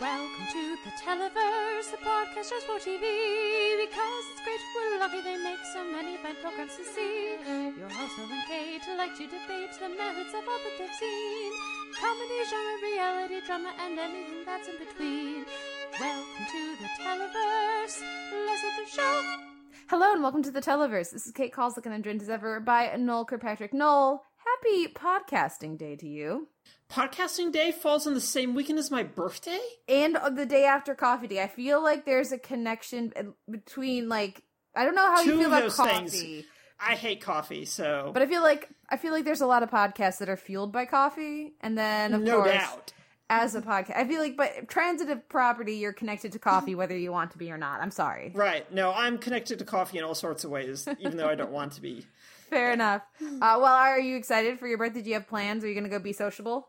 Welcome to the Televerse, the podcast just for TV. Because it's great, we're lucky they make so many fine programs to see. Your host, Noel and Kate, like to debate the merits of all that they've seen. Comedy, genre, reality, drama, and anything that's in between. Welcome to the Televerse. Let's get the show. Hello and welcome to the Televerse. This is Kate Calls and joined as ever by Noel Kirkpatrick. Noel, happy podcasting day to you. Podcasting day falls on the same weekend as my birthday? And the day after coffee day. I feel like there's a connection between like I don't know how Two you feel of about those coffee. things. I hate coffee, so But I feel like I feel like there's a lot of podcasts that are fueled by coffee and then of no course doubt. as a podcast. I feel like but transitive property you're connected to coffee whether you want to be or not. I'm sorry. Right. No, I'm connected to coffee in all sorts of ways, even though I don't want to be. Fair enough. Uh, well, are you excited for your birthday? Do you have plans? Are you going to go be sociable?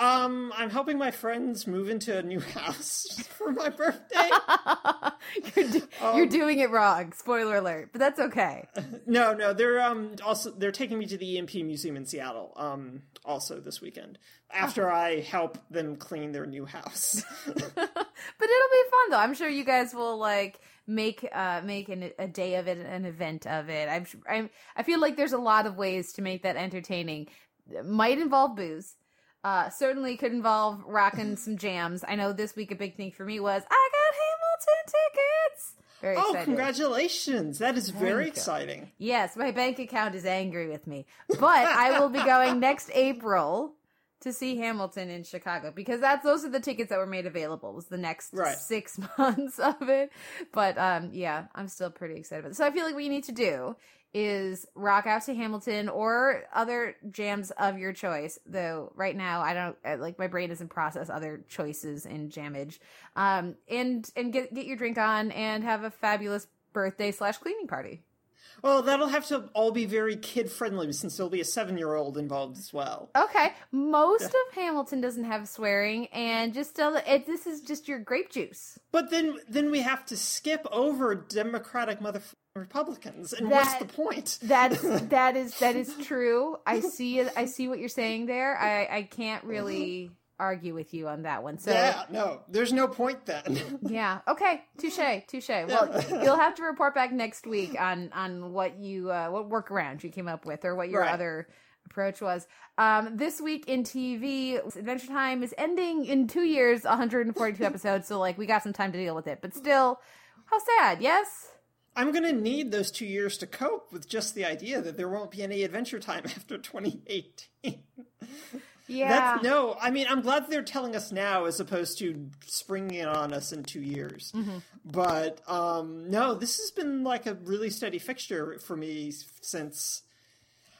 Um, I'm helping my friends move into a new house for my birthday. you're, do- Um, you're doing it wrong. Spoiler alert. But that's okay. no, no, they're um also they're taking me to the EMP Museum in Seattle. Um, also this weekend after I help them clean their new house. But it'll be fun though. I'm sure you guys will like make uh make an, a day of it, an event of it. I'm I'm I feel like there's a lot of ways to make that entertaining. It might involve booze. Uh, certainly could involve rocking some jams. I know this week a big thing for me was I got Hamilton tickets. Very oh, excited. congratulations! That is very exciting. Yes, my bank account is angry with me. But I will be going next April to see Hamilton in Chicago because that's those are the tickets that were made available. Was the next Right. six months of it. But um yeah, I'm still pretty excited about it. So I feel like what you need to do is rock out to Hamilton or other jams of your choice. Though right now I don't like my brain doesn't process other choices in jamage. Um and and get get your drink on and have a fabulous birthday slash cleaning party. Well, that'll have to all be very kid friendly since there'll be a seven year old involved as well. Okay, most of Hamilton doesn't have swearing, and just tell it, it. This is just your grape juice. But then, then we have to skip over Democratic mother Republicans, and That- what's the point? That's that is that is true. I see. I see what you're saying there. I I can't really argue with you on that one. So yeah, no, there's no point then. yeah. Okay. Touche. Touche. Well, you'll have to report back next week on on what you uh, what workaround you came up with or what your Right. other approach was. Um, this week in TV, Adventure Time is ending in two years, 142 episodes. So like we got some time to deal with it, but still, how sad? Yes. I'm gonna need those two years to cope with just the idea that there won't be any Adventure Time after 2018. Yeah. That's no. I mean, I'm glad they're telling us now as opposed to springing it on us in two years. Mm-hmm. But um, no, this has been like a really steady fixture for me since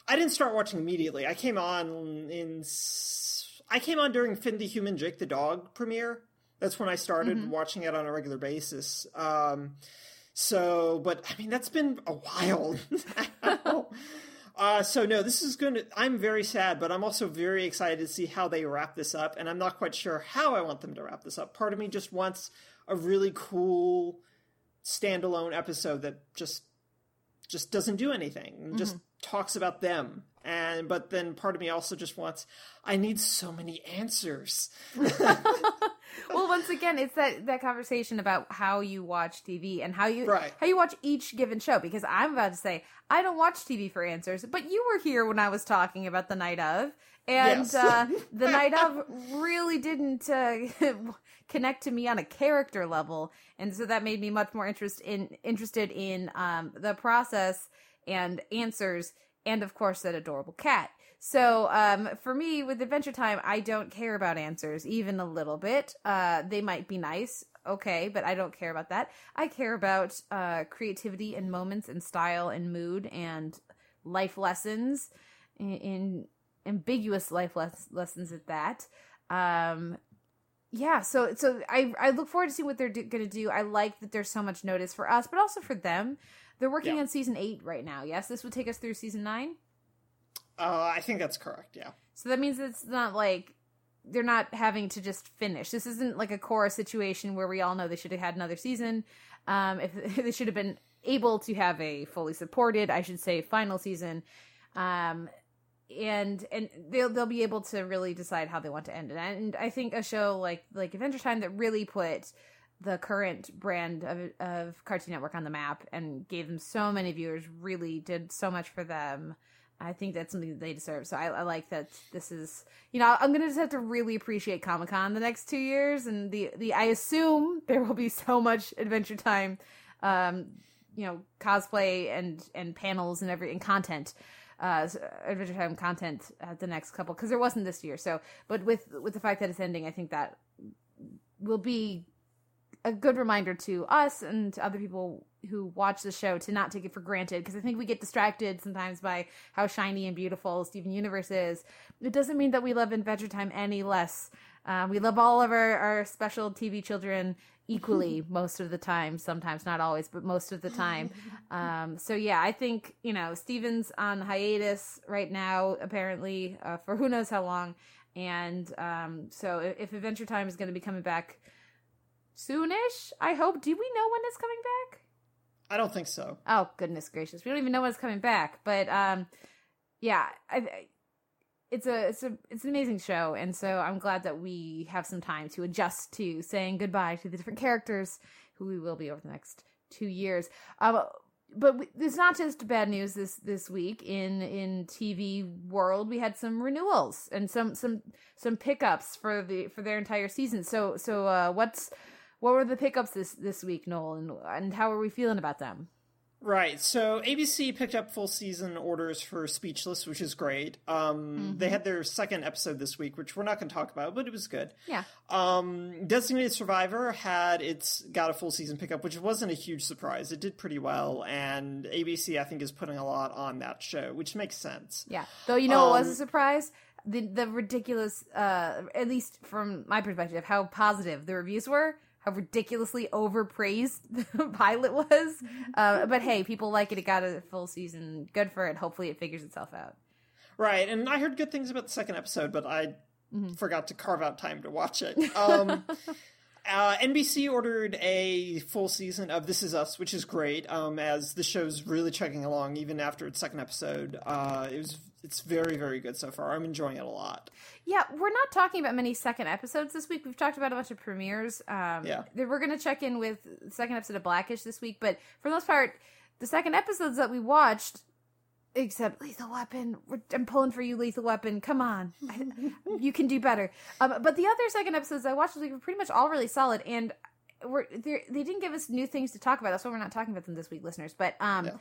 I didn't start watching immediately. I came on in I came on during Finn the Human Jake the Dog premiere. That's when I started Mm-hmm. watching it on a regular basis. Um, so, but I mean, that's been a while. Uh, so no, this is going to. I'm very sad, but I'm also very excited to see how they wrap this up, and I'm not quite sure how I want them to wrap this up. Part of me just wants a really cool standalone episode that just just doesn't do anything, and just talks about them. And but then part of me also just wants. I need so many answers. well once again it's that that conversation about how you watch tv and how you Right. how you watch each given show because i'm about to say i don't watch tv for answers but you were here when i was talking about the night of and Yes. uh, the night of really didn't uh, connect to me on a character level and so that made me much more interest in interested in um, the process and answers and of course that adorable cat so um, for me with adventure time i don't care about answers even a little bit. Uh, they might be nice okay but i don't care about that. I care about uh, creativity and moments and style and mood and life lessons in, in ambiguous life les- lessons at that. Um, yeah so so i i look forward to seeing what they're do- gonna do. I like that there's so much notice for us but also for them. They're working Yeah. on season eight right now yes? This would take us through season nine Uh, I think that's correct. Yeah. so that means it's not like they're not having to just finish. This isn't like a Korra situation where we all know they should have had another season. Um, if they should have been able to have a fully supported, I should say, final season. Um, and and they'll they'll be able to really decide how they want to end it. And I think a show like like Adventure Time that really put the current brand of of Cartoon Network on the map and gave them so many viewers really did so much for them. I think that's something that they deserve. So I, I like that this is, you know, I'm gonna just have to really appreciate Comic Con the next two years, and the the I assume there will be so much Adventure Time, um, you know, cosplay and and panels and every and content, uh, Adventure Time content at the next couple because there wasn't this year. So, but with with the fact that it's ending, I think that will be a good reminder to us and to other people who watch the show to not take it for granted because I think we get distracted sometimes by how shiny and beautiful Steven Universe is. It doesn't mean that we love Adventure Time any less. Uh, we love all of our, our special TV children equally most of the time. Sometimes, not always, but most of the time. Um, so yeah, I think you know Steven's on hiatus right now, apparently uh, for who knows how long. And um, so if, if Adventure Time is going to be coming back soonish. I hope. Do we know when it's coming back? I don't think so. Oh goodness gracious, we don't even know when it's coming back. But um, yeah, I, it's a it's a it's an amazing show, and so I'm glad that we have some time to adjust to saying goodbye to the different characters who we will be over the next two years. Um, but it's not just bad news this this week in in TV world. We had some renewals and some some some pickups for the for their entire season. So so uh, what's what were the pickups this this week, Noel, and and how are we feeling about them? Right. So ABC picked up full season orders for Speechless, which is great. Um, mm-hmm. They had their second episode this week, which we're not going to talk about, but it was good. Yeah. Um, Designated Survivor had its got a full season pickup, which wasn't a huge surprise. It did pretty well, and ABC I think is putting a lot on that show, which makes sense. Yeah. Though you know um, it was a surprise the the ridiculous, uh, at least from my perspective, how positive the reviews were ridiculously overpraised the pilot was. Uh, but hey, people like it. It got a full season. Good for it. Hopefully, it figures itself out. Right, and I heard good things about the second episode, but I mm-hmm. forgot to carve out time to watch it. Um, uh, NBC ordered a full season of This Is Us, which is great. Um, as the show's really chugging along, even after its second episode, uh, it was it's very very good so far. I'm enjoying it a lot. Yeah, we're not talking about many second episodes this week. We've talked about a bunch of premieres. Um, yeah, we're going to check in with the second episode of Blackish this week, but for the most part, the second episodes that we watched except Lethal Weapon. I'm pulling for you, Lethal Weapon. Come on, you can do better. Um, but the other second episodes I watched this week were pretty much all really solid, and we're they didn't give us new things to talk about. That's why we're not talking about them this week, listeners. But um, yeah.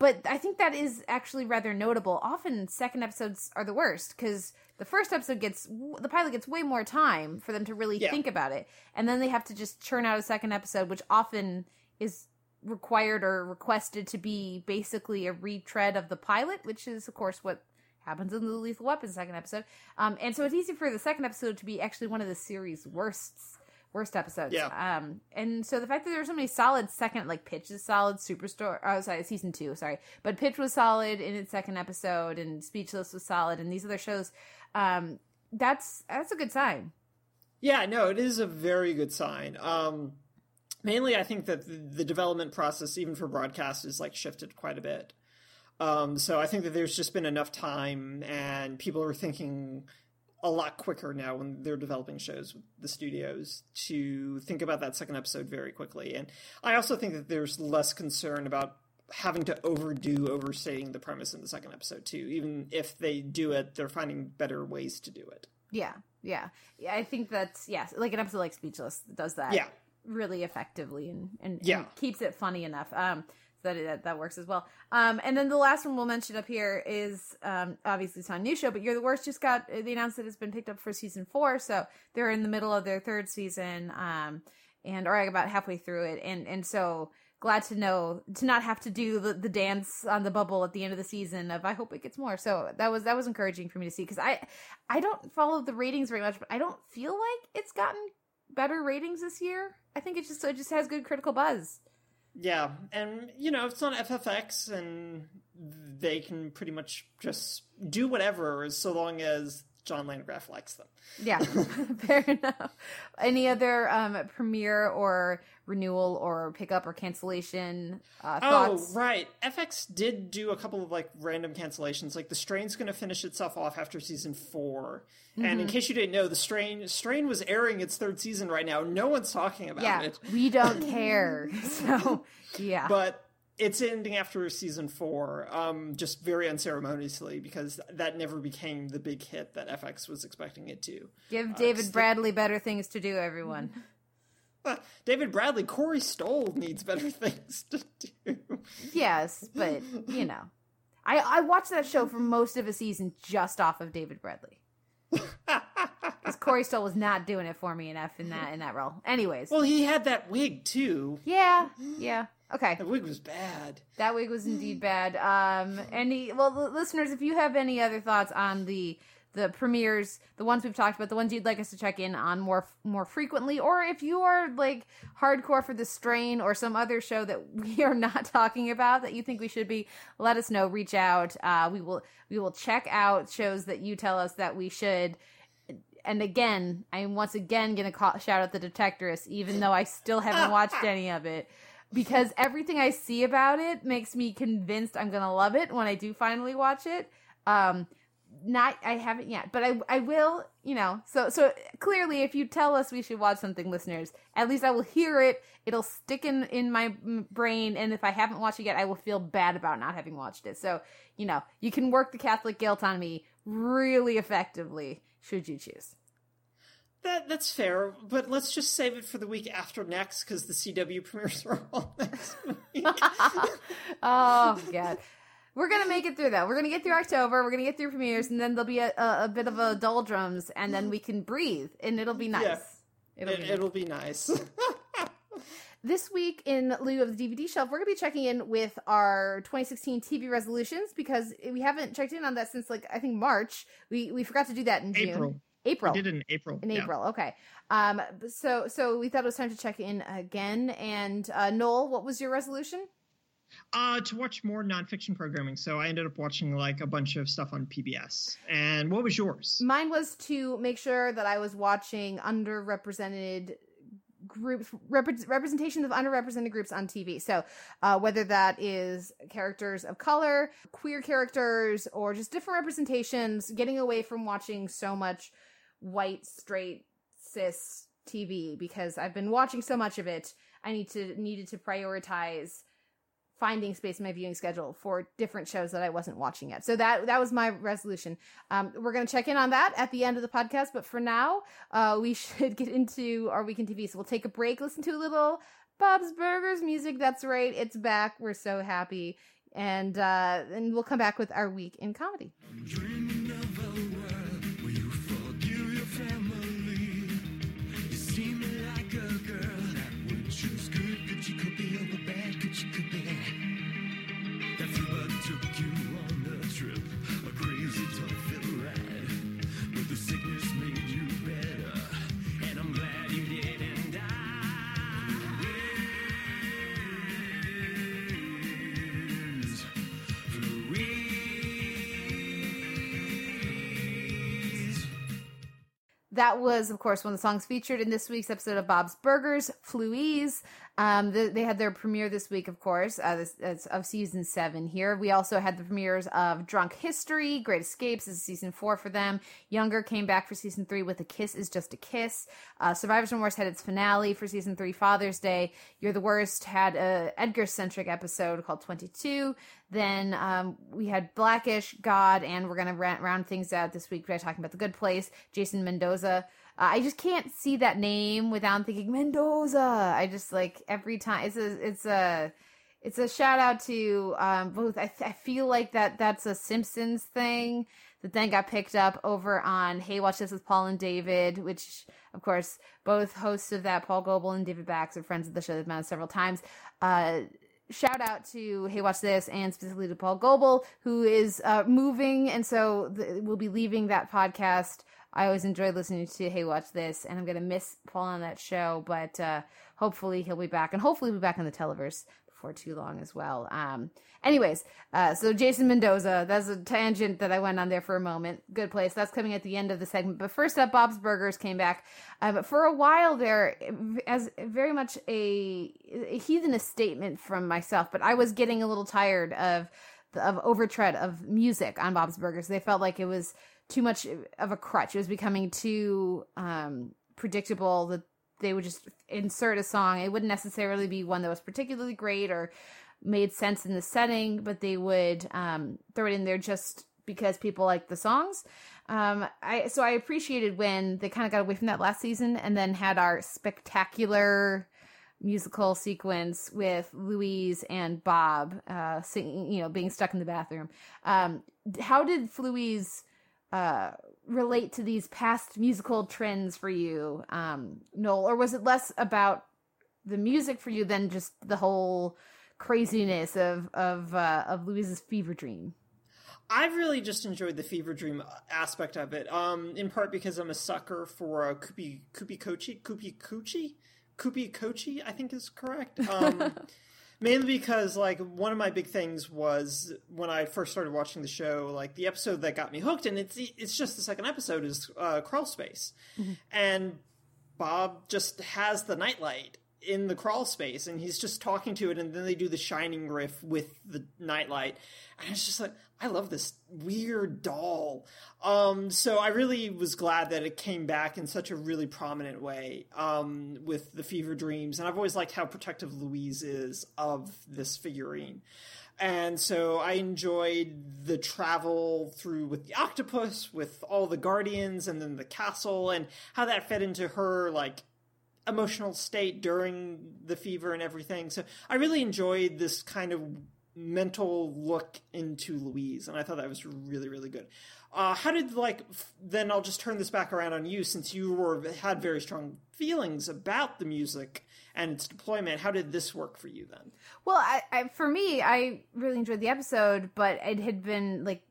But I think that is actually rather notable. Often second episodes are the worst because the first episode gets the pilot gets way more time for them to really yeah. think about it, and then they have to just churn out a second episode, which often is required or requested to be basically a retread of the pilot, which is, of course, what happens in the Lethal Weapon second episode. Um, and so it's easy for the second episode to be actually one of the series' worsts. Worst episodes. Yeah. Um, and so the fact that there were so many solid second, like Pitch is solid, Superstore, oh, sorry, season two, sorry. But Pitch was solid in its second episode, and Speechless was solid, and these other shows, um, that's, that's a good sign. Yeah, no, it is a very good sign. Um, mainly i think that the development process even for broadcast is like shifted quite a bit um, so i think that there's just been enough time and people are thinking a lot quicker now when they're developing shows with the studios to think about that second episode very quickly and i also think that there's less concern about having to overdo overstating the premise in the second episode too even if they do it they're finding better ways to do it yeah yeah, yeah i think that's yes like an episode like speechless does that yeah really effectively and, and, yeah. and keeps it funny enough. Um, that, that works as well. Um, and then the last one we'll mention up here is um, obviously it's on a new show, but You're the Worst just got they announced that it's been picked up for season four, so they're in the middle of their third season, um, and or about halfway through it, and and so glad to know to not have to do the, the dance on the bubble at the end of the season of I hope it gets more. So that was that was encouraging for me to see because I I don't follow the ratings very much, but I don't feel like it's gotten better ratings this year. I think it just it just has good critical buzz. Yeah, and you know it's on FFX, and they can pretty much just do whatever, so long as John Landgraf likes them. Yeah, fair enough. Any other um, premiere or renewal or pickup or cancellation uh, thoughts? Oh, right. FX did do a couple of like random cancellations. Like the Strain's going to finish itself off after season 4 And Mm-hmm. in case you didn't know, the Strain Strain was airing its third season right now. No one's talking about Yeah, it. we don't care. So yeah, But it's ending after season four, um, just very unceremoniously because that never became the big hit that FX was expecting it to. give David Bradley better things to do. Everyone. Uh, David Bradley, Corey Stoll needs better things to do. Yes, but you know, I I watched that show for most of a season just off of David Bradley. Because Corey Stoll was not doing it for me enough in that in that role. Anyways, Well, he had that wig too. yeah, yeah, okay. That wig was bad. That wig was indeed bad. Um, any well, listeners, if you have any other thoughts on the the premieres, the ones we've talked about, the ones you'd like us to check in on more more frequently, or if you are like hardcore for the strain or some other show that we are not talking about that you think we should be, let us know. Reach out. Uh, we will we will check out shows that you tell us that we should. And again, I'm once again gonna call, shout out the Detectorist, even though I still haven't watched any of it because everything I see about it makes me convinced I'm gonna love it when I do finally watch it. Um, not I haven't yet, but I I will. You know, so so clearly, if you tell us we should watch something, listeners, at least I will hear it. It'll stick in in my brain, and if I haven't watched it yet, I will feel bad about not having watched it. So you know, you can work the Catholic guilt on me really effectively should you choose. That that's fair, but let's just save it for the week after next because the CW premieres are all next week. oh god we're gonna make it through though we're gonna get through october we're gonna get through premieres and then there'll be a, a, a bit of a doldrums and then we can breathe and it'll be nice Yeah. it'll it, be it'll be nice. this week in lieu of the dvd shelf we're gonna be checking in with our 2016 tv resolutions because we haven't checked in on that since like i think march we we forgot to do that in june April. april We did it in April. in yeah. april okay um so so we thought it was time to check in again and uh noel what was your resolution Uh, to watch more nonfiction programming. So I ended up watching like a bunch of stuff on PBS. And what was yours? Mine was to make sure that I was watching underrepresented groups rep- representation of underrepresented groups on TV. So uh, whether that is characters of color, queer characters, or just different representations, getting away from watching so much white straight cis TV because I've been watching so much of it. I need to needed to prioritize finding space in my viewing schedule for different shows that I wasn't watching yet. So that that was my resolution. Um, we're going to check in on that at the end of the podcast, but for now, uh, we should get into our weekend TV. So we'll take a break, listen to a little Bob's Burgers music. That's right, it's back. We're so happy, and uh, and we'll come back with our week in comedy. That was, of course, one of the songs featured in this week's episode of Bob's Burgers, Flu-ouise. Um, the, they had their premiere this week, of course, uh, this, it's of season seven here. We also had the premieres of Drunk History, Great Escapes is season four for them. Younger came back for season three with A Kiss is Just a Kiss. Uh, Survivor's Remorse had its finale for season three, Father's Day. You're the Worst had a Edgar centric episode called 22. Then um, we had Blackish, God, and we're going to round things out this week by talking about The Good Place, Jason Mendoza. I just can't see that name without thinking Mendoza. I just like every time it's a it's a it's a shout out to um, both. I, I feel like that that's a Simpsons thing that then got picked up over on Hey Watch This with Paul and David, which of course both hosts of that, Paul Goebel and David Bax, are friends of the show. They've several times. Uh, shout out to Hey Watch This and specifically to Paul Goebel, who is uh, moving, and so th- we'll be leaving that podcast. I always enjoyed listening to Hey Watch This, and I'm gonna miss Paul on that show, but uh, hopefully he'll be back, and hopefully he'll be back in the Televerse for too long as well. Um, anyways, uh, so Jason Mendoza, that's a tangent that I went on there for a moment. Good place. That's coming at the end of the segment. But first up, Bob's Burgers came back. Uh, but for a while there, as very much a, a heathenist statement from myself, but I was getting a little tired of of overtread of music on Bob's Burgers. They felt like it was too much of a crutch. It was becoming too um, predictable that they would just insert a song. It wouldn't necessarily be one that was particularly great or made sense in the setting, but they would um, throw it in there just because people like the songs. Um, I so I appreciated when they kind of got away from that last season and then had our spectacular musical sequence with Louise and Bob uh, singing, you know, being stuck in the bathroom. Um, how did Louise uh, relate to these past musical trends for you, um, Noel, or was it less about the music for you than just the whole craziness of of uh, of Louise's fever dream? I've really just enjoyed the fever dream aspect of it. Um, in part because I'm a sucker for a Kupi Kupi Kochi Kupi Kuchi Kupi Kochi, I think is correct. Um, mainly because like one of my big things was when I first started watching the show, like the episode that got me hooked, and it's it's just the second episode is uh, Crawl Space, and Bob just has the nightlight in the crawl space and he's just talking to it and then they do the shining riff with the nightlight. And it's just like i love this weird doll. Um so i really was glad that it came back in such a really prominent way um with the fever dreams. And i've always liked how protective louise is of this figurine. And so I enjoyed the travel through with the octopus, with all the guardians, and then the castle, and how that fed into her like emotional state during the fever and everything. So I really enjoyed this kind of mental look into Louise, and I thought that was really really good. Uh, how did like f- then? I'll just turn this back around on you since you were had very strong feelings about the music and its deployment. How did this work for you then? Well, I, I for me, I really enjoyed the episode, but it had been like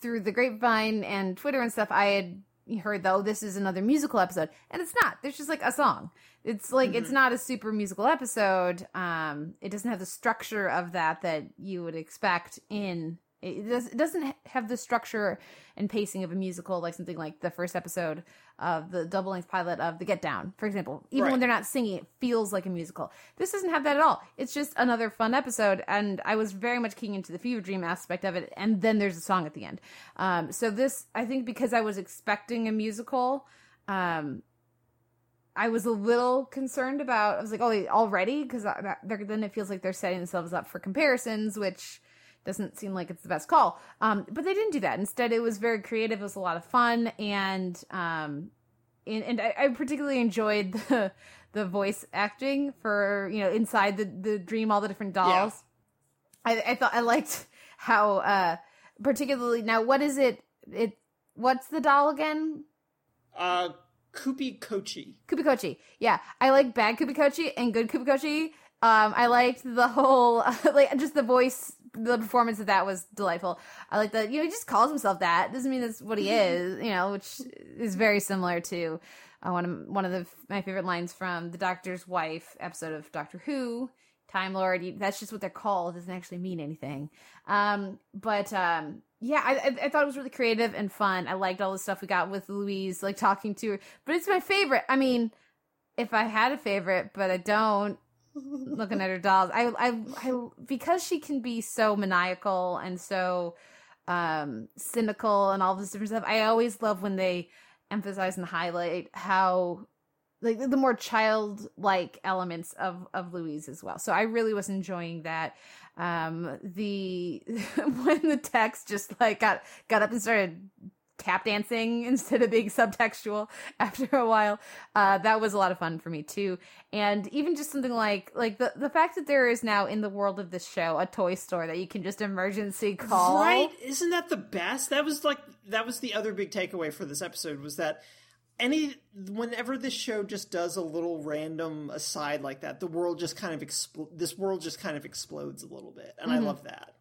through the grapevine and Twitter and stuff. I had heard though this is another musical episode, and it's not. There's just like a song. It's like it's not a super musical episode. Um, it doesn't have the structure of that that you would expect in. It, does, it doesn't have the structure and pacing of a musical, like something like the first episode of the double length pilot of The Get Down, for example. Even when they're not singing, it feels like a musical. This doesn't have that at all. It's just another fun episode, and I was very much keying into the fever dream aspect of it. And then there's a song at the end. Um, so this, I think, because I was expecting a musical, um, I was a little concerned about. I was like, oh, already? Because then it feels like they're setting themselves up for comparisons, which doesn't seem like it's the best call. Um, but they didn't do that. Instead, it was very creative. It was a lot of fun, and um, and, and I, I particularly enjoyed the the voice acting for you know inside the the dream, all the different dolls. I, I thought I liked how uh particularly now what is it it what's the doll again Uh, Kupi Kochi. Kubikochi. Yeah, I like bad Kubikochi and good Kubikochi. Um, I liked the whole like just the voice, the performance of that was delightful. I like that you know he just calls himself that doesn't mean that's what he is. You know, which is very similar to uh, one of one of the my favorite lines from the Doctor's Wife episode of Doctor Who. Time Lord, you- that's just what they're called. It doesn't actually mean anything. Um, but um, yeah, I, I, I thought it was really creative and fun. I liked all the stuff we got with Louise, like talking to her. But it's my favorite. I mean, if I had a favorite, but I don't. Looking at her dolls, I, I, I, because she can be so maniacal and so um cynical and all this different stuff. I always love when they emphasize and highlight how like the more childlike elements of of Louise as well. So I really was enjoying that. Um the when the text just like got got up and started tap dancing instead of being subtextual after a while. Uh that was a lot of fun for me too. And even just something like like the the fact that there is now in the world of this show a toy store that you can just emergency call. Right? Isn't that the best? That was like that was the other big takeaway for this episode was that any whenever this show just does a little random aside like that, the world just kind of expl- this world just kind of explodes a little bit, and I love that.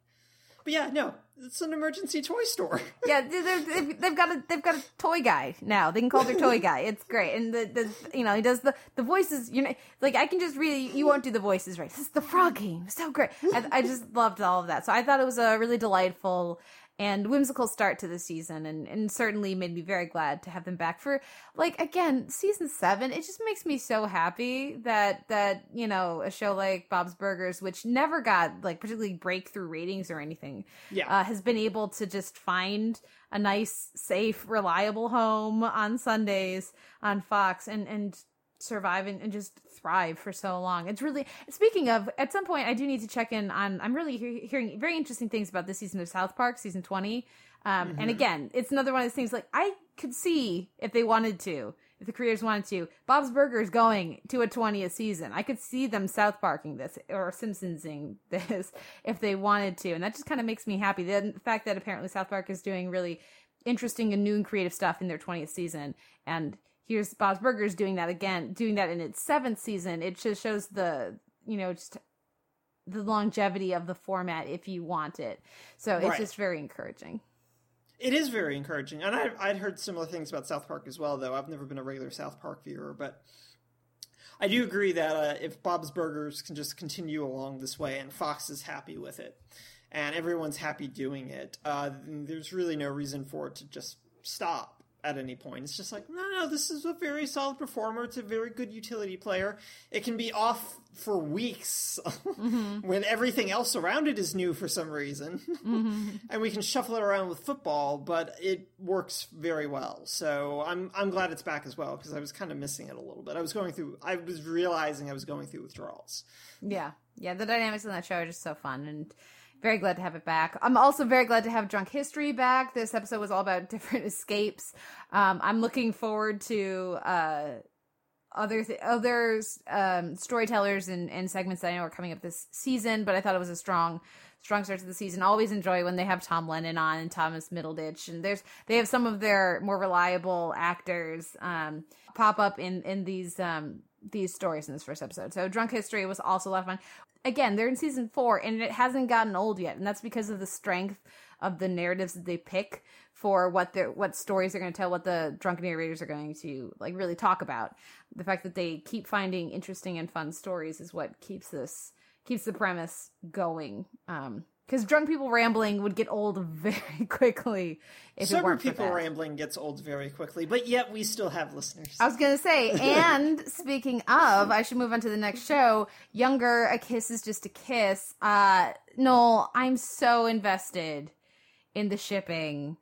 But yeah, no, it's an emergency toy store. Yeah, they've, they've got a they've got a toy guy now. They can call their toy guy. It's great, and the, the you know he does the the voices. You know, like I can just really you won't do the voices right. This is the frog game. So great. I, I just loved all of that. So I thought it was a really delightful and whimsical start to the season, and and certainly made me very glad to have them back for like again season seven. It just makes me so happy that that you know a show like Bob's Burgers, which never got like particularly breakthrough ratings or anything Yeah. uh, has been able to just find a nice, safe, reliable home on Sundays on Fox and and survive and, and just thrive for so long. It's really speaking of. At some point, I do need to check in on. I'm really he- hearing very interesting things about this season of South Park, season twenty. Um, And again, it's another one of those things. Like I could see if they wanted to. If the creators wanted to, Bob's Burgers going to a 20th season. I could see them South Parking this or Simpsonsing this if they wanted to. And that just kind of makes me happy. The fact that apparently South Park is doing really interesting and new and creative stuff in their 20th season. And here's Bob's Burgers doing that again, doing that in its seventh season. It just shows the, you know, just the longevity of the format if you want it. So it's Right. just very encouraging. It is very encouraging, and I, I'd heard similar things about South Park as well. Though I've never been a regular South Park viewer, but I do agree that uh, if Bob's Burgers can just continue along this way, and Fox is happy with it, and everyone's happy doing it, uh, there's really no reason for it to just stop at any point. It's just like, no, no, this is a very solid performer. It's a very good utility player. It can be off for weeks mm-hmm. when everything else around it is new for some reason. Mm-hmm. and we can shuffle it around with football, but it works very well. So I'm I'm glad it's back as well because I was kind of missing it a little bit. I was going through I was realizing I was going through withdrawals. Yeah. Yeah. The dynamics in that show are just so fun and very glad to have it back. I'm also very glad to have Drunk History back. This episode was all about different escapes. Um, I'm looking forward to uh, other th- others um, storytellers and, and segments that I know are coming up this season, but I thought it was a strong strong start to the season. Always enjoy when they have Tom Lennon on and Thomas Middleditch, and there's they have some of their more reliable actors um, pop up in in these um, these stories in this first episode. So Drunk History was also a lot of fun. Again, they're in season four, and it hasn't gotten old yet, and that's because of the strength of the narratives that they pick for what they're what stories they're going to tell, what the drunken narrators are going to like really talk about. The fact that they keep finding interesting and fun stories is what keeps this keeps the premise going. Um, because drunk people rambling would get old very quickly if it Sober people rambling gets old very quickly, but yet we still have listeners. I was gonna say, and speaking of, I should move on to the next show. Younger, a kiss is just a kiss. Uh, Noel, I'm so invested in the shipping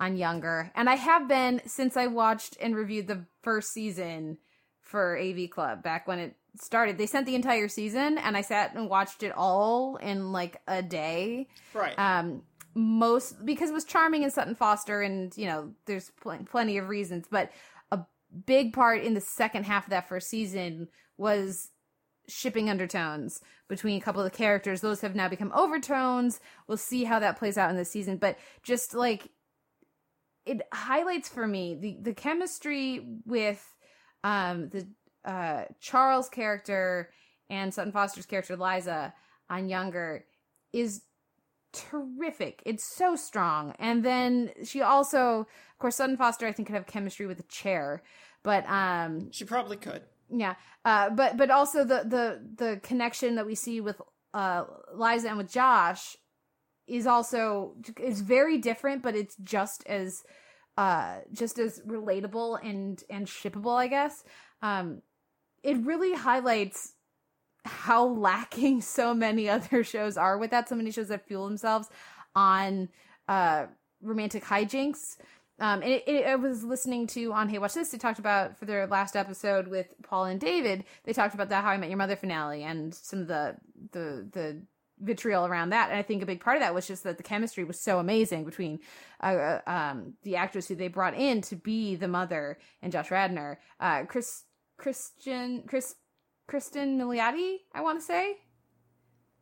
on Younger, and I have been since I watched and reviewed the first season for AV Club back when it started. They sent the entire season, and I sat and watched it all in like a day right. um most because it was charming in Sutton Foster and you know there's pl- plenty of reasons but a big part in the second half of that first season was shipping undertones between a couple of the characters those have now become overtones we'll see how that plays out in the season but just like it highlights for me the the chemistry with um the uh Charles character and Sutton Foster's character Liza on Younger is terrific. It's so strong. And then she also, of course, Sutton Foster, I think, could have chemistry with a chair. But um, she probably could. yeah, uh, but but also the the the connection that we see with uh, Liza and with Josh is also is very different, but it's just as uh just as relatable and and shippable, I guess. Um, it really highlights how lacking so many other shows are with that. So many shows that fuel themselves on uh romantic hijinks. Um, and it, it, I was listening to on Hey Watch This. They talked about for their last episode with Paul and David. They talked about that How I Met Your Mother finale and some of the the the vitriol around that. And I think a big part of that was just that the chemistry was so amazing between uh, uh, um, the actress who they brought in to be the mother and Josh Radnor, uh, Chris Christian Chris Cristin Milioti. I want to say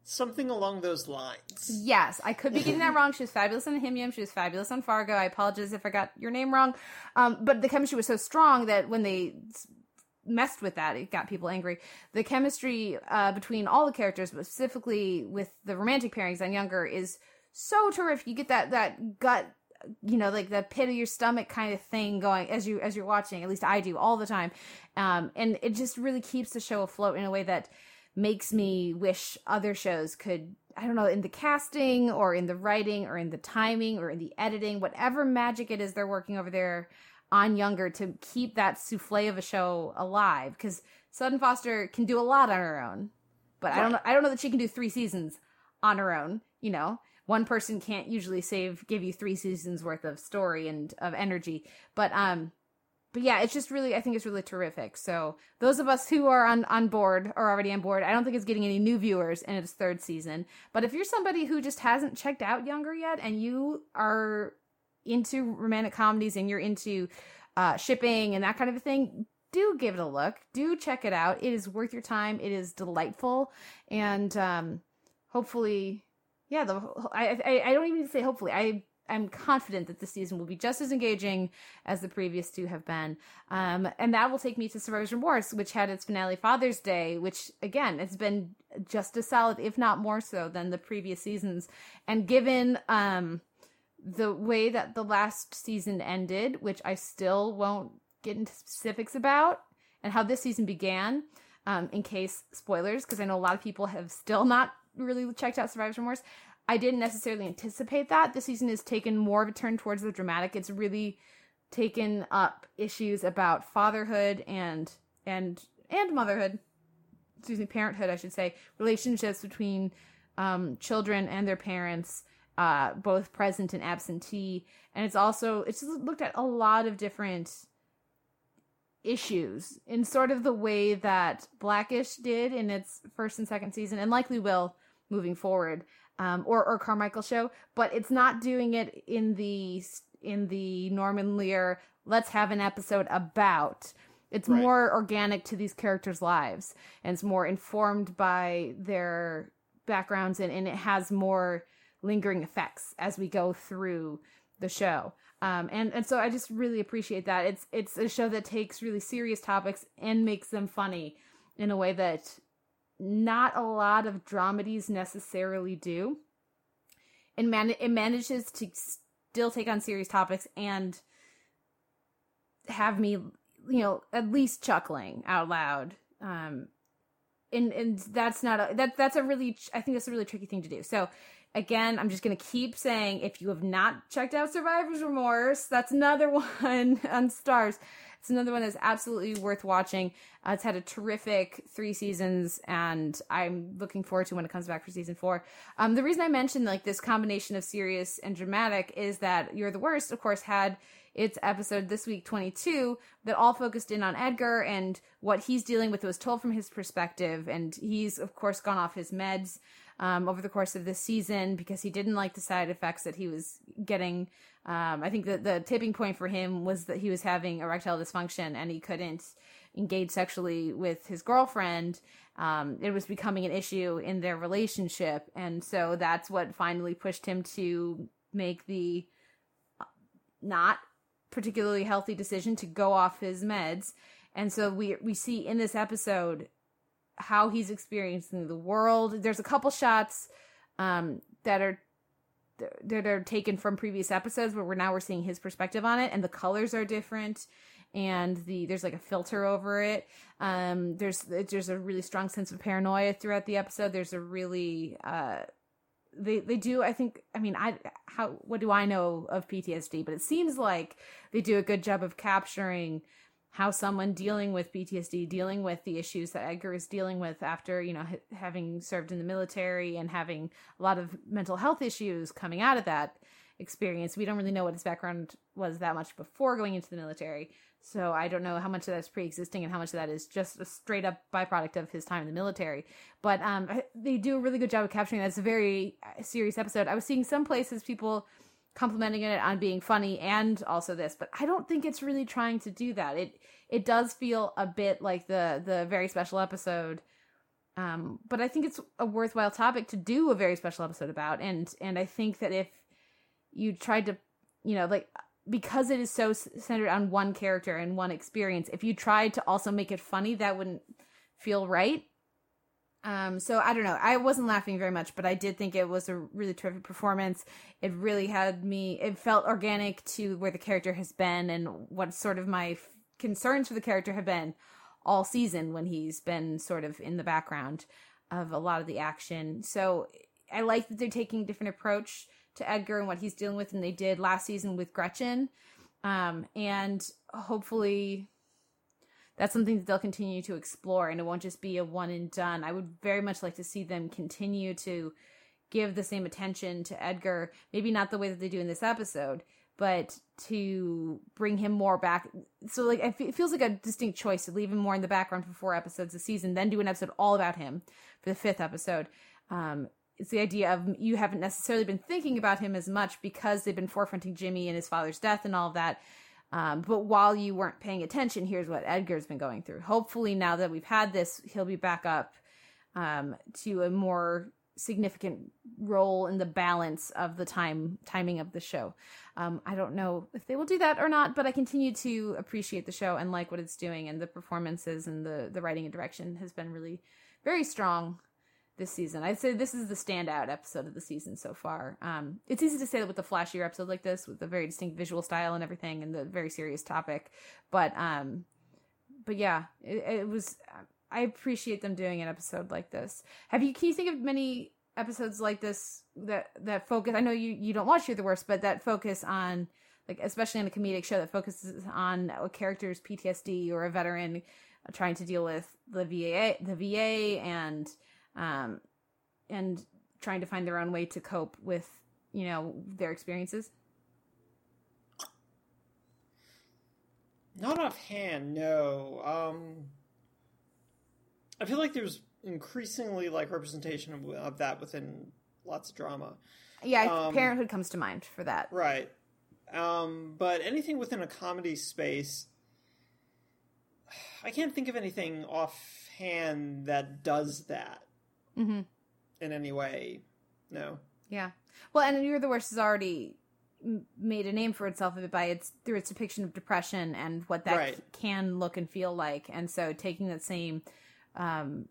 Something along those lines. Yes, I could be getting that wrong. She was fabulous on Himium. She was fabulous on Fargo. I apologize if I got your name wrong. Um, but the chemistry was so strong that when they messed with that, it got people angry. The chemistry uh, between all the characters, but specifically with the romantic pairings on Younger, is so terrific. You get that that gut, you know, like the pit of your stomach kind of thing going as you as you're watching. At least I do all the time, um, and it just really keeps the show afloat in a way that makes me wish other shows could I don't know, in the casting or in the writing or in the timing or in the editing, whatever magic it is they're working over there on Younger to keep that souffle of a show alive. Because Sutton Foster can do a lot on her own, but I don't know. I don't know that she can do three seasons on her own. You know, one person can't usually save give you three seasons worth of story and of energy. But um, but yeah, it's just really I think it's really terrific. So those of us who are on on board are already on board. I don't think it's getting any new viewers in its third season. But if you're somebody who just hasn't checked out Younger yet and you are into romantic comedies and you're into uh, shipping and that kind of a thing, do give it a look. Do check it out. It is worth your time. It is delightful, and um, hopefully, yeah. The I, I I don't even say hopefully. I I'm confident that this season will be just as engaging as the previous two have been. Um, and that will take me to Survivor's Remorse, which had its finale Father's Day, which again, it's been just as solid, if not more so, than the previous seasons. And given um, the way that the last season ended, which I still won't get into specifics about, and how this season began, um, in case spoilers, because I know a lot of people have still not really checked out Survivor's Remorse. I didn't necessarily anticipate that. This season has taken more of a turn towards the dramatic. It's really taken up issues about fatherhood and and and motherhood. Excuse me, parenthood, I should say. Relationships between um, children and their parents, uh, both present and absentee. And it's also it's looked at a lot of different issues in sort of the way that Blackish did in its first and second season, and likely will moving forward, um, or or Carmichael show. But it's not doing it in the in the Norman Lear. Let's have an episode about. It's Right. more organic to these characters' lives, and it's more informed by their backgrounds, and, and it has more lingering effects as we go through the show. Um, and and so I just really appreciate that. It's it's a show that takes really serious topics and makes them funny in a way that not a lot of dramedies necessarily do. And man, it manages to still take on serious topics and have me, you know, at least chuckling out loud. Um, and and that's not a that that's a really I think that's a really tricky thing to do. So again, I'm just gonna keep saying if you have not checked out Survivor's Remorse, that's another one on Starz. It's another one that's absolutely worth watching. Uh, it's had a terrific three seasons, and I'm looking forward to when it comes back for season four. Um, the reason I mentioned like this combination of serious and dramatic is that You're the Worst, of course, had its episode this week 22 that all focused in on Edgar and what he's dealing with was told from his perspective and he's of course gone off his meds um, over the course of this season because he didn't like the side effects that he was getting um, I think that the tipping point for him was that he was having erectile dysfunction and he couldn't engage sexually with his girlfriend. Um, it was becoming an issue in their relationship, and so that's what finally pushed him to make the not particularly healthy decision to go off his meds. And so we we see in this episode how he's experiencing the world. There's a couple shots um, that are that are taken from previous episodes where we're now we're seeing his perspective on it and the colors are different and the there's like a filter over it. Um there's there's a really strong sense of paranoia throughout the episode. There's a really uh they they do i think i mean i how what do i know of ptsd but it seems like they do a good job of capturing how someone dealing with PTSD, dealing with the issues that Edgar is dealing with after, you know, ha- having served in the military and having a lot of mental health issues coming out of that experience. We don't really know what his background was that much before going into the military. So I don't know how much of that's pre-existing and how much of that is just a straight up byproduct of his time in the military. But um, they do a really good job of capturing that. It's a very uh, serious episode. I was seeing some places people complimenting it on being funny and also this but i don't think it's really trying to do that. It it does feel a bit like the the very special episode um but i think it's a worthwhile topic to do a very special episode about. And and i think that if you tried to you know like because it is so centered on one character and one experience if you tried to also make it funny that wouldn't feel right Um, so I don't know. I wasn't laughing very much, but I did think it was a really terrific performance. It really had me. It felt organic to where the character has been and what sort of my f- concerns for the character have been all season when he's been sort of in the background of a lot of the action. So I like that they're taking a different approach to Edgar and what he's dealing with than they did last season with Gretchen. Um, and hopefully that's something that they'll continue to explore and it won't just be a one and done. I would very much like to see them continue to give the same attention to Edgar, maybe not the way that they do in this episode, but to bring him more back. So like it feels like a distinct choice to leave him more in the background for four episodes a season, then do an episode all about him for the fifth episode. Um, it's the idea of you haven't necessarily been thinking about him as much because they've been forefronting Jimmy and his father's death and all of that. Um, but while you weren't paying attention, here's what Edgar's been going through. Hopefully, now that we've had this, he'll be back up um, to a more significant role in the balance of the time timing of the show. Um, I don't know if they will do that or not, but I continue to appreciate the show and like what it's doing, and the performances and the the writing and direction has been really very strong this season. I'd say this is the standout episode of the season so far. Um, it's easy to say that with a flashier episode like this, with a very distinct visual style and everything, and the very serious topic. But um, but yeah, it, it was. I appreciate them doing an episode like this. Have you? Can you think of many episodes like this that that focus? I know you you don't watch You're the Worst, but that focus on like especially on a comedic show that focuses on a character's PTSD or a veteran trying to deal with the VA the VA and um, and trying to find their own way to cope with you know their experiences. Not offhand, no. Um, I feel like there's increasingly like representation of, of that within lots of drama. Yeah, Um, Parenthood comes to mind for that. Right. Um, but anything within a comedy space, I can't think of anything offhand that does that hmm in any way. No. Yeah. Well, and You're the Worst has already made a name for itself by its through its depiction of depression and what that Right. can look and feel like, and so taking that same um,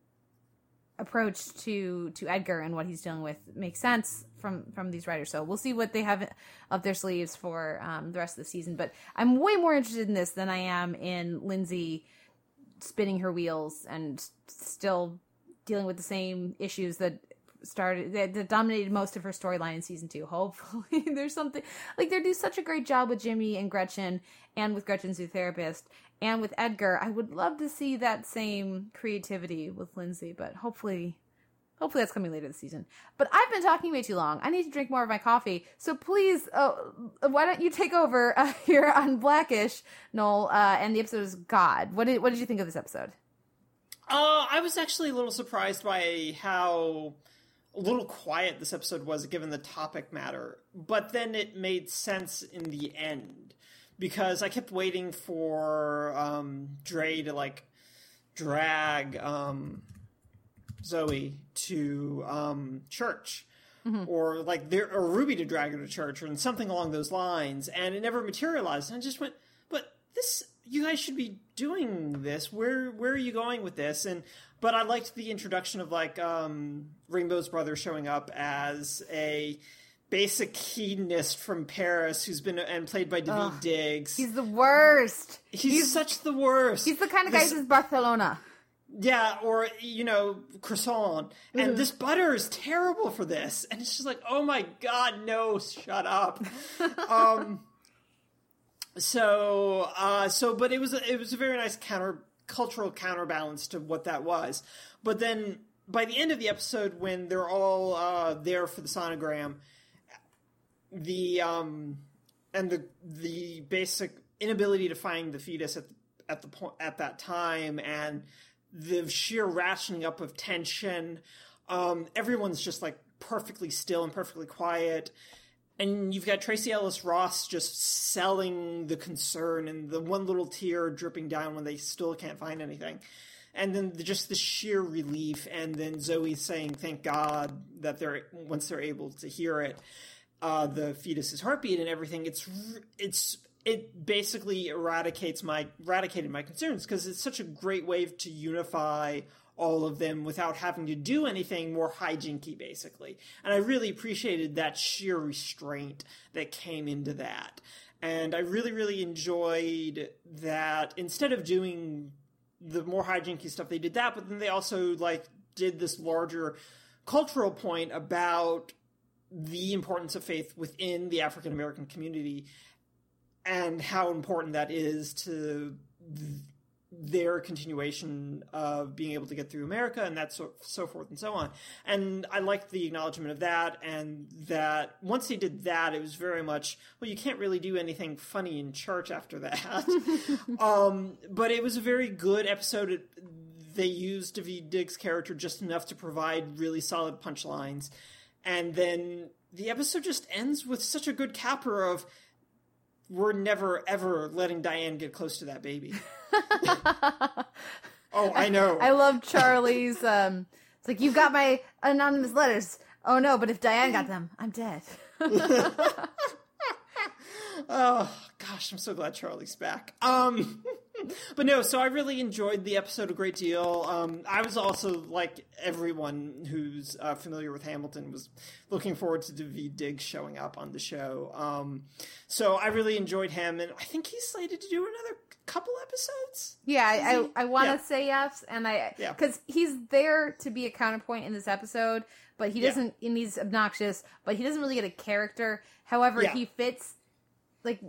approach to to Edgar and what he's dealing with makes sense from from these writers. So we'll see what they have up their sleeves for um, the rest of the season. But I'm way more interested in this than I am in Lindsay spinning her wheels and still dealing with the same issues that started that, that dominated most of her storyline in season two. Hopefully, there's something like they do such a great job with Jimmy and Gretchen, and with Gretchen's new therapist, and with Edgar. I would love to see that same creativity with Lindsay, but hopefully. Hopefully that's coming later this season. But I've been talking way too long. I need to drink more of my coffee. So please, uh, why don't you take over uh, here on Blackish, Noel? Uh, and the episode is God. What did what did you think of this episode? Uh, I was actually a little surprised by how a little quiet this episode was given the topic matter, but then it made sense in the end because I kept waiting for um, Dre to like drag um, Zoe to um, church. Or like there, or Ruby to drag her to church, or something along those lines, and it never materialized. And I just went, but this you guys should be doing this where where are you going with this and but i liked the introduction of like um rainbow's brother showing up as a basic hedonist from paris who's been and played by daveed diggs He's the worst. he's, such the worst He's the kind of guy This- who's Barcelona. yeah, or you know, croissant. And this butter is terrible for this. And it's just like, oh my god, no, shut up. um so uh so but it was a, it was a very nice counter cultural counterbalance to what that was. But then by the end of the episode when they're all uh there for the sonogram, the um and the the basic inability to find the fetus at at the point at that time and the sheer ratcheting up of tension um everyone's just like perfectly still and perfectly quiet and you've got Tracee Ellis Ross just selling the concern and the one little tear dripping down when they still can't find anything. And then the, just the sheer relief, and then Zoe saying, "Thank God that they're once they're able to hear it, uh, the fetus's heartbeat and everything." It's it's it basically eradicates my eradicated my concerns because it's such a great way to unify all of them without having to do anything more hijinky basically. And i really appreciated that sheer restraint that came into that. And i really really enjoyed that instead of doing the more hijinky stuff they did that but then they also like did this larger cultural point about the importance of faith within the African American community and how important that is to their continuation of being able to get through America and that so, so forth and so on. And I liked the acknowledgement of that and that once they did that, it was very much, well, you can't really do anything funny in church after that. um, but it was a very good episode. It, they used Daveed Diggs' character just enough to provide really solid punchlines. And then the episode just ends with such a good capper of we're never ever letting Diane get close to that baby. oh, I know. I love Charlie's. Um, it's like you've got my anonymous letters. Oh no, but if Diane got them, I'm dead. Oh gosh, I'm so glad Charlie's back. Um, but no, so I really enjoyed the episode a great deal. Um, I was also like everyone who's uh, familiar with Hamilton was looking forward to Daveed Diggs showing up on the show. Um, so I really enjoyed him, and I think he's slated to do another couple episodes. Yeah, I. I, I want to Yeah. say yes, and I Yeah. because he's there to be a counterpoint in this episode, but he doesn't. And he's obnoxious, but he doesn't really get a character. However, Yeah. he fits. Like,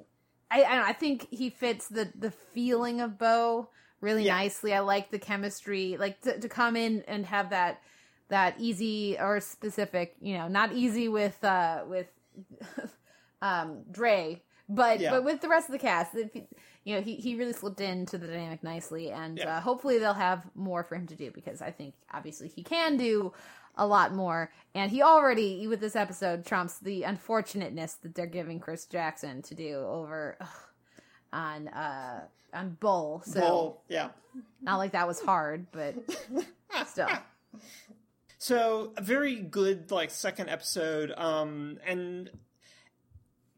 I, I, know, I think he fits the the feeling of Bow really Yeah. nicely. I like the chemistry, like to, to come in and have that that easy or specific, you know, not easy with uh with um Dre, but Yeah. but with the rest of the cast, if, you know, he he really slipped into the dynamic nicely, and Yeah. uh, hopefully they'll have more for him to do because I think obviously he can do a lot more, and he already with this episode trumps the unfortunateness that they're giving Chris Jackson to do over ugh, on uh on Bull. So Bull, yeah. not like that was hard, but still. So a very good like second episode, um, and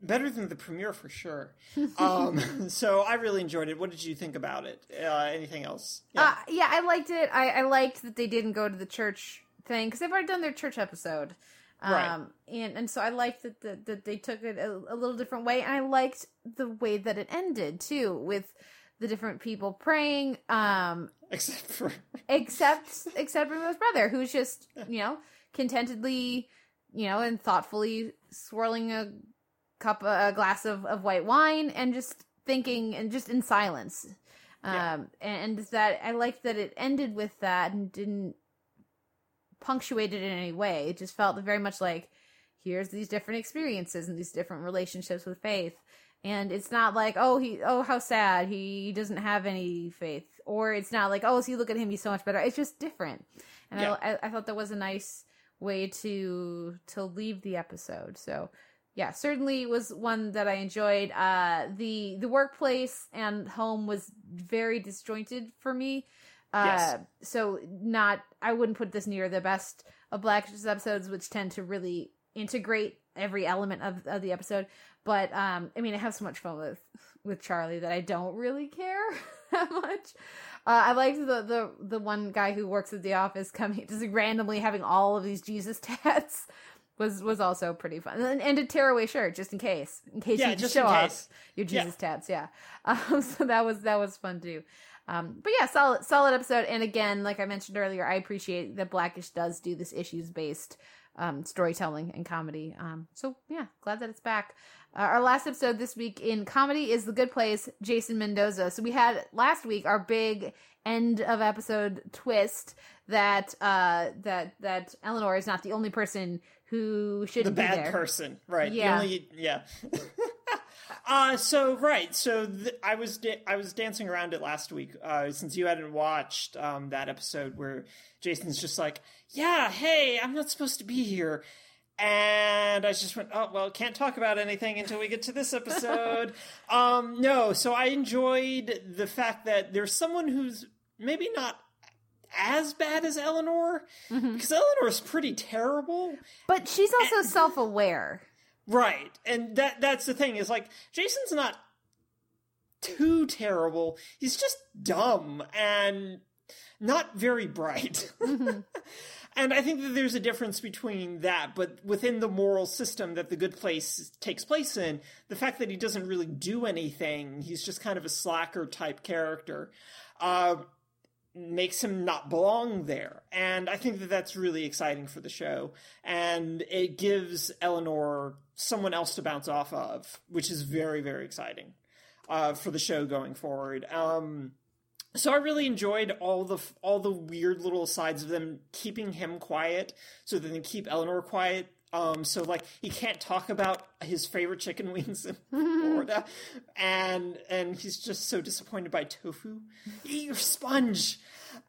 better than the premiere for sure. Um, so I really enjoyed it. What did you think about it? Uh, anything else? Uh, yeah, I liked it. I, I liked that they didn't go to the church thing because they've already done their church episode. Um, Right. and, and so I liked that, that, that they took it a, a little different way. And I liked the way that it ended too, with the different people praying, um, Except for except except Rainbow's brother, who's just you know contentedly, you know, and thoughtfully swirling a cup, a glass of, of white wine, and just thinking, and just in silence. Yeah. Um, and that I liked that it ended with that and didn't punctuate it in any way. It just felt very much like here's these different experiences and these different relationships with faith. And it's not like, oh, he, oh, how sad he doesn't have any faith, or it's not like, oh, see, look at him, he's so much better. It's just different, and Yeah. I, I, I thought that was a nice way to to leave the episode. So, yeah, certainly was one that I enjoyed. Uh, the the workplace and home was very disjointed for me. Uh, Yes. so not I wouldn't put this near the best of Black episodes, which tend to really integrate every element of, of the episode. But um, I mean, I have so much fun with with Charlie that I don't really care that much. Uh, I liked the, the the one guy who works at the office coming just randomly having all of these Jesus tats was was also pretty fun, and, and a tearaway shirt just in case, in case Yeah, you just show off your Yeah. Jesus tats. Yeah, um, so that was that was fun too. Um, but yeah, solid solid episode. And again, like I mentioned earlier, I appreciate that Blackish does do this issues based um, storytelling and comedy. Um, so yeah, glad that it's back. Uh, our last episode this week in comedy is The Good Place, Jason Mendoza. So we had last week our big end of episode twist that uh, that that Eleanor is not the only person who shouldn't be bad there. person, right? The Yeah. only- yeah. uh so right, so th- I was da- I was dancing around it last week uh, since you hadn't watched um, that episode where Jason's just like, "Yeah, hey, I'm not supposed to be here." And I just went, oh well, can't talk about anything until we get to this episode. um, no, so I enjoyed the fact that there's someone who's maybe not as bad as Eleanor Mm-hmm. because Eleanor's pretty terrible. But she's also self aware. Right. And that that's the thing is like Jason's not too terrible. He's just dumb and not very bright. and I think that there's a difference between that, but within the moral system that the good place takes place in, the fact that he doesn't really do anything, he's just kind of a slacker type character, uh, makes him not belong there. And I think that that's really exciting for the show. And it gives Eleanor someone else to bounce off of, which is very, very exciting uh, for the show going forward. Um, so I really enjoyed all the all the weird little sides of them keeping him quiet, so that they keep Eleanor quiet. Um, so like he can't talk about his favorite chicken wings in Florida, and and he's just so disappointed by tofu. Eat your sponge,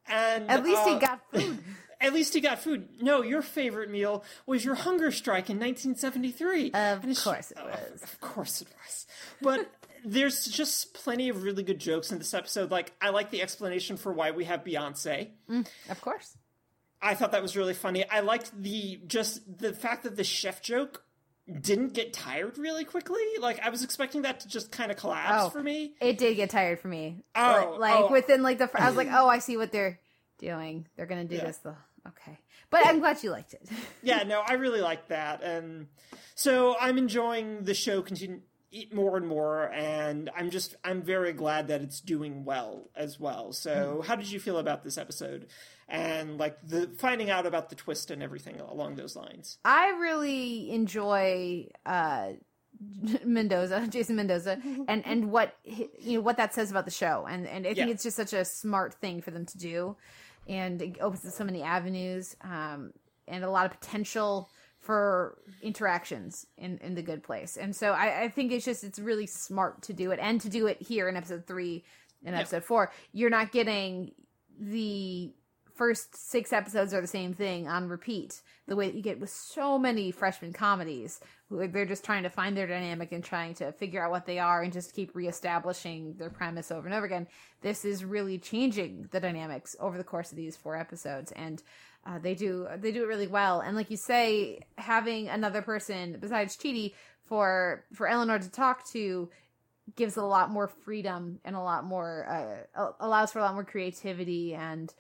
and At least he uh, got food. At least he got food. No, your favorite meal was your hunger strike in 1973. Of course it oh, was. Of course it was. But there's just plenty of really good jokes in this episode. Like, I like the explanation for why we have Beyonce. Of course. I thought that was really funny. I liked the just the fact that the chef joke didn't get tired really quickly. Like I was expecting that to just kind of collapse Oh. for me. It did get tired for me. Oh, like oh. within like the I was like, oh, I see what they're doing. They're gonna do Yeah. this though. Okay, but I'm glad you liked it. yeah, no, I really liked that, and so I'm enjoying the show continue eat more and more, and I'm just I'm very glad that it's doing well as well. So, mm-hmm. how did you feel about this episode, and like the finding out about the twist and everything along those lines? I really enjoy uh Mendoza, Jason Mendoza, and and what you know what that says about the show, and and I think Yeah. it's just such a smart thing for them to do, and it opens up so many avenues, um, and a lot of potential for interactions in in the good place, and so I, I think it's just it's really smart to do it, and to do it here in episode three and episode four, you're not getting the first six episodes are the same thing on repeat. The way that you get with so many freshman comedies they're just trying to find their dynamic and trying to figure out what they are and just keep reestablishing their premise over and over again. This is really changing the dynamics over the course of these four episodes and uh, they do they do it really well. And like you say having another person besides Chidi for for Eleanor to talk to gives a lot more freedom and a lot more uh, allows for a lot more creativity and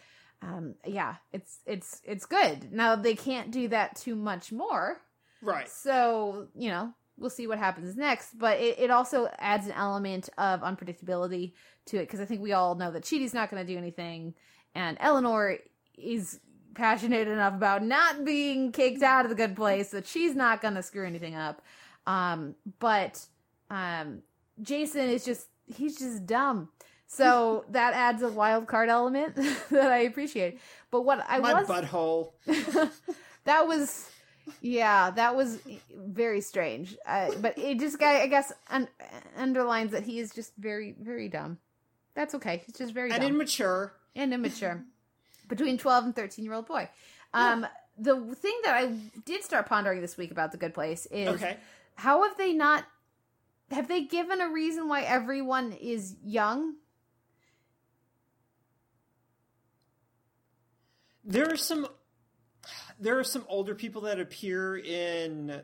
um, yeah it's it's it's good. Now they can't do that too much more. Right. so you know we'll see what happens next but it, it also adds an element of unpredictability to it because i think we all know that Chidi's not going to do anything and eleanor is passionate enough about not being kicked out of the good place that she's not going to screw anything up. Um, but um, jason is just he's just dumb so that adds a wild card element that i appreciate. But what i was My was butthole. that was yeah that was very strange. Uh, but it just guy i guess un- underlines that he is just very very dumb. That's okay. He's just very And dumb. immature. and immature. Between 12 and 13 year old boy. Um the thing that i did start pondering this week about the good place is Okay. how have they not have they given a reason why everyone is young There are some there are some older people that appear in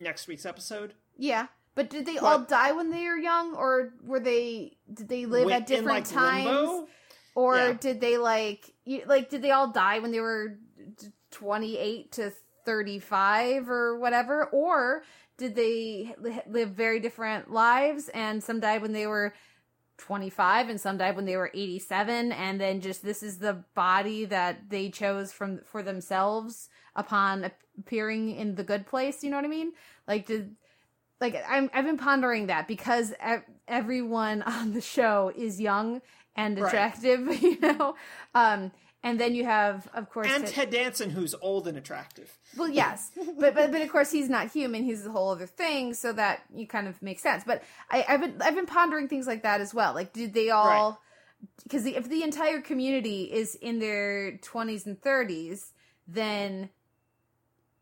next week's episode. yeah but did they all die when they were young or were they did they live at different like, times Limbo? or Yeah. did they like you, like did they all die when they were 28 to 35 or whatever or did they live very different lives and some died when they were 25 and some died when they were 87 and then just this is the body that they chose from for themselves upon appearing in the good place you know what i mean? Like did like I'm, i've been pondering that because everyone on the show is young and Right. attractive you know? Um and then you have of course And Ted- Ted Danson, who's old and attractive. well, yes, but, but but of course he's not human. He's a whole other thing, so that you kind of makes sense. But I, I've been I've been pondering things like that as well. Like, did they all? Because the, if the entire community is in their twenties and thirties, then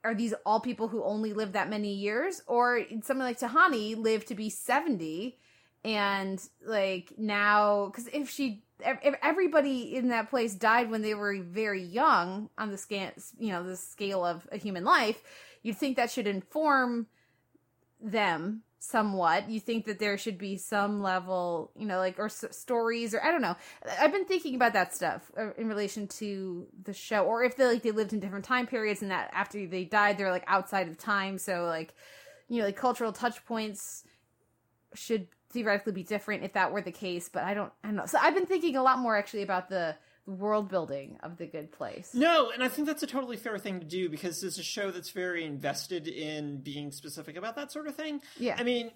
are these all people who only live that many years, or something like Tahani lived to be seventy, and like now because if she everybody in that place died when they were very young on the scale you know the scale of a human life you'd think that should inform them somewhat. You think that there should be some level, you know, like or s- stories or I don't know. I've been thinking about that stuff uh, in relation to the show, or if they like they lived in different time periods and that after they died they're like outside of time, so like you know like cultural touch points should theoretically be different if that were the case. But I don't, I don't know. So I've been thinking a lot more actually about the world building of the Good Place. No, and I think that's a totally fair thing to do because it's a show that's very invested in being specific about that sort of thing. Yeah. I mean,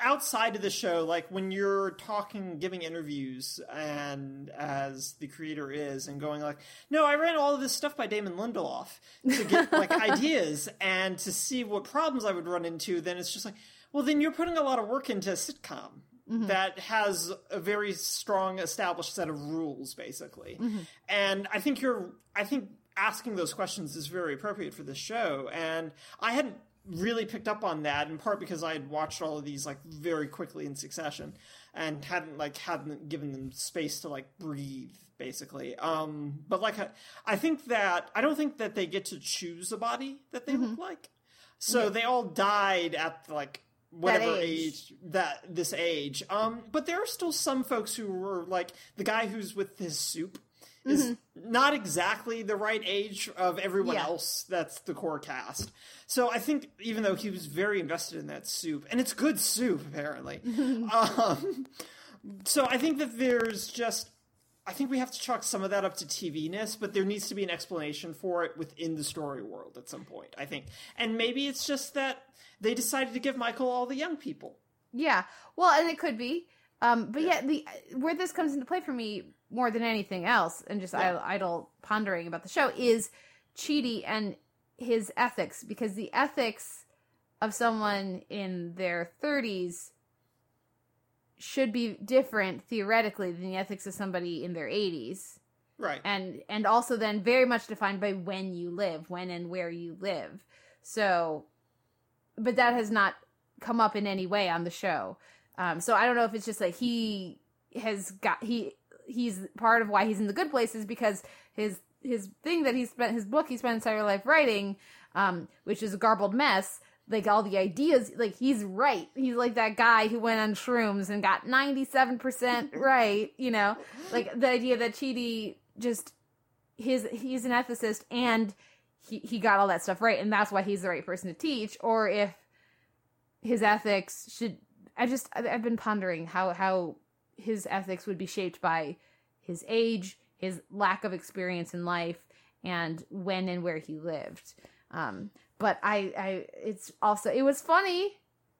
outside of the show, like when you're talking, giving interviews, and as the creator is, and going like, "No, I ran all of this stuff by Damon Lindelof to get like ideas and to see what problems I would run into." Then it's just like, well, then you're putting a lot of work into a sitcom. Mm-hmm. That has a very strong established set of rules, basically, mm-hmm. and I think you're. I think asking those questions is very appropriate for this show, and I hadn't really picked up on that in part because I had watched all of these like very quickly in succession and hadn't like hadn't given them space to like breathe basically. Um but like I, I think that I don't think that they get to choose a body that they mm-hmm. look like. So they all died at like whatever age. age. that this age um but there are still some folks who were like the guy who's with his soup is not exactly the right age of everyone Yeah. else that's the core cast. So I think even though he was very invested in that soup, and it's good soup apparently. um, so I think that there's just I think we have to chalk some of that up to TV ness, but there needs to be an explanation for it within the story world at some point, I think. And maybe it's just that they decided to give Michael all the young people. Yeah. Well, and it could be. Um, but yeah, the where this comes into play for me more than anything else, and just idle, idle pondering about the show is Chidi and his ethics, because the ethics of someone in their thirties should be different theoretically than the ethics of somebody in their eighties, Right. and and also then very much defined by when you live, when and where you live. So, but that has not come up in any way on the show. Um, so I don't know if it's just like he has got he he's part of why he's in the good places because his his thing that he spent his book he spent his entire life writing, um, which is a garbled mess. Like all the ideas, like he's right. He's like that guy who went on shrooms and got ninety seven percent right. You know, like the idea that Chidi just his he's an ethicist and he he got all that stuff right, and that's why he's the right person to teach. Or if his ethics should i just i've been pondering how how his ethics would be shaped by his age his lack of experience in life and when and where he lived um but i i it's also it was funny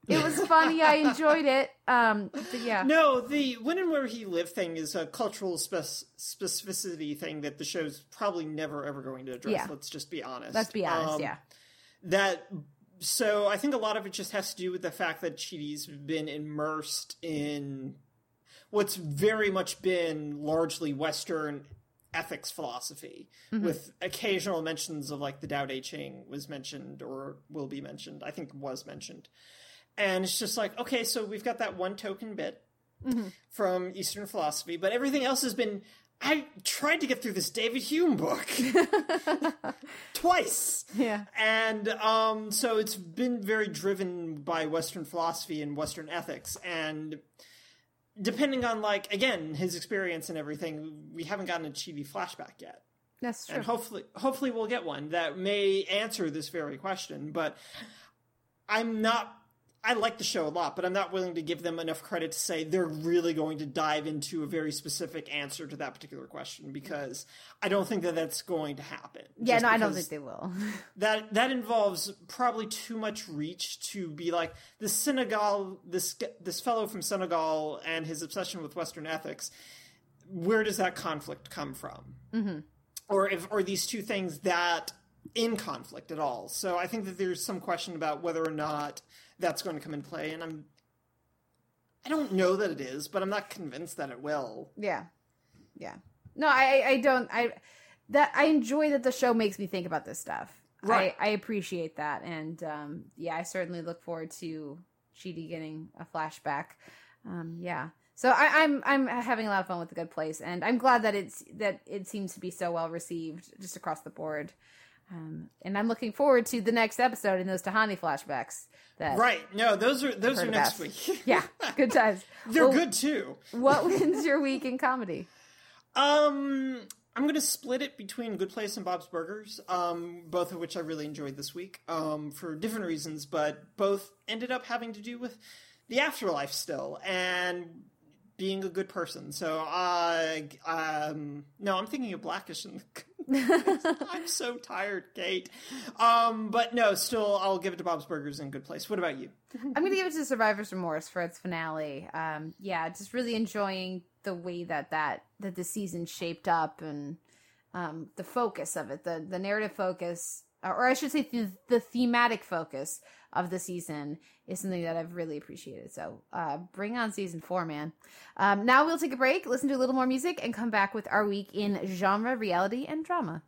it was funny i enjoyed it um yeah No, the when and where he lived thing is a cultural spec- specificity thing that the show's probably never ever going to address. Yeah. Let's just be honest. let's be honest Um, yeah That so I think a lot of it just has to do with the fact that Chidi's been immersed in what's very much been largely Western ethics philosophy, with occasional mentions of like the Tao Te Ching was mentioned or will be mentioned. I think was mentioned. And it's just like, okay, so we've got that one token bit from Eastern philosophy, but everything else has been. I tried to get through this David Hume book twice. yeah And um, so it's been very driven by Western philosophy and Western ethics. And depending on, like, again, his experience and everything, we haven't gotten a Chidi flashback yet. that's true And hopefully, hopefully we'll get one that may answer this very question. But I'm not. I like the show a lot, but I'm not willing to give them enough credit to say they're really going to dive into a very specific answer to that particular question because I don't think that that's going to happen. yeah no i don't think they will that that involves probably too much reach to be like the Senegal this this fellow from Senegal and his obsession with Western ethics. Where does that conflict come from? Mm-hmm. Or if are these two things that in conflict at all? So I think that there's some question about whether or not that's going to come in play, and I'm. I don't know that it is, but I'm not convinced that it will. Yeah, yeah. No, I, I don't. I that I enjoy that the show makes me think about this stuff. Right. I, I appreciate that, and um, yeah, I certainly look forward to Chidi getting a flashback. Um, yeah. So I, I'm I'm having a lot of fun with the Good Place, and I'm glad that it's that it seems to be so well received just across the board. Um, and I'm looking forward to the next episode in those Tahani flashbacks. That Right. No, those are those are next about. week. Yeah, good times. They're Well, good too. What wins your week in comedy? Um, I'm gonna split it between Good Place and Bob's Burgers. Um, both of which I really enjoyed this week. Um, for different reasons, but both ended up having to do with the afterlife still and being a good person. So, uh, um, no, I'm thinking of Blackish. And I'm so tired, Kate. Um, but no, still, I'll give it to Bob's Burgers in Good Place. What about you? I'm gonna give it to Survivor's Remorse for its finale. Um, yeah, just really enjoying the way that that that the season shaped up and um, the focus of it, the the narrative focus, or, or I should say, the, the thematic focus of the season is something that I've really appreciated. So, uh, bring on season four, man. Um, now we'll take a break, listen to a little more music, and come back with our week in genre, reality, and drama.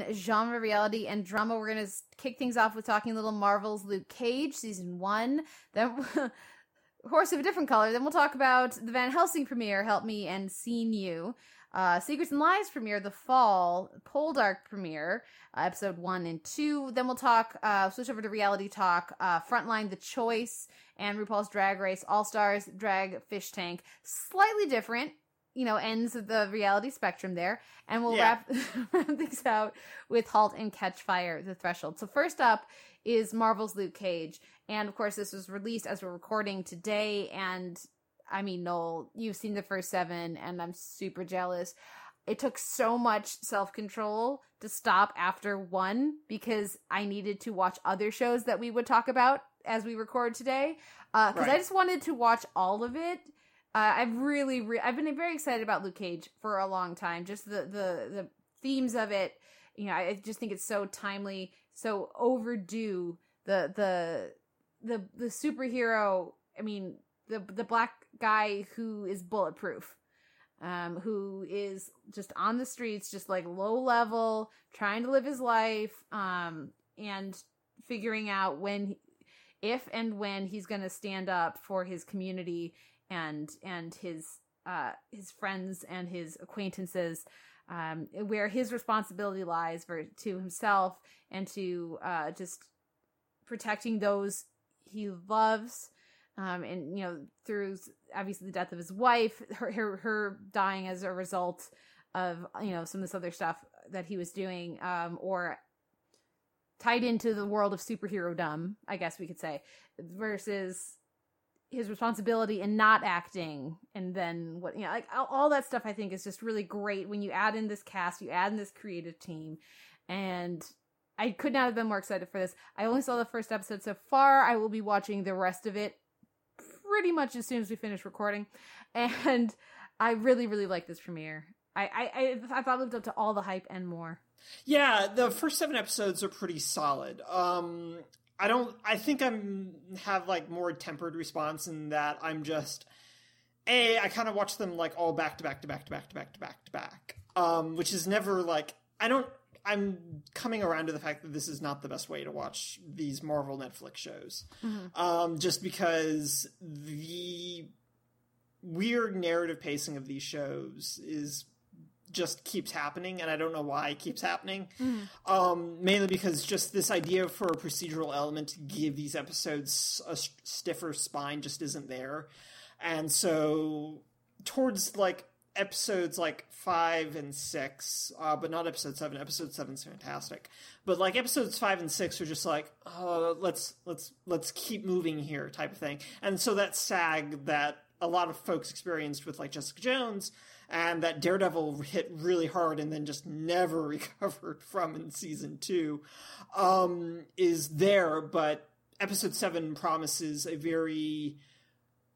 In genre, reality, and drama, we're going to kick things off with talking little Marvel's Luke Cage, season one. Then, Horse of a Different Color. Then we'll talk about the Van Helsing premiere, Help Me and Seen You. Uh, Secrets and Lies premiere, The Fall. Poldark premiere, uh, episode one and two. Then we'll talk, uh, switch over to reality talk, uh, Frontline, The Choice, and RuPaul's Drag Race, All Stars, Drag Fish Tank. Slightly different you know ends of the reality spectrum there. And we'll Yeah. wrap, wrap things out with halt and catch fire the threshold. So first up is marvel's luke cage. And of course this was released as we're recording today. And i mean noel you've seen the first seven and i'm super jealous. It took so much self-control to stop after one because i needed to watch other shows that we would talk about as we record today. Uh, because i Right. just wanted to watch all of it uh, I've really, re- I've been very excited about Luke Cage for a long time. Just the the the themes of it, you know, I just think it's so timely, so overdue. The the the the superhero. I mean, the the black guy who is bulletproof, um, who is just on the streets, just like low level, trying to live his life, um, and figuring out when, if and when he's going to stand up for his community and and his uh his friends and his acquaintances um where his responsibility lies for to himself and to uh just protecting those he loves um and you know through obviously the death of his wife her her, her dying as a result of you know some of this other stuff that he was doing um or tied into the world of superhero dumb i guess we could say versus his responsibility in not acting and then what you know like all, that stuff i think is just really great when you add in this cast you add in this creative team. And i could not have been more excited for this. I only saw the first episode so far. I will be watching the rest of it pretty much as soon as we finish recording. And i really really like this premiere. I i i, I thought it lived up to all the hype and more. Yeah, the first seven episodes are pretty solid. Um, I don't. I think I'm have like more tempered response in that I'm just a. I kind of watch them like all back to back to back to back to back to back to back. Um, which is never like I don't. I'm coming around to the fact that this is not the best way to watch these Marvel Netflix shows. Um, just because the weird narrative pacing of these shows is just keeps happening and i don't know why it keeps happening um mainly because just this idea for a procedural element to give these episodes a s- stiffer spine just isn't there and so towards like episodes like five and six, uh, but not episode seven. Episode seven's fantastic, but like episodes five and six are just like, oh, let's let's let's keep moving here, type of thing. And so that sag that a lot of folks experienced with like Jessica Jones and that Daredevil hit really hard and then just never recovered from in season two um, is there, but episode seven promises a very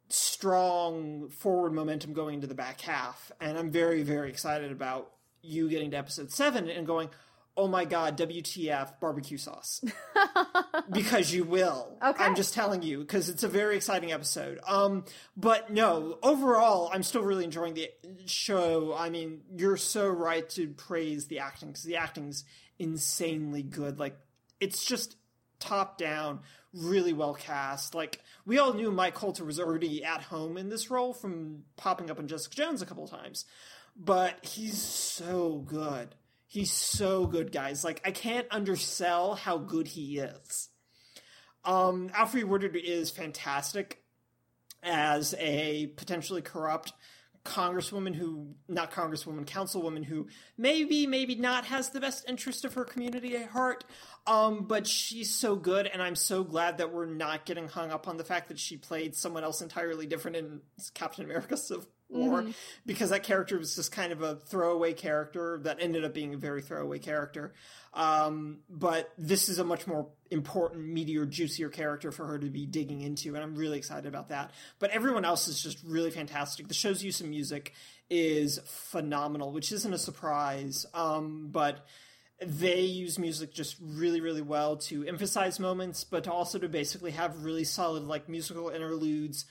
strong forward momentum going into the back half, and I'm very, very excited about you getting to episode seven and going, oh my god, WTF barbecue sauce. because you will. Okay. I'm just telling you, because it's a very exciting episode. Um, but no, overall, I'm still really enjoying the show. I mean, you're so right to praise the acting, because the acting's insanely good. Like, it's just top down, really well cast. Like we all knew Mike Colter was already at home in this role from popping up in Jessica Jones a couple times, but he's so good. He's so good, guys. Like I can't undersell how good he is. Um, Alfre Woodard is fantastic as a potentially corrupt congresswoman who not congresswoman councilwoman who maybe maybe not has the best interest of her community at heart um but she's so good and i'm so glad that we're not getting hung up on the fact that she played someone else entirely different in captain america civil war because that character was just kind of a throwaway character that ended up being a very throwaway character. Um but this is a much more important meatier juicier character for her to be digging into and i'm really excited about that. But everyone else is just really fantastic. The show's use of music is phenomenal which isn't a surprise um but they use music just really really well to emphasize moments but also to basically have really solid like musical interludes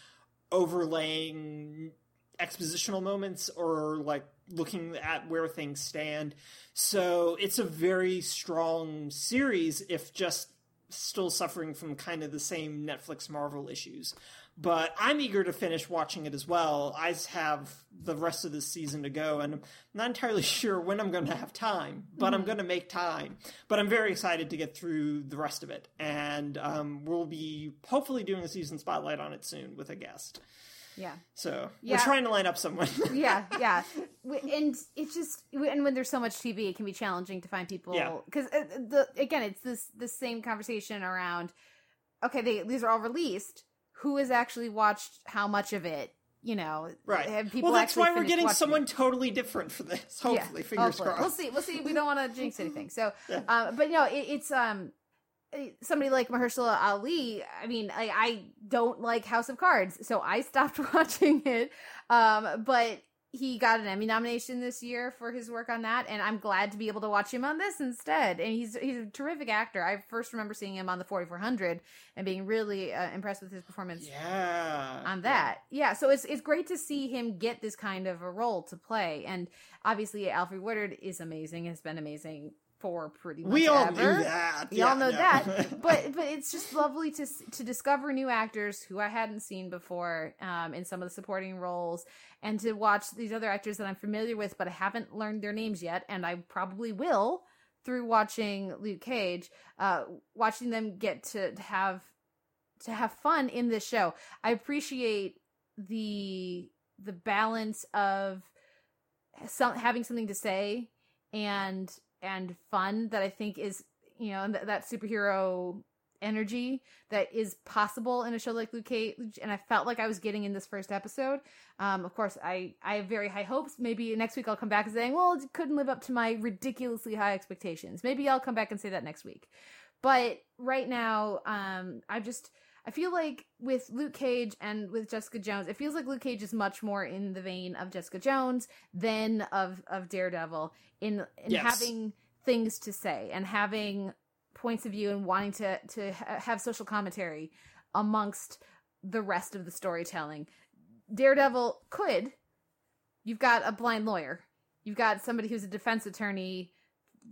overlaying expositional moments or like looking at where things stand. So it's a very strong series if just still suffering from kind of the same netflix marvel issues. But i'm eager to finish watching it as well. I have the rest of this season to go and i'm not entirely sure when i'm going to have time but i'm going to make time. But i'm very excited to get through the rest of it and um, we'll be hopefully doing a season spotlight on it soon with a guest Yeah. so Yeah. we're trying to line up someone yeah, yeah, and it's just and when there's so much TV, it can be challenging to find people. Yeah. because the again, it's this the same conversation around. Okay, they these are all released. Who has actually watched how much of it? You know, right Have people well that's why we're getting someone it? totally different for this hopefully Yeah, fingers hopefully. crossed We'll see. We'll see. We don't want to jinx anything. So, Yeah. um, but no, it, it's um somebody like Mahershala Ali. I mean, I, I don't like House of Cards, so I stopped watching it. Um, but he got an Emmy nomination this year for his work on that, and I'm glad to be able to watch him on this instead. And he's he's a terrific actor. I first remember seeing him on the 4400 and being really uh, impressed with his performance yeah on that. Yeah, so it's it's great to see him get this kind of a role to play, and obviously Alfre Woodard is amazing. Has been amazing for pretty much we all ever. knew that We all Yeah, know no. that, but but it's just lovely to to discover new actors who I hadn't seen before um, in some of the supporting roles, and to watch these other actors that I'm familiar with, but I haven't learned their names yet, and I probably will through watching Luke Cage, uh, watching them get to have to have fun in this show. I appreciate the the balance of some having something to say and and fun that I think is you know th- that superhero energy that is possible in a show like Luke Cage, and I felt like I was getting in this first episode. Um, of course, I I have very high hopes. Maybe next week I'll come back and saying, well, it couldn't live up to my ridiculously high expectations. Maybe I'll come back and say that next week. But right now, um, I just I feel like with Luke Cage and with Jessica Jones, it feels like Luke Cage is much more in the vein of Jessica Jones than of of Daredevil in in Yes. having things to say and having points of view and wanting to to ha- have social commentary amongst the rest of the storytelling. Daredevil could. You've got a blind lawyer. You've got somebody who's a defense attorney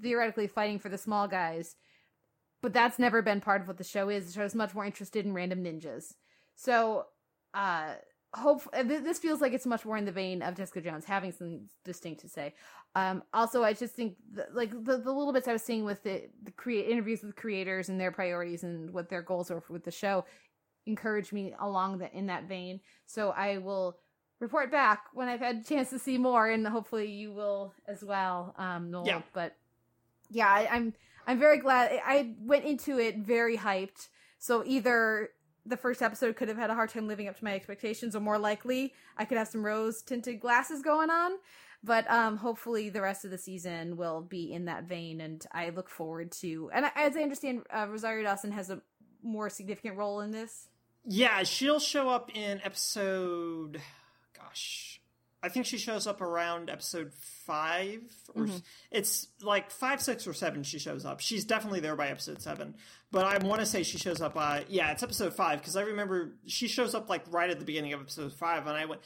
theoretically fighting for the small guys. But that's never been part of what the show is. The show is much more interested in random ninjas. So, uh, hope this feels like it's much more in the vein of Jessica Jones having something distinct to say. Um, also, I just think th- like the, the little bits I was seeing with the, the create interviews with creators and their priorities and what their goals are with the show encouraged me along the in that vein. So I will report back when I've had a chance to see more, and hopefully you will as well, um, Noel. Yeah. But yeah, I, I'm I'm very glad. I went into it very hyped. So either the first episode could have had a hard time living up to my expectations, or more likely, I could have some rose tinted glasses going on. But um, hopefully, the rest of the season will be in that vein, and I look forward to. And as I understand, uh, Rosario Dawson has a more significant role in this. Yeah, she'll show up in episode. Gosh, I think she shows up around episode five, or it's like five, six, or seven. She shows up. She's definitely there by episode seven, but I want to say she shows up by yeah, it's episode five because I remember she shows up like right at the beginning of episode five, and I went,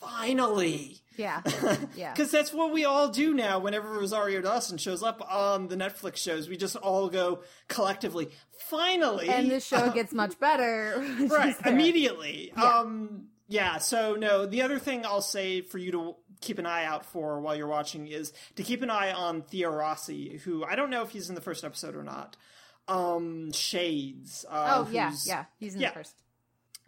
finally. Yeah, yeah. Because that's what we all do now whenever Rosario Dawson shows up on the Netflix shows. We just all go collectively, finally. and the show gets much better. right immediately um yeah so no the other thing i'll say for you to keep an eye out for while you're watching is to keep an eye on theo rossi who i don't know if he's in the first episode or not um shades uh, Oh yeah, yeah. He's in yeah. the first.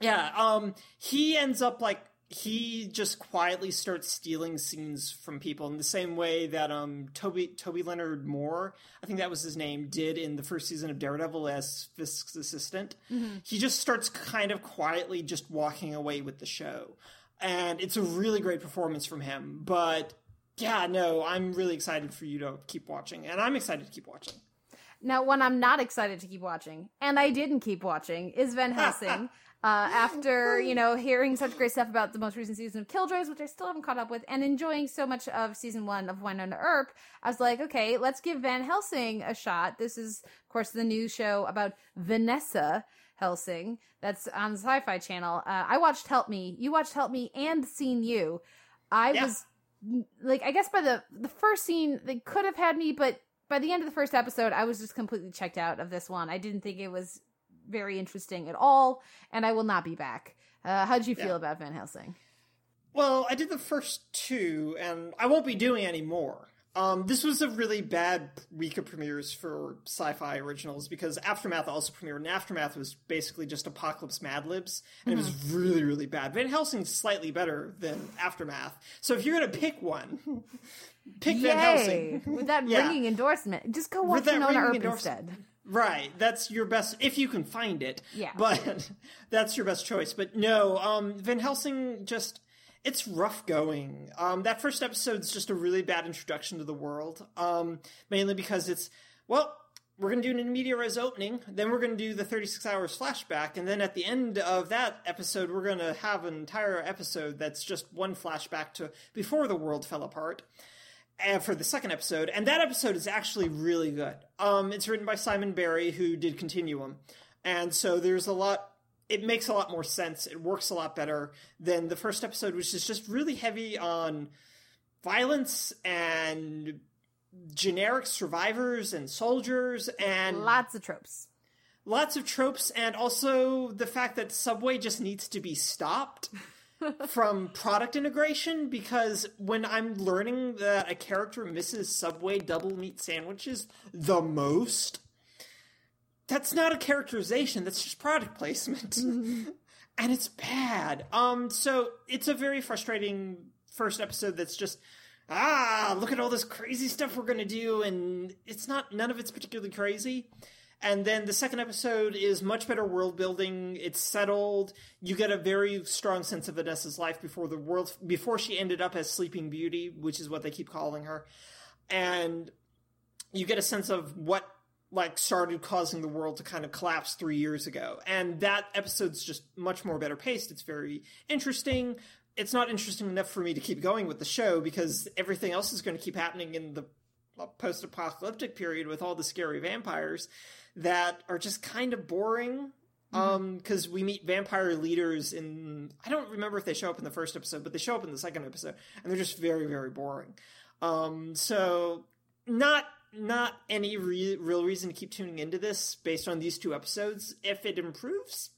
yeah um he ends up like he just quietly starts stealing scenes from people in the same way that um Toby Toby Leonard Moore, I think that was his name, did in the first season of Daredevil as Fisk's assistant. He just starts kind of quietly just walking away with the show. And it's a really great performance from him. But yeah, no, I'm really excited for you to keep watching. And I'm excited to keep watching. Now, one I'm not excited to keep watching, and I didn't keep watching, is Van Helsing. Uh, after you know hearing such great stuff about the most recent season of Killjoys, which I still haven't caught up with, and enjoying so much of season one of Wynonna Earp, I was like, okay, let's give Van Helsing a shot. This is, of course, the new show about Vanessa Helsing that's on the Sci-Fi Channel. Uh, I watched Help Me. You watched Help Me and Seen You. I Yeah. was like, I guess by the the first scene, they could have had me, but by the end of the first episode, I was just completely checked out of this one. I didn't think it was very interesting at all, and I will not be back. Uh, how did you feel Yeah. about Van Helsing? Well, I did the first two, and I won't be doing any more. Um, this was a really bad week of premieres for sci-fi originals because Aftermath also premiered, and Aftermath was basically just Apocalypse Mad Libs, and it was really, really bad. Van Helsing's slightly better than Aftermath, so if you're gonna pick one, pick Van Helsing. With that Yeah. ringing endorsement, just go watch Wynonna Earp instead. Right, that's your best if you can find it. Yeah. But that's your best choice. But no, um Van Helsing just it's rough going. Um that first episode's just a really bad introduction to the world. Um mainly because it's well, we're going to do an res opening, then we're going to do the 36 hours flashback, and then at the end of that episode, we're going to have an entire episode that's just one flashback to before the world fell apart for the second episode, and that episode is actually really good. Um, it's written by Simon Barry, who did Continuum, and so there's a lot. It makes a lot more sense. It works a lot better than the first episode, which is just really heavy on violence and generic survivors and soldiers and Lots of tropes. lots of tropes and also the fact that subway just needs to be stopped from product integration because when i'm learning that a character misses subway double meat sandwiches the most that's not a characterization that's just product placement. And it's bad. Um so it's a very frustrating first episode that's just ah look at all this crazy stuff we're gonna do and it's not none of it's particularly crazy and then the second episode is much better world building. It's settled. You get a very strong sense of Vanessa's life before the world before she ended up as Sleeping Beauty, which is what they keep calling her. And you get a sense of what like started causing the world to kind of collapse 3 years ago. And that episode's just much more better paced. It's very interesting. It's not interesting enough for me to keep going with the show because everything else is going to keep happening in the post-apocalyptic period with all the scary vampires that are just kind of boring um because we meet vampire leaders in i don't remember if they show up in the first episode but they show up in the second episode and they're just very very boring um so not not any re- real reason to keep tuning into this based on these two episodes if it improves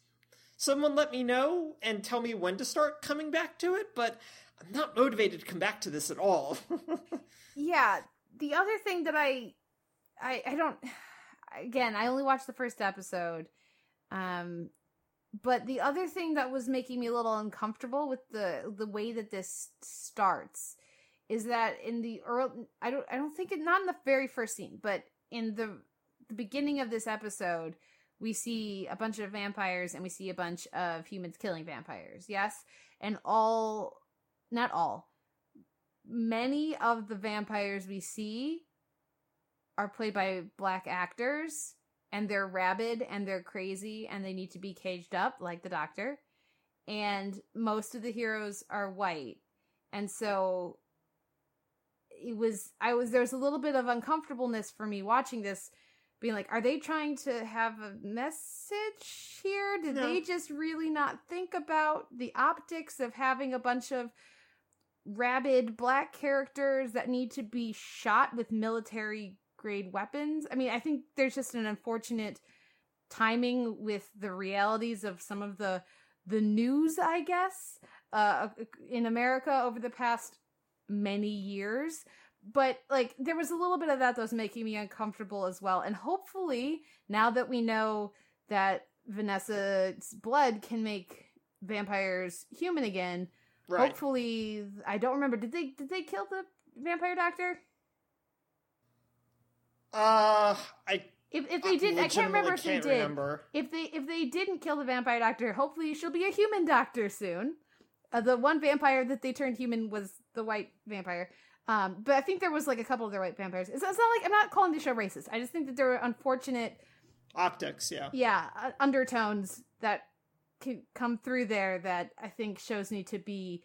someone let me know and tell me when to start coming back to it but i'm not motivated to come back to this at all Yeah. The other thing that I, I, I don't. Again, I only watched the first episode. Um, but the other thing that was making me a little uncomfortable with the the way that this starts is that in the early I don't I don't think it not in the very first scene, but in the the beginning of this episode, we see a bunch of vampires and we see a bunch of humans killing vampires. Yes, and all not all many of the vampires we see are played by black actors and they're rabid and they're crazy and they need to be caged up like the doctor. And most of the heroes are white. And so it was i was there's a little bit of uncomfortableness for me watching this being like are they trying to have a message here? Did No. they just really not think about the optics of having a bunch of rabid black characters that need to be shot with military grade weapons. I mean, I think there's just an unfortunate timing with the realities of some of the the news, I guess, uh, in America over the past many years. But like, there was a little bit of that that was making me uncomfortable as well. And hopefully, now that we know that Vanessa's blood can make vampires human again, Right. hopefully i don't remember did they did they kill the vampire doctor Uh, I if, if they didn't, i can't remember if they can't did. remember. if they if they didn't kill the vampire doctor hopefully she'll be a human doctor soon. Uh, the one vampire that they turned human was the white vampire. Um but i think there was like a couple of other white vampires. It's, it's not like i'm not calling the show racist. I just think that there were unfortunate Optics, yeah. yeah uh, undertones that can come through there that i think shows need to be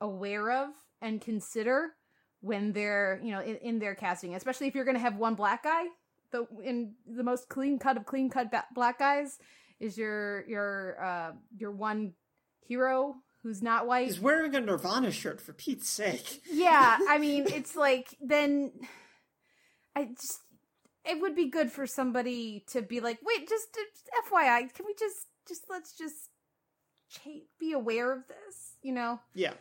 aware of and consider when they're you know in, in their casting especially if you're going to have one black guy the in the most clean cut of clean cut black guys is your your uh your one hero who's not white He's wearing a Nirvana shirt for Pete's sake. yeah i mean it's like then i just it would be good for somebody to be like wait just, just fyi can we just just let's just be aware of this you know Yeah.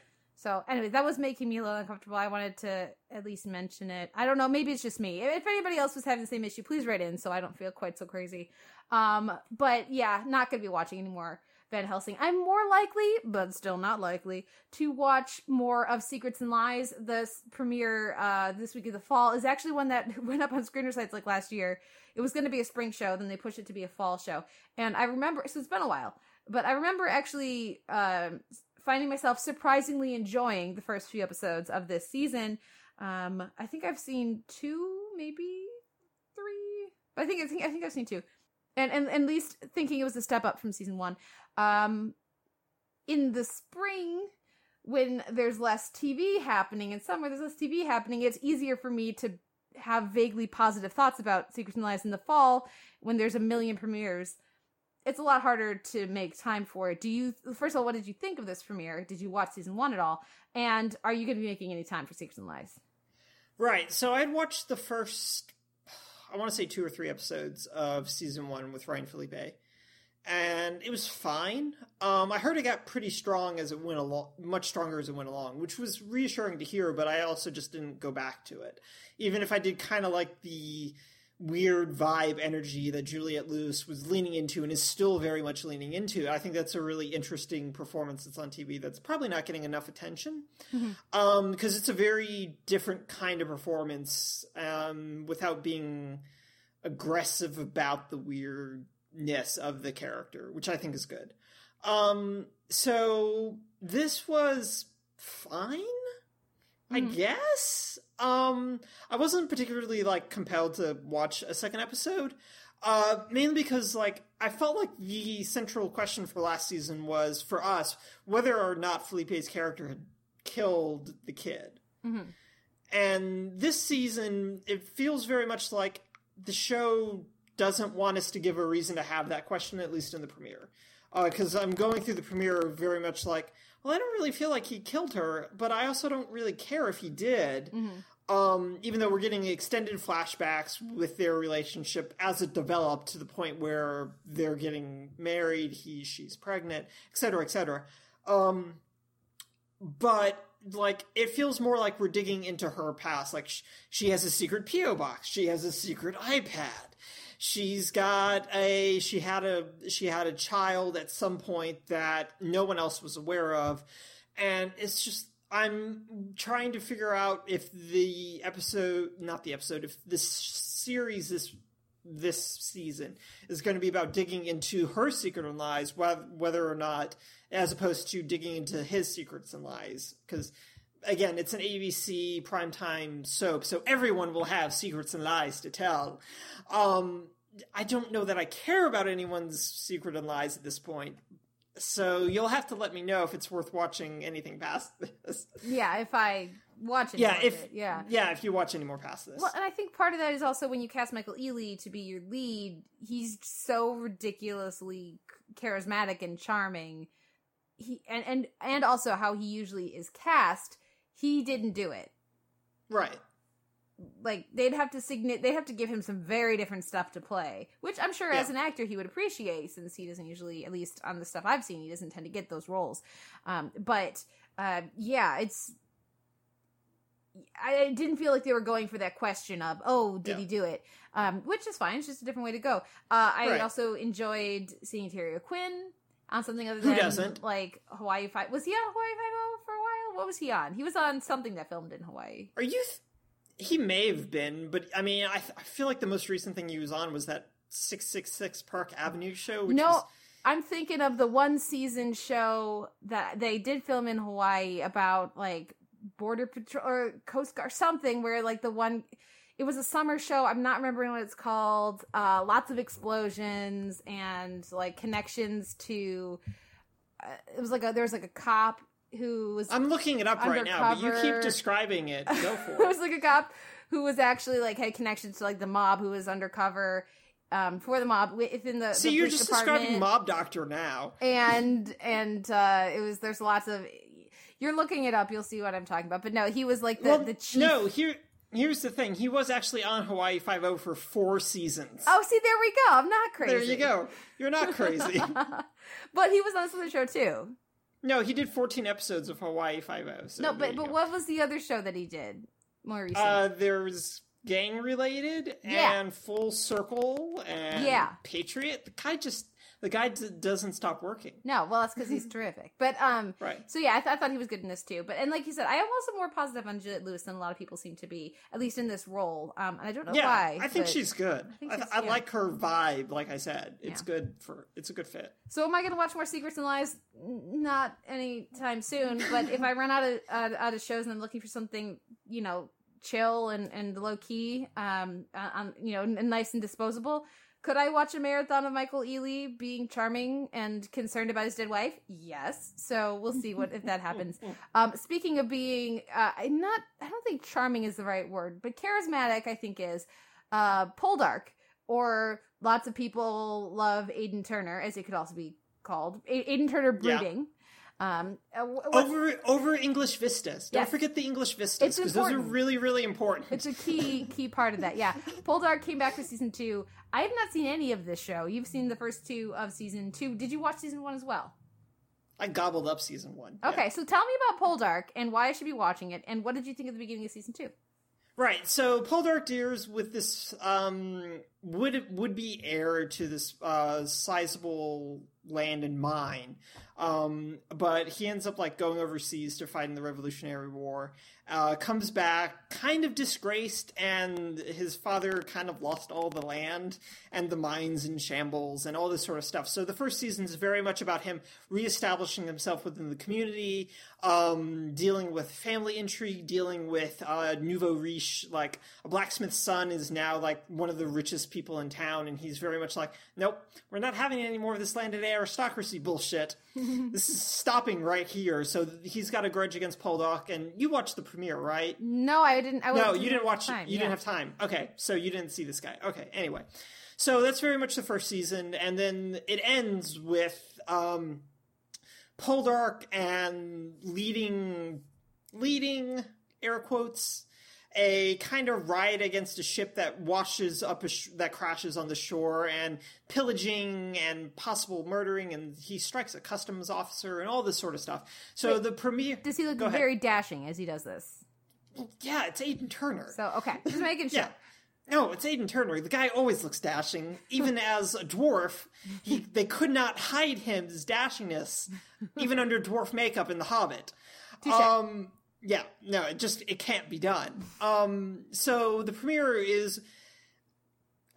So anyway that was making me a little uncomfortable i wanted to at least mention it i don't know maybe it's just me if anybody else was having the same issue please write in so i don't feel quite so crazy um but yeah not gonna be watching anymore Van Helsing. I'm more likely, but still not likely, to watch more of Secrets and Lies. The s- premiere uh, this week of the fall is actually one that went up on screener sites like last year. It was going to be a spring show, then they pushed it to be a fall show. And I remember, so it's been a while, but I remember actually um finding myself surprisingly enjoying the first few episodes of this season. Um, I think I've seen two, maybe three. I think I think I think I've seen two, and and, and at least thinking it was a step up from season one. Um, in the spring, when there's less TV happening, in summer there's less TV happening, it's easier for me to have vaguely positive thoughts about Secrets and Lies in the fall when there's a million premieres. It's a lot harder to make time for it. Do you, first of all, what did you think of this premiere? Did you watch season one at all? And are you going to be making any time for Secrets and Lies? Right. So I'd watched the first, I want to say two or three episodes of season one with Ryan Phillippe, and it was fine. Um, I heard it got pretty strong as it went along, much stronger as it went along, which was reassuring to hear. But I also just didn't go back to it, even if I did kind of like the weird vibe energy that Juliette Lewis was leaning into and is still very much leaning into. I think that's a really interesting performance that's on TV that's probably not getting enough attention um because it's a very different kind of performance um without being aggressive about the weirdness of the character which i think is good. Um so this was fine i guess um i wasn't particularly like compelled to watch a second episode uh mainly because like i felt like the central question for last season was for us whether or not phillippe's character had killed the kid. And this season, it feels very much like the show doesn't want us to give a reason to have that question, at least in the premiere. Because I'm going through the premiere very much like, well, I don't really feel like he killed her, but I also don't really care if he did. Um, even though we're getting extended flashbacks with their relationship as it developed to the point where they're getting married, he, she's pregnant, et cetera, et cetera. Um, but like it feels more like we're digging into her past. Like sh- she has a secret po box. She has a secret ipad. She's got a she had a she had a child at some point that no one else was aware of. And it's just i'm trying to figure out if the episode not the episode if this series this this season is going to be about digging into her secret and lies whether, or not as opposed to digging into his secrets and lies. Because again it's an abc primetime soap so everyone will have secrets and lies to tell. Um i don't know that i care about anyone's secret and lies at this point so you'll have to let me know if it's worth watching anything past this Yeah, if I watch it. yeah if it, yeah. yeah if you watch any more past this Well, and I think part of that is also when you cast Michael Ealy to be your lead, he's so ridiculously charismatic and charming. He and and and also how he usually is cast, he didn't do it. right Like they'd have to signi- they have to give him some very different stuff to play, which I'm sure as an actor he would appreciate since he doesn't usually, at least on the stuff I've seen, he doesn't tend to get those roles. Um, but uh, yeah, it's I didn't feel like they were going for that question of, oh, did Yeah. he do it? Um, which is fine. It's just a different way to go. Uh, I Right. also enjoyed seeing Terry O'Quinn on something other Who than doesn't? like Hawaii Five. Was he on Hawaii Five O for a while? What was he on? He was on something that filmed in Hawaii. Are you? Th- he may have been, but I mean, I, th- I feel like the most recent thing he was on was that six six six Park Avenue show. Which no, was, I'm thinking of the one season show that they did film in Hawaii about like border patrol or coast guard something where like the one it was a summer show i'm not remembering what it's called uh lots of explosions and like connections to uh, it was like a there was like a cop who was I'm looking it up right now, but you keep describing it. Go for it for was like a cop who was actually like had connections to like the mob who was undercover um for the mob within the See, the you're just department. describing Mob Doctor now. and and uh it was there's lots of you're looking it up you'll see what i'm talking about but no he was like the, well, the chief no, here. Here's the thing. He was actually on Hawaii Five O for four seasons. oh see there we go i'm not crazy there you go. You're not crazy. but he was on this other show too no, he did 14 episodes of Hawaii Five O. So no but but go. what was the other show that he did more recently? Uh, there's gang related Yeah. and full circle and Yeah. Patriot. The guy just the guy d- doesn't stop working. no well that's because he's terrific but um Right. so yeah I, th- I thought he was good in this too but and like you said i am also more positive on Juliette lewis than a lot of people seem to be at least in this role um and i don't know Yeah, why I think she's good. I, think I, she's- I yeah. like her vibe. Like I said, it's Yeah. good for it's a good fit. So am I going to watch more Secrets and Lies? Not anytime soon. But if I run out of out, out of shows and I'm looking for something, you know, chill and and low key, um, uh, um, you know, and nice and disposable, could I watch a marathon of Michael Ealy being charming and concerned about his dead wife? Yes. So we'll see what if that happens. Um, speaking of being, uh, not. I don't think charming is the right word, but charismatic. I think is uh, Poldark or lots of people love Aidan Turner, as it could also be called. A- Aidan Turner Yeah. Um, uh, Over over English vistas. Don't Yes. forget the English vistas because those are really really important. it's a key key part of that. Yeah, Poldark came back for season two. I have not seen any of this show. You've seen the first two of season two. Did you watch season one as well? I gobbled up season one. yeah. Okay, so tell me about Poldark and why I should be watching it, and what did you think at the beginning of season two? Right. So Poldark deals with this um would would be heir to this uh sizable land and mine. Um but he ends up like going overseas to fight in the Revolutionary War. Uh comes back kind of disgraced and his father kind of lost all the land and the mines in shambles and all this sort of stuff. So the first season is very much about him reestablishing himself within the community, um, dealing with family intrigue, dealing with uh, nouveau riche. Like a blacksmith's son is now like one of the richest people in town, and he's very much like, nope, we're not having any more of this landed aristocracy bullshit. this is stopping right here. So he's got a grudge against Poldark, and you watched the premiere, right? No, I didn't. I No, you didn't watch. time, you yeah. didn't have time. Okay, so you didn't see this guy. Okay, anyway, so that's very much the first season, and then it ends with um, Poldark and leading, leading air quotes a kind of riot against a ship that washes up a sh- that crashes on the shore and pillaging and possible murdering and he strikes a customs officer and all this sort of stuff so the premiere Does he look very dashing as he does this? yeah it's aidan turner So okay, just making sure. yeah. no, it's Aidan Turner. The guy always looks dashing, even as a dwarf. He they could not hide him his dashingness, even under dwarf makeup in The Hobbit. Um, yeah, no, it just it can't be done. Um, so the premiere is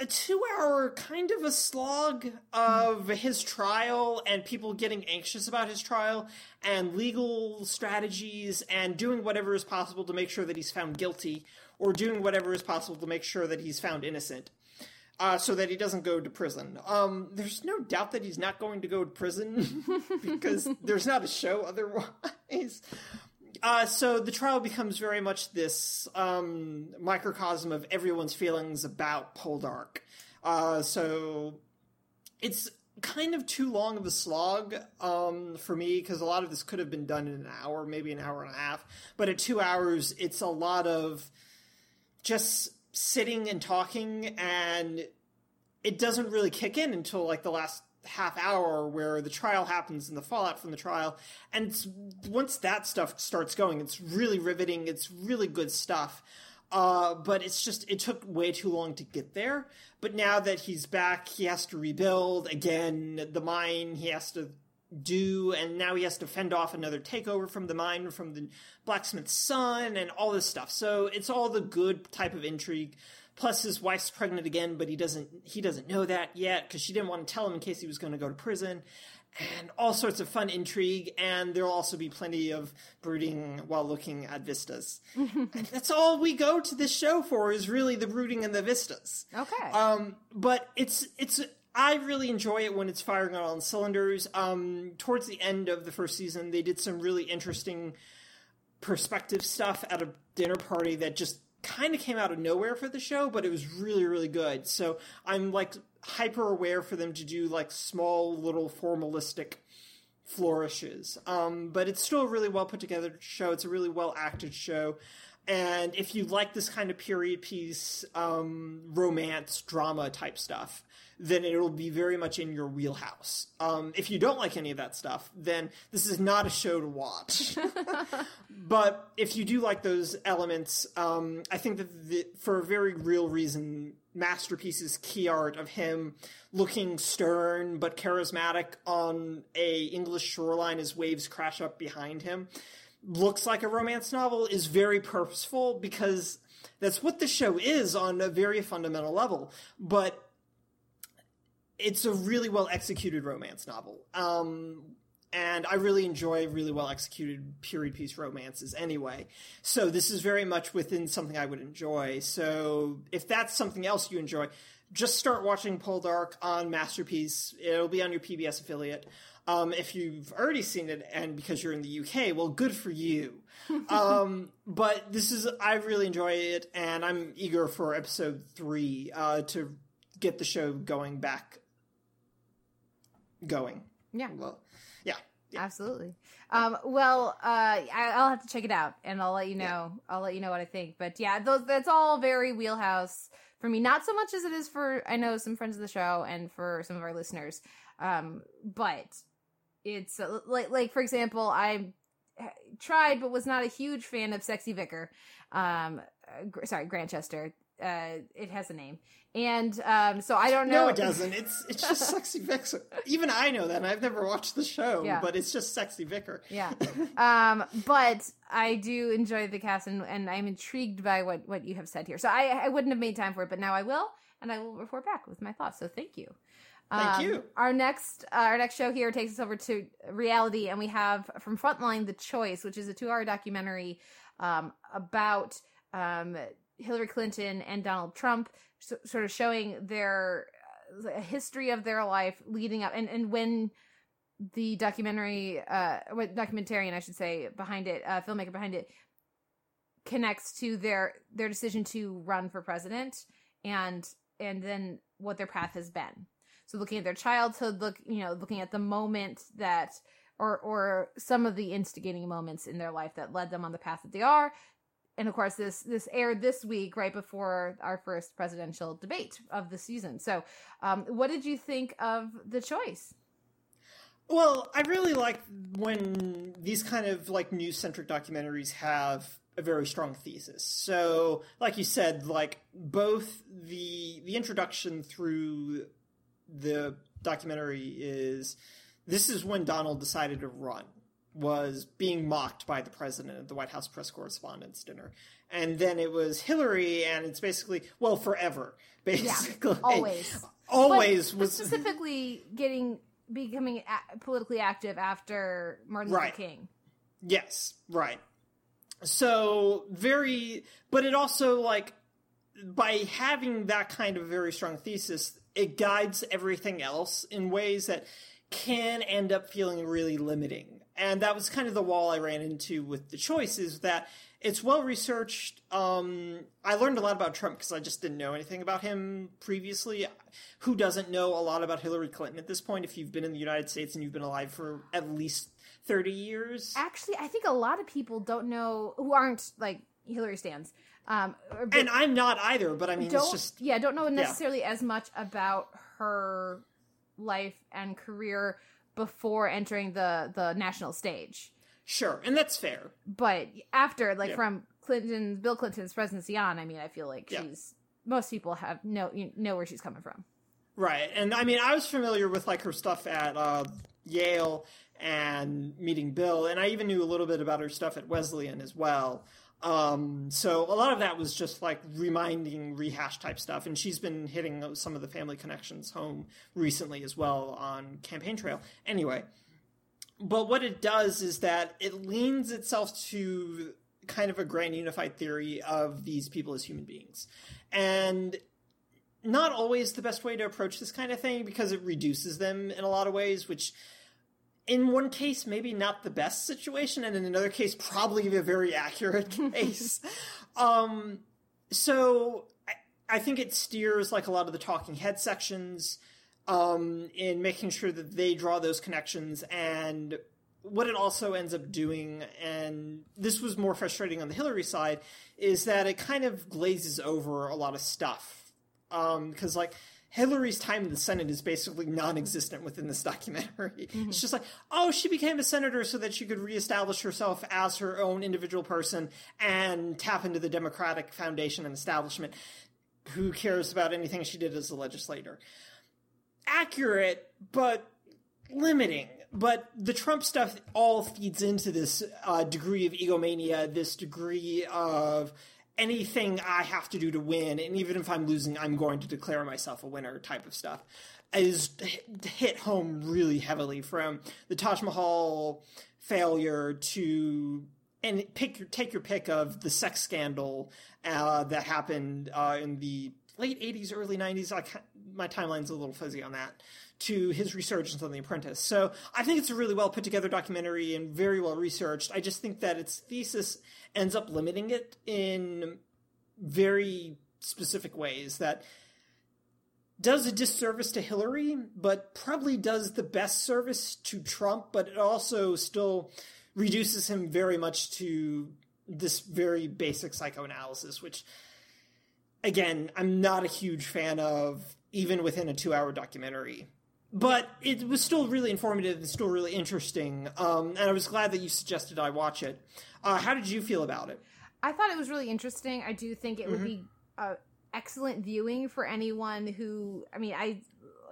a two-hour kind of a slog of his trial and people getting anxious about his trial and legal strategies and doing whatever is possible to make sure that he's found guilty or doing whatever is possible to make sure that he's found innocent uh, so that he doesn't go to prison. Um, there's no doubt that he's not going to go to prison because there's not a show otherwise. Uh, so the trial becomes very much this um, microcosm of everyone's feelings about Poldark. Uh, so it's kind of too long of a slog um, for me because a lot of this could have been done in an hour, maybe an hour and a half. But at two hours, it's a lot of just sitting and talking, and it doesn't really kick in until like the last half hour where the trial happens and the fallout from the trial. And once that stuff starts going it's really riveting it's really good stuff. Uh, but it's just it took way too long to get there. But now that he's back he has to rebuild again the mine he has to do and now he has to fend off another takeover from the mine from the blacksmith's son and all this stuff. So it's all the good type of intrigue. Plus his wife's pregnant again but he doesn't he doesn't know that yet because she didn't want to tell him in case he was going to go to prison. And all sorts of fun intrigue and there'll also be plenty of brooding while looking at vistas. And that's all we go to this show for is really the brooding and the vistas. Okay. um, but it's it's I really enjoy it when it's firing on all cylinders. Um, towards the end of the first season, they did some really interesting perspective stuff at a dinner party that just kind of came out of nowhere for the show, but it was really really good. So I'm like hyper aware for them to do like small little formalistic flourishes. Um, but it's still a really well put together show. It's a really well acted show. And if you like this kind of period piece, um, romance, drama type stuff, then it'll be very much in your wheelhouse. Um, if you don't like any of that stuff, then this is not a show to watch. but if you do like those elements, um, I think that the, for a very real reason, Masterpiece's key art of him looking stern but charismatic on a English shoreline as waves crash up behind him looks like a romance novel is very purposeful because that's what the show is on a very fundamental level. But it's a really well executed romance novel. Um, and I really enjoy really well executed period piece romances anyway. So this is very much within something I would enjoy. So if that's something else you enjoy, just start watching Poldark on Masterpiece. It'll be on your PBS affiliate. Um, if you've already seen it and because you're in the UK, well, good for you. um, but this is, I really enjoy it and I'm eager for episode three uh, to get the show going back. Going. yeah. Well, yeah. yeah. Absolutely. Um, well, uh, I, I'll have to check it out, and I'll let you know. I'll let you know what I think. But yeah, those that's all very wheelhouse for me. Not so much as it is for I know some friends of the show and for some of our listeners. Um, but it's uh, like like for example, I tried but was not a huge fan of Sexy Vicar. Um, uh, sorry, Grantchester. Uh, it has a name, and um, so I don't know. No, it doesn't. It's it's just sexy vicar. Even I know that. and I've never watched the show, Yeah. but it's just sexy vicar. Yeah. Um, but I do enjoy the cast and, and I'm intrigued by what, what you have said here. So I, I wouldn't have made time for it, but now I will, and I will report back with my thoughts. So thank you. Thank Um, you. Our next uh, our next show here takes us over to reality, and we have from Frontline the Choice, which is a two hour documentary um, about um, Hillary Clinton and Donald Trump, so, sort of showing their uh, history of their life leading up, and and when the documentary, uh, what documentarian I should say behind it, uh, filmmaker behind it, connects to their their decision to run for president, and and then what their path has been. So looking at their childhood, look you know looking at the moment that or or some of the instigating moments in their life that led them on the path that they are. And of course, this this aired this week, right before our first presidential debate of the season. So, um, what did you think of the choice? Well, I really like when these kind of like news centric documentaries have a very strong thesis. So, like you said, like both the the introduction through the documentary is this is when Donald decided to run was being mocked by the president at the White House press correspondence dinner. And then it was Hillary and it's basically well forever. Basically. always. Always But was specifically getting becoming a- politically active after Martin Right. Luther King. Yes, right. So very, but it also like by having that kind of very strong thesis, it guides everything else in ways that can end up feeling really limiting. And that was kind of the wall I ran into with the choice is that it's well researched. Um, I learned a lot about Trump because I just didn't know anything about him previously. Who doesn't know a lot about Hillary Clinton at this point if you've been in the United States and you've been alive for at least 30 years? Actually, I think a lot of people don't know who aren't like Hillary stands. Um, or- and I'm not either, but I mean, it's just yeah don't know necessarily as much about her life and career before entering the the national stage sure, and that's fair. but after like Yeah. from clinton bill clinton's presidency on i mean i feel like Yeah. she's most people have know you know where she's coming from Right. And I mean, I was familiar with like her stuff at uh, Yale and meeting Bill, and I even knew a little bit about her stuff at Wesleyan as well. Um, so a lot of that was just like reminding rehash type stuff, and she's been hitting some of the family connections home recently as well on Campaign Trail. Anyway, but what it does is that it leans itself to kind of a grand unified theory of these people as human beings. And not always the best way to approach this kind of thing because it reduces them in a lot of ways, which in one case maybe not the best situation, and in another case probably a very accurate case. um, so I, I think it steers like a lot of the talking head sections um, in making sure that they draw those connections and what it also ends up doing, and this was more frustrating on the Hillary side, is that it kind of glazes over a lot of stuff. Because, like, Hillary's time in the Senate is basically non existent within this documentary. It's just like, oh, she became a senator so that she could reestablish herself as her own individual person and tap into the Democratic foundation and establishment. Who cares about anything she did as a legislator? Accurate, but limiting. But the Trump stuff all feeds into this uh, degree of egomania, this degree of anything I have to do to win, and even if I'm losing, I'm going to declare myself a winner type of stuff, is hit- home really heavily from the Taj Mahal failure to and pick your take your pick of the sex scandal uh, that happened uh, in the late 80s early 90s I my timeline's a little fuzzy on that to his resurgence on the apprentice so i think it's a really well put together documentary and very well researched i just think that its thesis ends up limiting it in very specific ways that does a disservice to Hillary, but probably does the best service to Trump, but it also still reduces him very much to this very basic psychoanalysis, which, again, I'm not a huge fan of, even within a two hour documentary. But it was still really informative and still really interesting. Um, and I was glad that you suggested I watch it. Uh, how did you feel about it? I thought it was really interesting. I do think it would Mm-hmm. be uh, excellent viewing for anyone who. I mean, I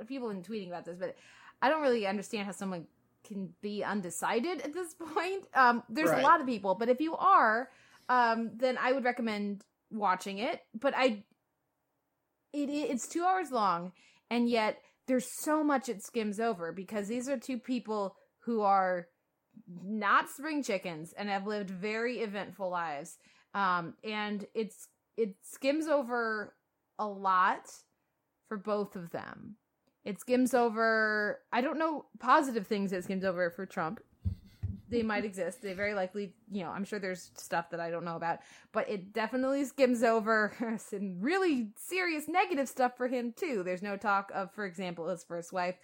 people have been tweeting about this, but I don't really understand how someone can be undecided at this point. Um, there's Right. a lot of people, but if you are, um, then I would recommend watching it. But I, it it's two hours long, and yet there's so much it skims over because these are two people who are not spring chickens and have lived very eventful lives. Um and it's it skims over a lot for both of them. It skims over i don't know positive things it skims over for trump they might exist. They very likely you know i'm sure there's stuff that i don't know about but it definitely skims over some really serious negative stuff for him too. There's no talk of for example his first wife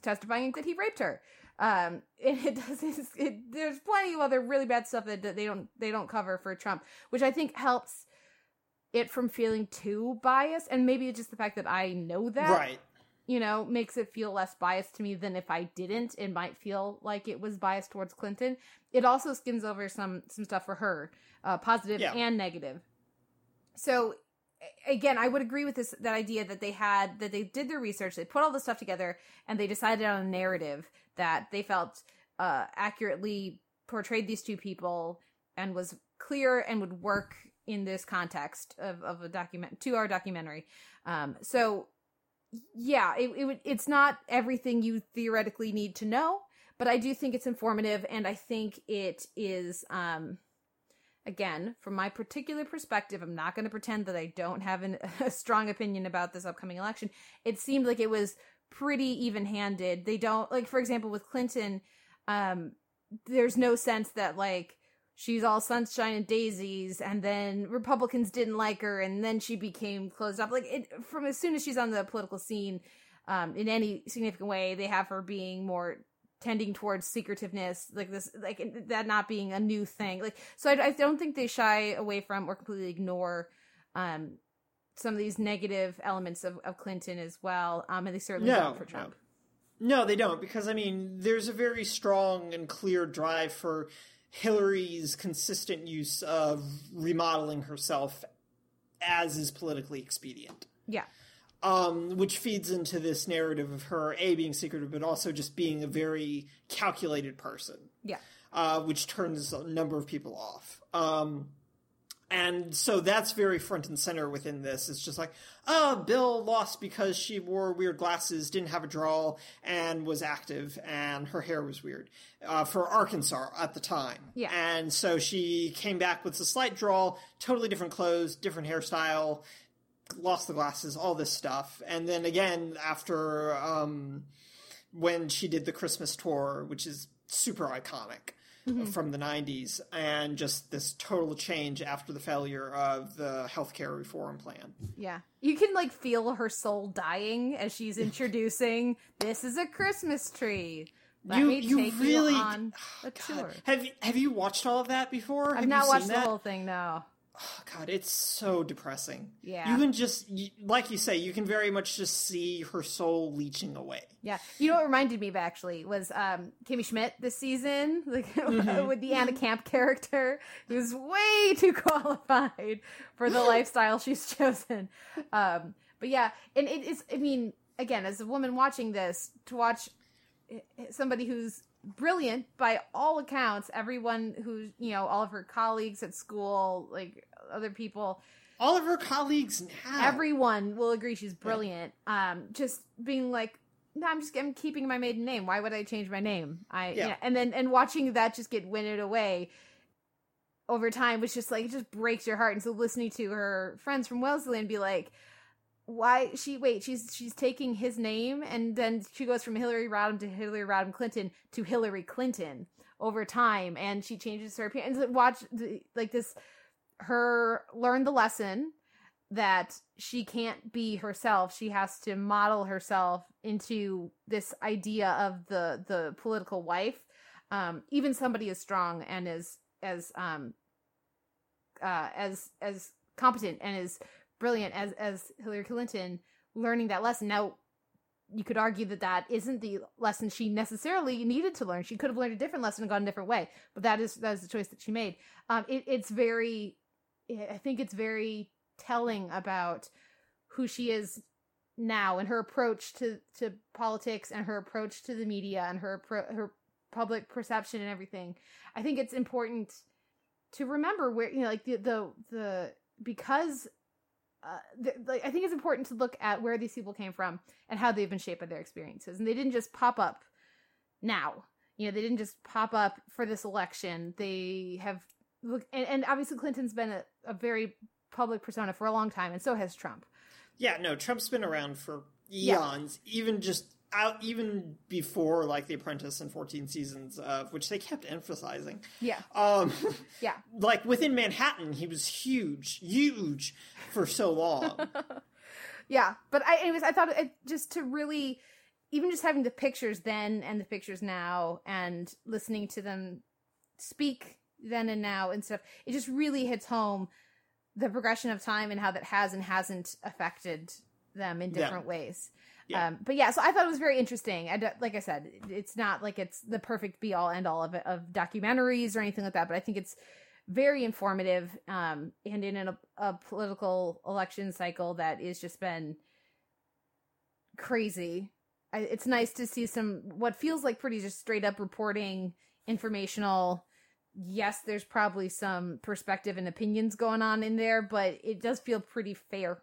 testifying that he raped her. Um and it does it, there's plenty of other really bad stuff that, that they don't they don't cover for trump which i think helps it from feeling too biased. And maybe it's just the fact that i know that. Right. You know makes it feel less biased to me than if i didn't it might feel like it was biased towards clinton it also skims over some some stuff for her uh, positive Yeah. and negative. So again, I would agree with this that idea that they had that they did their research, they put all this stuff together, and they decided on a narrative that they felt uh, accurately portrayed these two people and was clear and would work in this context of, of a document two hour documentary. Um, so yeah, it, it it's not everything you theoretically need to know, but I do think it's informative and I think it is um again, from my particular perspective, I'm not going to pretend that I don't have an, a strong opinion about this upcoming election. It seemed like it was pretty even-handed. They don't like for example with Clinton um there's no sense that like she's all sunshine and daisies and then republicans didn't like her and then she became closed up. Like it from as soon as she's on the political scene um in any significant way they have her being more tending towards secretiveness like this like that not being a new thing. Like so i, I don't think they shy away from or completely ignore um some of these negative elements of, of clinton as well um and they certainly No, don't for no. trump. No, they don't, because I mean, there's a very strong and clear drive for Hillary's consistent use of remodeling herself as is politically expedient. yeah Um, which feeds into this narrative of her a being secretive, but also just being a very calculated person. yeah uh, which turns a number of people off. Um, and so that's very front and center within this. It's just like, oh, Bill lost because she wore weird glasses, didn't have a drawl, and was active, and her hair was weird uh, for Arkansas at the time. Yeah. And so she came back with a slight drawl, totally different clothes, different hairstyle, lost the glasses, all this stuff. And then again, after um, when she did the Christmas tour, which is super iconic Mm-hmm. from the 90s, and just this total change after the failure of the healthcare reform plan. Yeah. You can like feel her soul dying as she's introducing this is a Christmas tree. Let You- me you really- you on a God, tour. have you, have you watched all of that before? I've Have not watched seen the whole thing, no. Oh, God, it's so depressing. Yeah. You can just, like you say, you can very much just see her soul leeching away. Yeah. You know what reminded me of actually was um Kimmy Schmidt this season, like with the Anna Camp character, who's way too qualified for the lifestyle she's chosen. Um but yeah, and it is I mean, again, as a woman watching this, to watch eh, somebody who's brilliant by all accounts, everyone who, you know, all of her colleagues at school, like other people, All of her colleagues now. everyone will agree she's brilliant. Um, just being like, no, I'm just I'm keeping my maiden name. Why would I change my name? I Yeah. yeah. and then and watching that just get winnowed away over time was just like it just breaks your heart. And so listening to her friends from Wellesley and be like, why she wait she's she's taking his name and then she goes from Hillary Rodham to Hillary Rodham Clinton to Hillary Clinton over time and she changes her appearance. Watch like this her learn the lesson that she can't be herself. She has to model herself into this idea of the the political wife. Um even somebody as strong and as as um uh as as competent and as brilliant as as Hillary Clinton learning that lesson now you could argue that that isn't the lesson she necessarily needed to learn. She could have learned a different lesson and gone a different way, but that is that is the choice that she made. Um, it, it's very, I think it's very telling about who she is now and her approach to to politics and her approach to the media and her appro- her public perception and everything. I think it's important to remember where you know like the the the because uh, th- like I think it's important to look at where these people came from and how they've been shaped by their experiences, and they didn't just pop up now. You know, they didn't just pop up for this election. They have look, and, and obviously Clinton's been a, a very public persona for a long time, and so has Trump. Yeah, no, Trump's been around for Yeah. eons, even just out, even before like The Apprentice and 14 seasons of which they kept emphasizing. Yeah, Um, yeah, like within Manhattan, he was huge, huge for so long. yeah. But I, anyways, I thought it just to really, even just having the pictures then and the pictures now, and listening to them speak then and now and stuff, it just really hits home the progression of time and how that has and hasn't affected them in Yeah. different ways. Yeah. Um, but yeah, so I thought it was very interesting. I like I said, it's not like it's the perfect be all end all of it, of documentaries or anything like that, but I think it's very informative um, and in a, a political election cycle that is just been crazy. I, it's nice to see some what feels like pretty just straight up reporting, informational. Yes, there's probably some perspective and opinions going on in there, but it does feel pretty fair.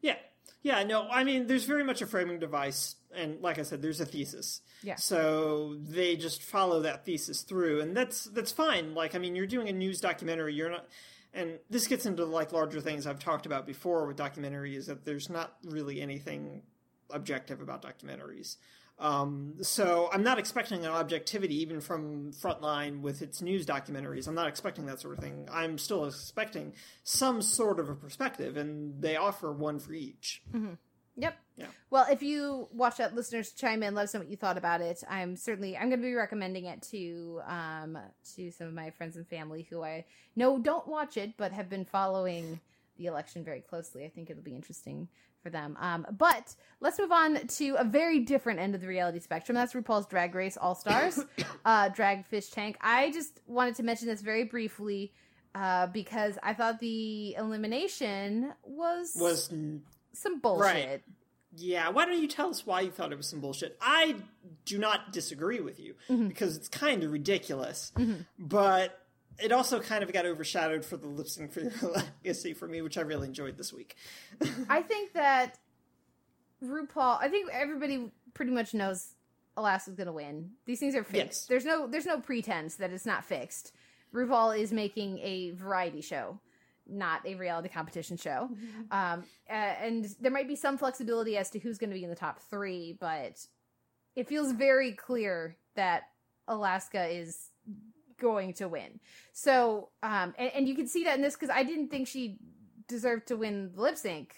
Yeah. Yeah, no, I mean, there's very much a framing device, and like I said, there's a thesis. Yeah. So they just follow that thesis through, and that's that's fine. Like, I mean, you're doing a news documentary. You're not, and this gets into like larger things I've talked about before with documentary is that there's not really anything objective about documentaries. Um, so I'm not expecting an objectivity even from Frontline with its news documentaries. I'm not expecting that sort of thing. I'm still expecting some sort of a perspective, and they offer one for each. Yep. Yeah. Well, if you watch that, listeners, chime in. Let us know what you thought about it. I'm certainly I'm going to be recommending it to um to some of my friends and family who I know don't watch it but have been following the election very closely. I think it'll be interesting for them. Um, but let's move on to a very different end of the reality spectrum. That's RuPaul's Drag Race All Stars, uh, Drag Fish Tank. I just wanted to mention this very briefly. Uh, because I thought the elimination was Was some bullshit. Yeah, why don't you tell us why you thought it was some bullshit? I do not disagree with you because it's kind of ridiculous, but it also kind of got overshadowed for the lip sync for your legacy for me, which I really enjoyed this week. I think that RuPaul. I think everybody pretty much knows Alaska's gonna win. These things are fixed. Yes. There's no there's no pretense that it's not fixed. RuPaul is making a variety show, not a reality competition show. Um, uh, and there might be some flexibility as to who's going to be in the top three, but it feels very clear that Alaska is going to win. So, um, and, and you can see that in this because I didn't think she deserved to win the lip sync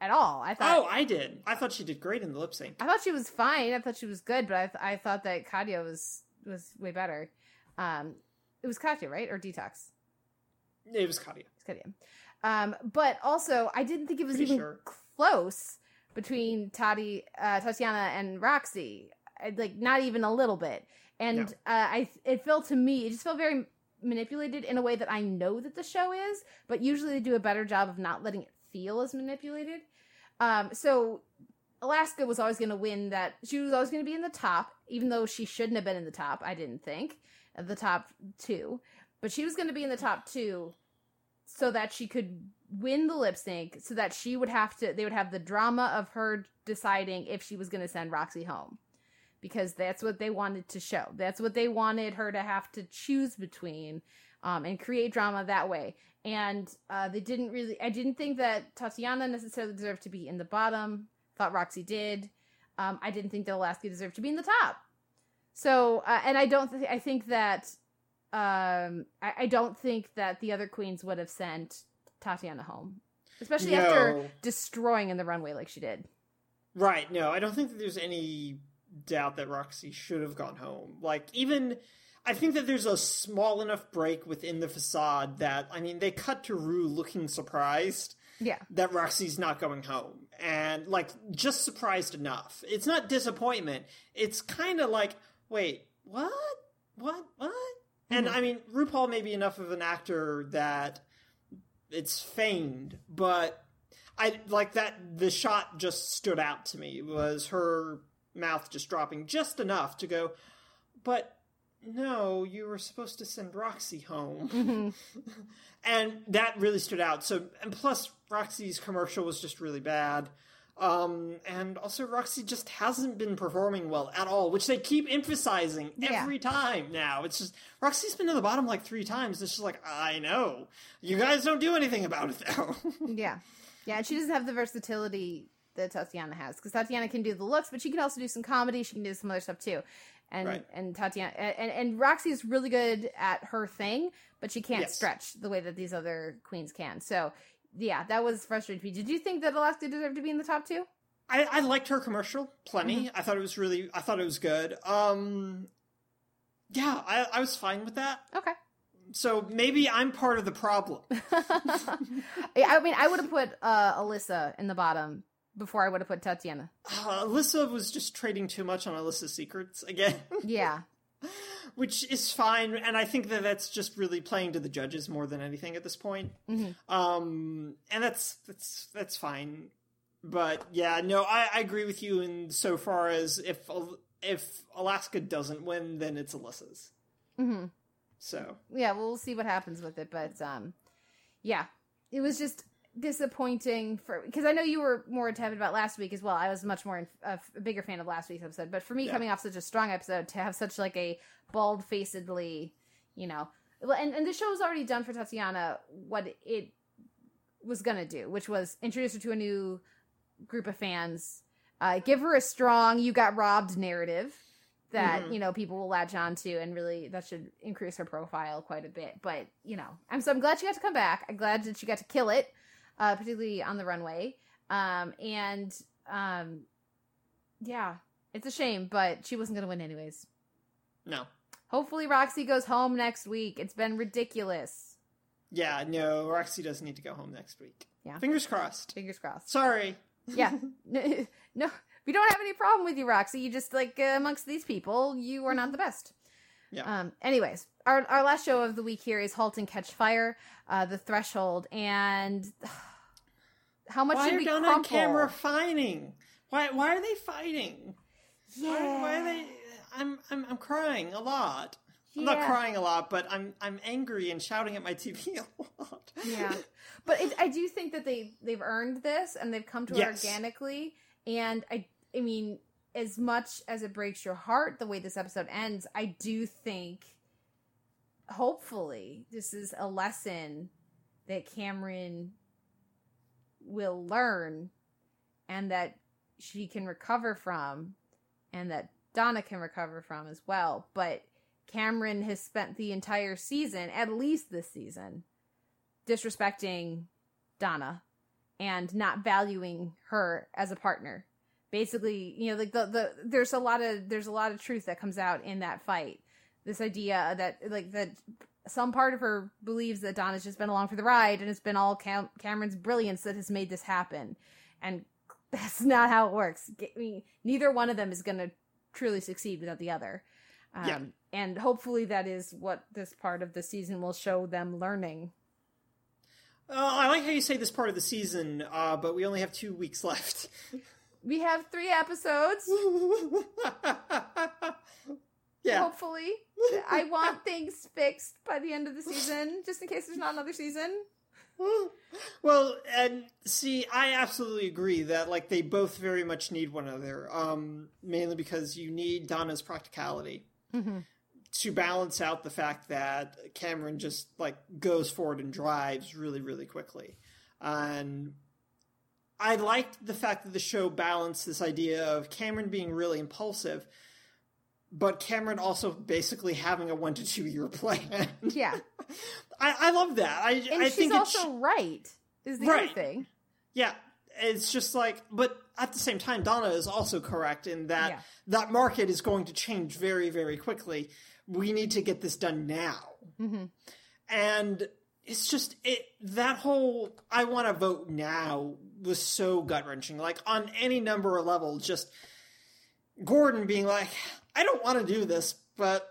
at all. I thought. Oh, I did. I thought she did great in the lip sync. I thought she was fine. I thought she was good, but I, th- I thought that Katya was was way better. Um, it was Katya, right, or Detox? It was Katya. It's Katya. Um, but also, I didn't think it was Pretty even sure. close between Tati, uh, Tatiana and Roxy. Like not even a little bit. And No. uh, I, it felt to me, it just felt very manipulated in a way that I know that the show is, but usually they do a better job of not letting it feel as manipulated. Um, so Alaska was always going to win that. She was always going to be in the top, even though she shouldn't have been in the top. I didn't think the top two, but she was going to be in the top two so that she could win the lip sync, so that she would have to. They would have the drama of her deciding if she was going to send Roxy home, because that's what they wanted to show. That's what they wanted her to have to choose between, um, and create drama that way. And uh, they didn't really. I didn't think that Tatiana necessarily deserved to be in the bottom. Thought Roxy did. Um, I didn't think that Alaska deserved to be in the top. So, uh, and I don't. Th- I think that. Um, I, I don't think that the other queens would have sent Tatiana home, especially after destroying in the runway like she did. Right. No, I don't think that there's any doubt that Roxy should have gone home. Like, even. I think that there's a small enough break within the facade that, I mean, they cut to Rue looking surprised Yeah. that Roxy's not going home. And, like, just surprised enough. It's not disappointment. It's kind of like, wait, what? What? What? And, mm-hmm. I mean, RuPaul may be enough of an actor that it's feigned, but I like that the shot just stood out to me It was her mouth just dropping just enough to go, but no, you were supposed to send Roxy home. and that really stood out. So, and plus, Roxy's commercial was just really bad. Um, and also, Roxy just hasn't been performing well at all, which they keep emphasizing Yeah. every time now. It's just, Roxy's been to the bottom like three times. It's just like, I know. You guys don't do anything about it, though. Yeah. Yeah, and she doesn't have the versatility that Tatiana has because Tatiana can do the looks, but she can also do some comedy. She can do some other stuff too. And Right. and Tatiana and, and Roxy is really good at her thing, but she can't Yes. stretch the way that these other queens can. So yeah, that was frustrating. for me. Did you think that Alaska deserved to be in the top two? I, I liked her commercial plenty. Mm-hmm. I thought it was really, I thought it was good. Um, yeah, I, I was fine with that. Okay. So maybe I'm part of the problem. I mean, I would have put uh, Alyssa in the bottom before I would have put Tatiana. Uh, Alyssa was just trading too much on Alyssa's secrets again. Yeah. which is fine, and I think that that's just really playing to the judges more than anything at this point. Um, and that's that's that's fine. But yeah, no, I, I agree with you in so far as if if Alaska doesn't win, then it's Alyssa's. hmm So yeah, well, we'll see what happens with it. But um, yeah, it was just disappointing for because I know you were more tepid about last week as well. I was much more in, a, a bigger fan of last week's episode, but for me, Yeah. coming off such a strong episode to have such like a bald facedly, you know, well, and and the show was already done for Tatiana what it was gonna do, which was introduce her to a new group of fans, uh, give her a strong "you got robbed" narrative that Mhm. you know people will latch on to and really that should increase her profile quite a bit but you know i'm so i'm glad she got to come back i'm glad that she got to kill it uh particularly on the runway um and um yeah it's a shame but she wasn't gonna win anyways no, hopefully roxy goes home next week it's been ridiculous yeah, no, Roxy doesn't need to go home next week. Yeah. fingers crossed. fingers crossed Sorry. yeah no we don't have any problem with you roxy you just like uh, amongst these people you are not the best Yeah. Um, anyways, our our last show of the week here is Halt and Catch Fire, uh, the Threshold, and how much why are we crumple? and Cameron fighting? Why why are they fighting? Yeah, Why, why are they? I'm I'm I'm crying a lot. I'm not crying a lot, but I'm I'm angry and shouting at my TV a lot. yeah. But it, I do think that they they've earned this and they've come to it organically. And I I mean, as much as it breaks your heart the way this episode ends, I do think hopefully this is a lesson that Cameron will learn and that she can recover from and that Donna can recover from as well. But Cameron has spent the entire season, at least this season, disrespecting Donna and not valuing her as a partner. Basically, you know, like the, the there's a lot of there's a lot of truth that comes out in that fight. This idea that like that some part of her believes that Donna's just been along for the ride and it's been all Cam- Cameron's brilliance that has made this happen. And that's not how it works. I mean, neither one of them is going to truly succeed without the other. Um, Yeah. And hopefully that is what this part of the season will show them learning. Uh, I like how you say this part of the season, uh, but we only have two weeks left. We have three episodes. yeah. Hopefully, I want things fixed by the end of the season, just in case there's not another season. Well, and see, I absolutely agree that like they both very much need one another. Um, mainly because you need Donna's practicality to balance out the fact that Cameron just like goes forward and drives really, really quickly. And I liked the fact that the show balanced this idea of Cameron being really impulsive, but Cameron also basically having a one to two year plan. Yeah, I, I love that. I, and I she's think it's also right. Is the other Right. thing? yeah, it's just like, but at the same time, Donna is also correct in that Yeah. that market is going to change very, very quickly. We need to get this done now, Mm-hmm. and it's just it that whole I want to vote now was so gut wrenching. Like on any number of levels, just Gordon being like, I don't want to do this, but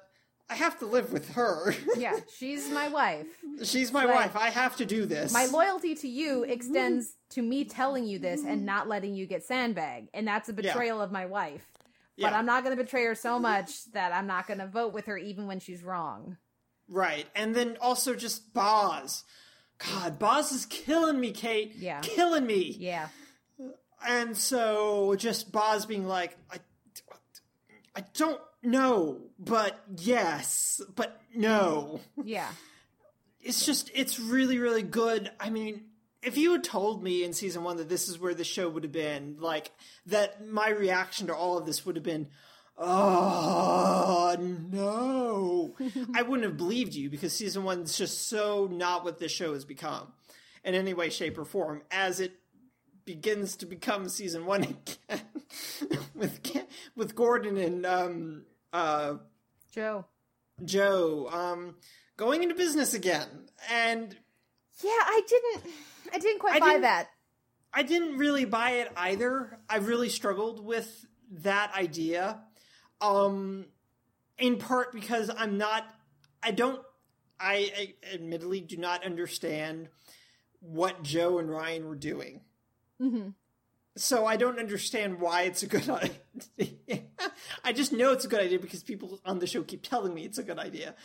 I have to live with her. Yeah, she's my wife. She's my Right. wife. I have to do this. My loyalty to you mm-hmm. extends to me telling you this and mm-hmm. not letting you get sandbagged, and that's a betrayal of my wife. But Yeah. I'm not going to betray her so much that I'm not going to vote with her even when she's wrong. Right. And then also just Boz. God, Boz is killing me, Kate. Yeah. Killing me. Yeah, And so just Boz being like, I, I don't know, but yes, but no. yeah, It's just, it's really, really good. I mean, if you had told me in season one that this is where the show would have been, like, that my reaction to all of this would have been, oh, no. I wouldn't have believed you because season one's just so not what this show has become in any way, shape, or form as it begins to become season one again with with Gordon and um, uh, Joe. Joe um, going into business again, and Yeah, I didn't. I didn't quite I buy didn't- that. I didn't really buy it either. I really struggled with that idea. Um in part because I'm not, I don't, I, I admittedly do not understand what Joe and Ryan were doing. Hmm So I don't understand why it's a good idea. I just know it's a good idea because people on the show keep telling me it's a good idea.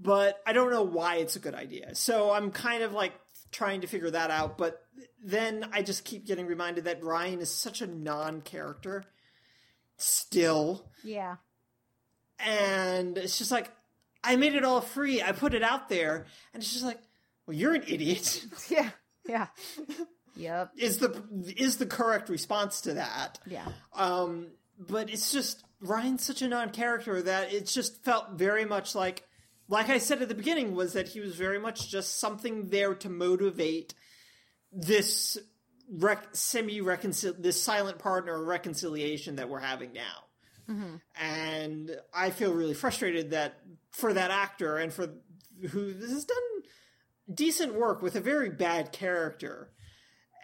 But I don't know why it's a good idea. So I'm kind of like trying to figure that out. But then I just keep getting reminded that Ryan is such a non character still. Yeah. And it's just like, I made it all free. I put it out there. And it's just like, well, you're an idiot. Yeah. Yeah. yep. is the is the correct response to that. Yeah. Um, but it's just Ryan's such a non-character that it just felt very much like, like I said at the beginning, was that he was very much just something there to motivate this rec- semi reconcil this silent partner reconciliation that we're having now. And I feel really frustrated that for that actor and for who has done decent work with a very bad character,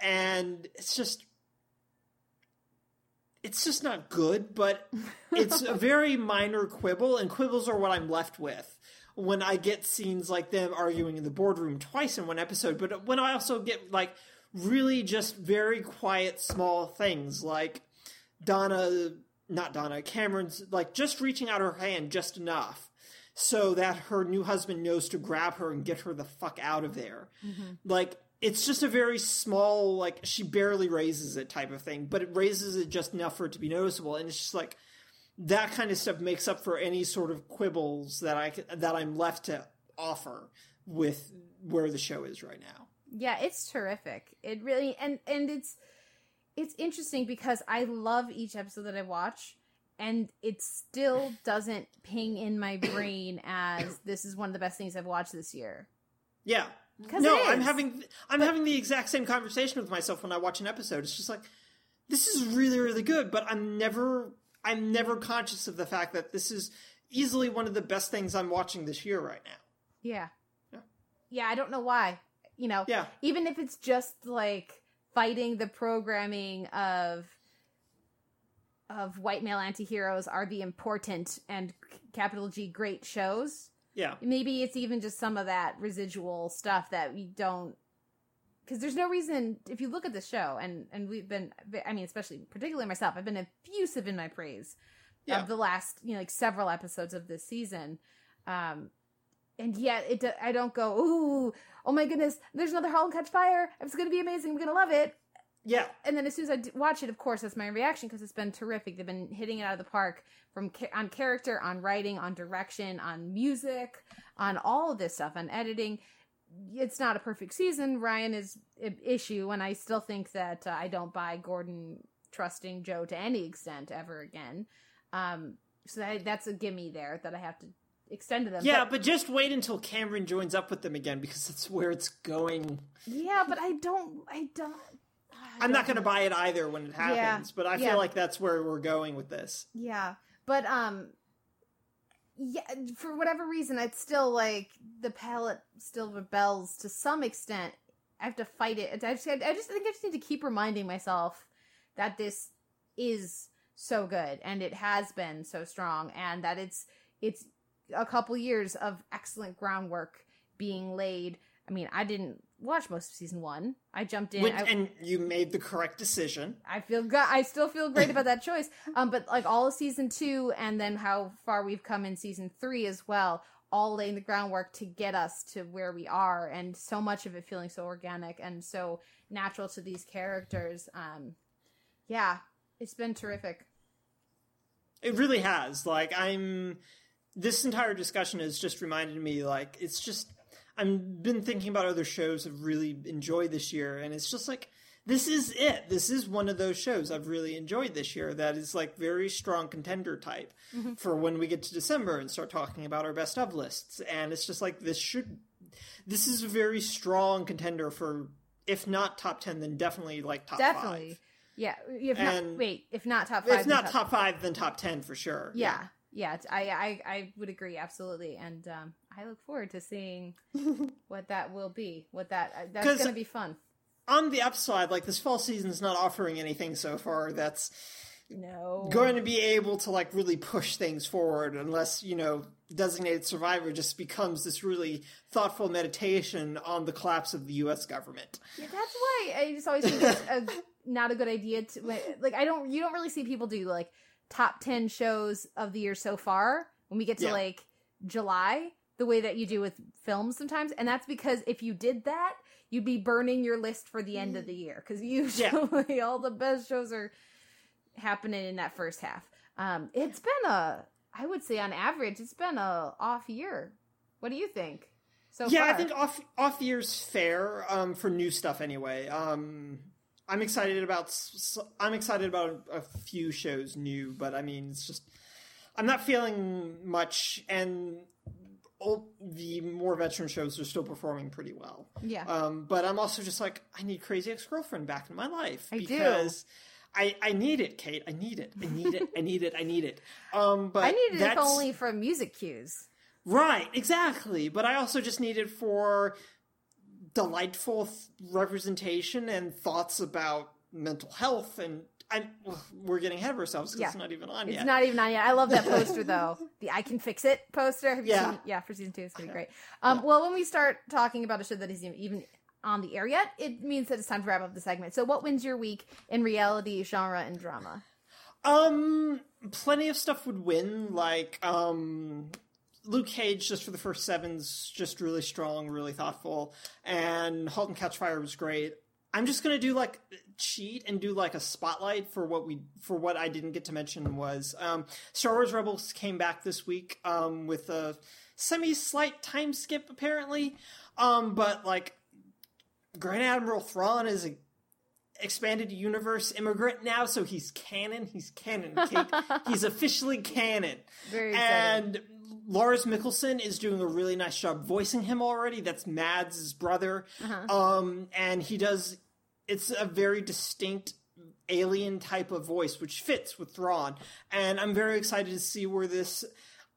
and it's just it's just not good, but it's a very minor quibble, and quibbles are what I'm left with when I get scenes like them arguing in the boardroom twice in one episode, but when I also get like really just very quiet small things like Donna not Donna, Cameron's like just reaching out her hand just enough so that her new husband knows to grab her and get her the fuck out of there. Mm-hmm. Like it's just a very small, like she barely raises it type of thing, but it raises it just enough for it to be noticeable, and it's just like that kind of stuff makes up for any sort of quibbles that i that I'm left to offer with where the show is right now. Yeah, it's terrific. It really and and it's it's interesting because I love each episode that I watch and it still doesn't ping in my brain as this is one of the best things I've watched this year. Yeah. No, I'm having I'm having the exact same conversation with myself when I watch an episode. It's just like this is really really good, but I'm never I'm never conscious of the fact that this is easily one of the best things I'm watching this year right now. Yeah. Yeah. Yeah, I don't know why. You know, Yeah. even if it's just like fighting the programming of of white male antiheroes are the important and capital G great shows. Yeah. Maybe it's even just some of that residual stuff that we don't because there's no reason if you look at the show and and we've been I mean especially particularly myself I've been effusive in my praise Yeah. of the last you know like several episodes of this season um and yet it I don't go ooh oh my goodness there's another Halt and Catch Fire it's gonna be amazing I'm gonna love it Yeah. and then as soon as I d- watch it, of course, that's my reaction because it's been terrific. They've been hitting it out of the park from ca- on character, on writing, on direction, on music, on all of this stuff, on editing. It's not a perfect season. Ryan is an issue, and I still think that uh, I don't buy Gordon trusting Joe to any extent ever again. Um, so that, that's a gimme there that I have to extend to them. Yeah, but just wait until Cameron joins up with them again because that's where it's going. yeah, but I don't. I don't. I'm not going to buy it either when it happens, but I feel like that's where we're going with this. Yeah, but um, yeah, for whatever reason, it's still like the palette still rebels to some extent. I have to fight it. I just, I just think I just need to keep reminding myself that this is so good and it has been so strong, and that it's it's a couple years of excellent groundwork being laid. I mean, I didn't watch most of season one. I jumped in. Which- I, and you made the correct decision. I feel good. I still feel great about that choice. Um, but like all of season two, and then how far we've come in season three as well, all laying the groundwork to get us to where we are, and so much of it feeling so organic and so natural to these characters. Um, yeah, it's been terrific. It really has. Like I'm this entire discussion has just reminded me like it's just I've been thinking about other shows I've really enjoyed this year and it's just like this is it. This is one of those shows I've really enjoyed this year that is like very strong contender type for when we get to December and start talking about our best of lists. And it's just like this should this is a very strong contender for if not top ten, then definitely like top Definitely, five. yeah. If not, And- wait, if not top five, If then not top five, then top ten for sure. yeah yeah it's- I, I i would agree absolutely and um i look forward to seeing what that will be what that uh, that's 'Cause- gonna be fun on the upside, like this fall season's not offering anything so far that's No. going to be able to like really push things forward unless you know designated survivor just becomes this really thoughtful meditation on the collapse of the U.S. government. Yeah, that's why I just always think it's a, not a good idea to like. I don't. You don't really see people do like top ten shows of the year so far when we get to Yeah. like July, the way that you do with films sometimes, and that's because if you did that, you'd be burning your list for the end of the year because usually all the best shows are happening in that first half. Um, it's been a, I would say on average, it's been a off year. What do you think? So yeah, far? I think off off year's fair um, for new stuff anyway. Um, I'm excited about I'm excited about a few shows new, but I mean it's just I'm not feeling much, and all the more veteran shows are still performing pretty well. yeah. Um, but I'm also just like I need Crazy Ex Girlfriend back in my life I do. because. I, I need it, Kate. I need it. I need it. I need it. I need it. Um, but I need it only for music cues. Right, exactly. But I also just need it for delightful th- representation and thoughts about mental health. And I'm, we're getting ahead of ourselves because Yeah. it's not even on It's yet. It's not even on yet. I love that poster though. The I can fix it poster. Have you Yeah. seen? Yeah, for season two, it's gonna be great. Um, well, when we start talking about a show that isn't even on the air yet, it means that it's time to wrap up the segment. So, what wins your week in reality, genre, and drama? Um, plenty of stuff would win. Like, um, Luke Cage just for the first seven's just really strong, really thoughtful, and *Halt and Catch Fire* was great. I'm just gonna do like cheat and do like a spotlight for what we for what I didn't get to mention was um, Star Wars Rebels came back this week um, with a semi slight time skip apparently, um, but like Grand Admiral Thrawn is a expanded universe immigrant now, so he's canon. He's canon. Kate. he's officially canon. Very exciting. And Lars Mikkelsen is doing a really nice job voicing him already. That's Mads' brother. Uh-huh. Um, and he does. It's a very distinct alien type of voice, which fits with Thrawn. And I'm very excited to see where this.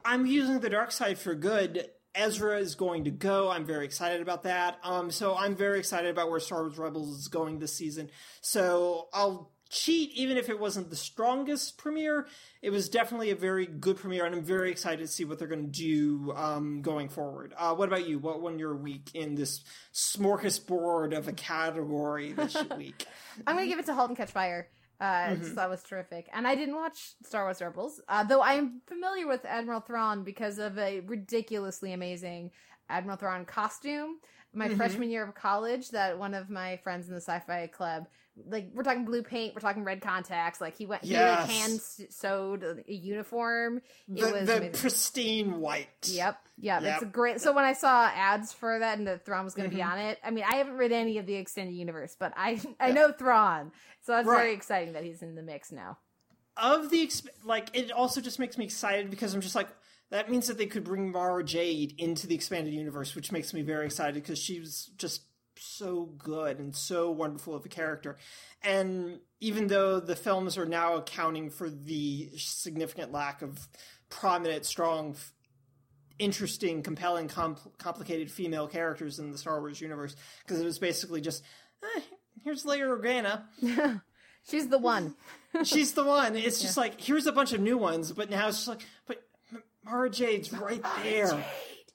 I'm using the dark side for good. Ezra is going to go. I'm very excited about that. Um, so I'm very excited about where Star Wars Rebels is going this season. So I'll cheat, even if it wasn't the strongest premiere. It was definitely a very good premiere, and I'm very excited to see what they're going to do um, going forward. Uh, what about you? What won your week in this smorgasbord of a category this week? I'm gonna give it to *Halt and Catch Fire*. Uh, Mm-hmm. it was terrific, and I didn't watch *Star Wars Rebels*, uh, though I am familiar with Admiral Thrawn because of a ridiculously amazing Admiral Thrawn costume. My Mm-hmm. freshman year of college, that one of my friends in the sci-fi club, like we're talking blue paint, we're talking red contacts. Like he went, he like hand sewed a, uniform. It The, was the pristine white. Yep, yep, Yep. It's a great. So when I saw ads for that and that Thrawn was going to be Mm-hmm. on it, I mean, I haven't read any of the extended universe, but I I know Thrawn, so that's very Right. exciting that he's in the mix now. of the exp- like it also just makes me excited because I'm just like that means that they could bring Mara Jade into the expanded universe, which makes me very excited because she was just so good and so wonderful of a character. And even though the films are now accounting for the significant lack of prominent, strong, interesting, compelling, compl- complicated female characters in the Star Wars universe, because it was basically just eh, here's Leia Organa She's the one. she's the one. It's just like here's a bunch of new ones, but now it's just like, but Mara Jade's right there,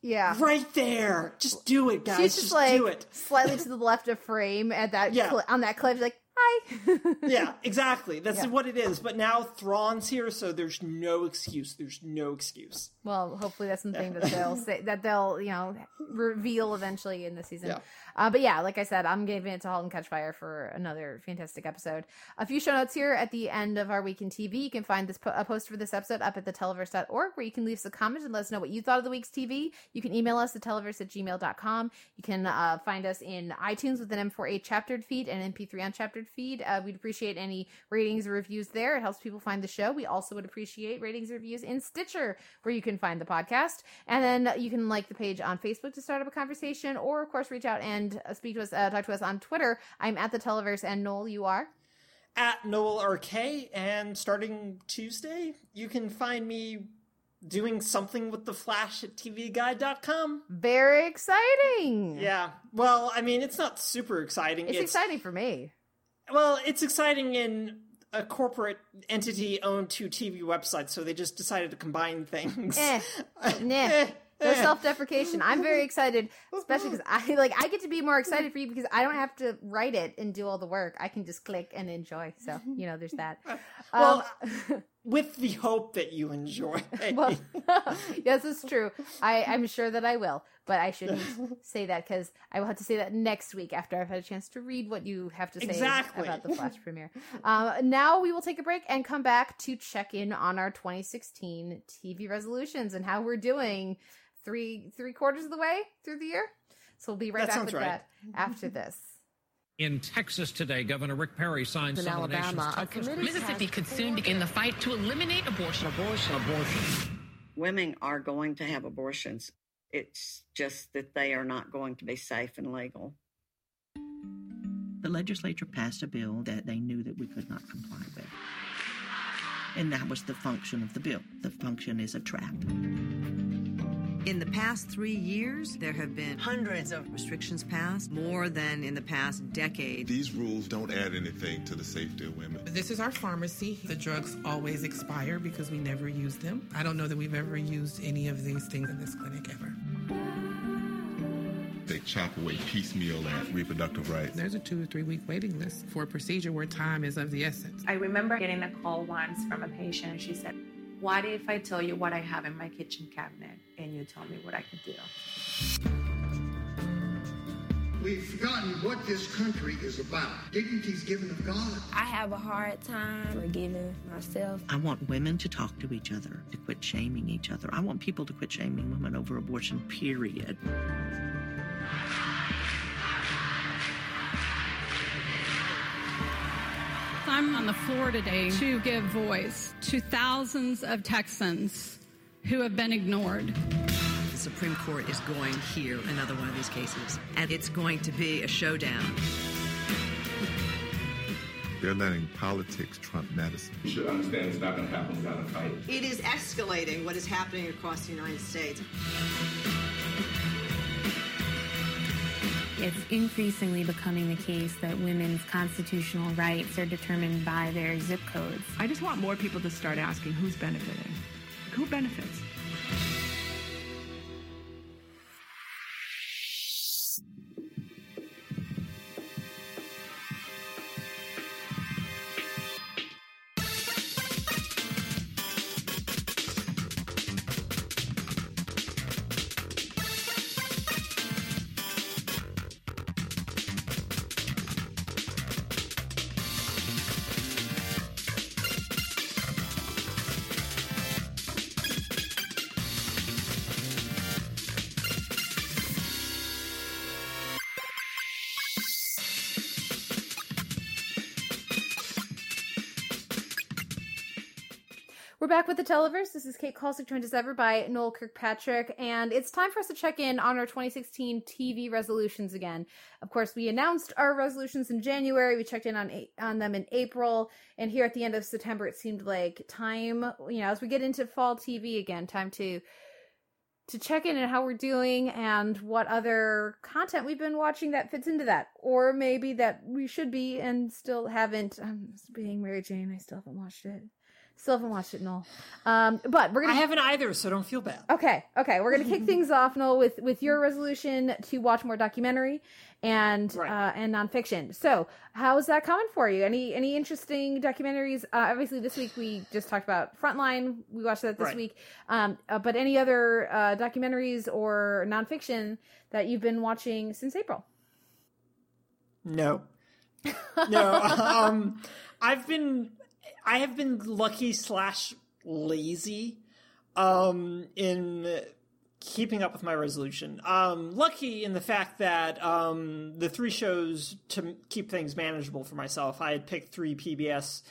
Yeah. right there. Just do it, guys. She's just just like do it. slightly to the left of frame at that Yeah. cli- on that clip. She's like, hi. Yeah, exactly. That's Yeah. what it is. But now Thrawn's here, so there's no excuse. There's no excuse. Well, hopefully that's something that they'll say that they'll you know reveal eventually in the season. Yeah. Uh, but yeah, like I said, I'm giving it to *Halt and Catch Fire* for another fantastic episode. A few show notes here at the end of our week in TV. You can find this po- a post for this episode up at theteleverse.org, where you can leave us a comment and let us know what you thought of the week's TV. You can email us at televerse at gmail.com. You can uh, find us in iTunes with an M4A chaptered feed and MP3 unchaptered feed. Uh, we'd appreciate any ratings or reviews there. It helps people find the show. We also would appreciate ratings or reviews in Stitcher, where you can find the podcast. And then you can like the page on Facebook to start up a conversation, or of course, reach out and uh, speak to us, uh, talk to us on Twitter. I'm at the Televerse, and Noel, you are. At Noel RK, and starting Tuesday, you can find me doing something with the Flash at TVGuide.com. Very exciting. Yeah. Well, I mean, it's not super exciting. It's, exciting for me. Well, it's exciting in a corporate entity owned two TV websites, so they just decided to combine things. Eh, nah. No eh. self-deprecation. I'm very excited, especially because I like I get to be more excited for you because I don't have to write it and do all the work. I can just click and enjoy. So you know, there's that. Well, Um, with the hope that you enjoy. well, yes, it's true. I I'm sure that I will, but I shouldn't say that because I will have to say that next week after I've had a chance to read what you have to say Exactly. about the Flash premiere. Um, now we will take a break and come back to check in on our 2016 TV resolutions and how we're doing three three quarters of the way through the year. So we'll be right That back with right. that after this. In Texas today, Governor Rick Perry signed In some of the nation's toughest committee- Mississippi could soon begin the fight to eliminate abortion. Abortion. women are going to have abortions. It's just that they are not going to be safe and legal. The legislature passed a bill that they knew that we could not comply with. And that was the function of the bill. The function is a trap. In the past three years, there have been hundreds of restrictions passed, more than in the past decade. These rules don't add anything to the safety of women. This is our pharmacy. The drugs always expire because we never use them. I don't know that we've ever used any of these things in this clinic ever. They chop away piecemeal at reproductive rights. There's a two or three week waiting list for a procedure where time is of the essence. I remember getting a call once from a patient. She said, What if I tell you what I have in my kitchen cabinet and you tell me what I could do? We've forgotten what this country is about. Dignity is given of God. I have a hard time forgiving myself. I want women to talk to each other, to quit shaming each other. I want people to quit shaming women over abortion, period. I'm on the floor today to give voice to thousands of Texans who have been ignored. The Supreme Court is going to hear another one of these cases, and it's going to be a showdown. They're letting politics trump medicine. You should understand it's not going to happen without a fight. It is escalating what is happening across the United States. It's increasingly becoming the case that women's constitutional rights are determined by their zip codes. I just want more people to start asking who's benefiting. Who benefits? Back with the Televerse. This is Kate Kulzick, joined as ever by Noel Kirkpatrick, and it's time for us to check in on our 2016 TV resolutions again. Of course, we announced our resolutions in January. We checked in on on them in April, and here at the end of September, it seemed like time. You know, as we get into fall TV again, time to to check in on how we're doing and what other content we've been watching that fits into that, or maybe that we should be and still haven't. I'm being Mary Jane. I still haven't watched it. Still haven't watched it, Noel. Um, but we're gonna. I haven't either, so don't feel bad. Okay, okay, we're gonna kick things off, Noel, with with your resolution to watch more documentary and uh, and nonfiction. So, how's that coming for you? Any any interesting documentaries? Uh, obviously, this week we just talked about Frontline. We watched that this Right. week. Um, uh, but any other uh, documentaries or nonfiction that you've been watching since April? No. No. um, I've been, I have been lucky slash lazy, um, in keeping up with my resolution. Um, lucky in the fact that, um, the three shows to keep things manageable for myself, I had picked three PBS,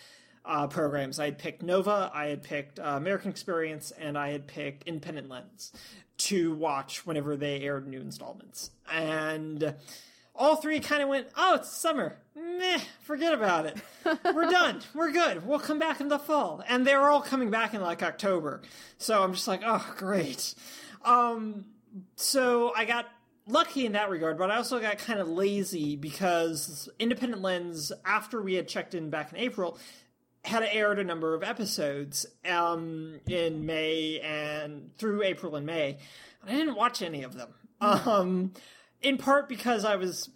uh, programs. I had picked Nova, I had picked uh, American Experience, and I had picked Independent Lens to watch whenever they aired new installments. And all three kind of went, oh, it's summer. Meh, forget about it. We're done. We're good. We'll come back in the fall. And they're all coming back in like October. So I'm just like, oh, great. Um, so I got lucky in that regard, but I also got kind of lazy because Independent Lens, after we had checked in back in April, had aired a number of episodes um, in May and through April and May. And I didn't watch any of them. Um, in part because I was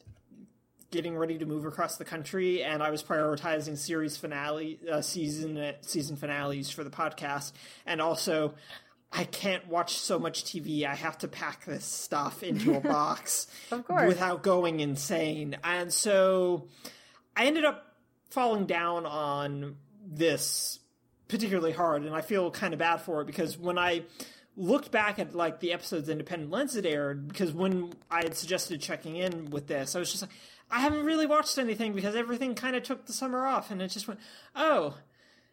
getting ready to move across the country and I was prioritizing series finale uh, season season finales for the podcast and also I can't watch so much TV. I have to pack this stuff into a box Of course. without going insane. And so I ended up falling down on this particularly hard and I feel kind of bad for it because when I looked back at like the episodes Independent Lens had aired because when I had suggested checking in with this, I was just like, I haven't really watched anything because everything kind of took the summer off, and it just went, oh,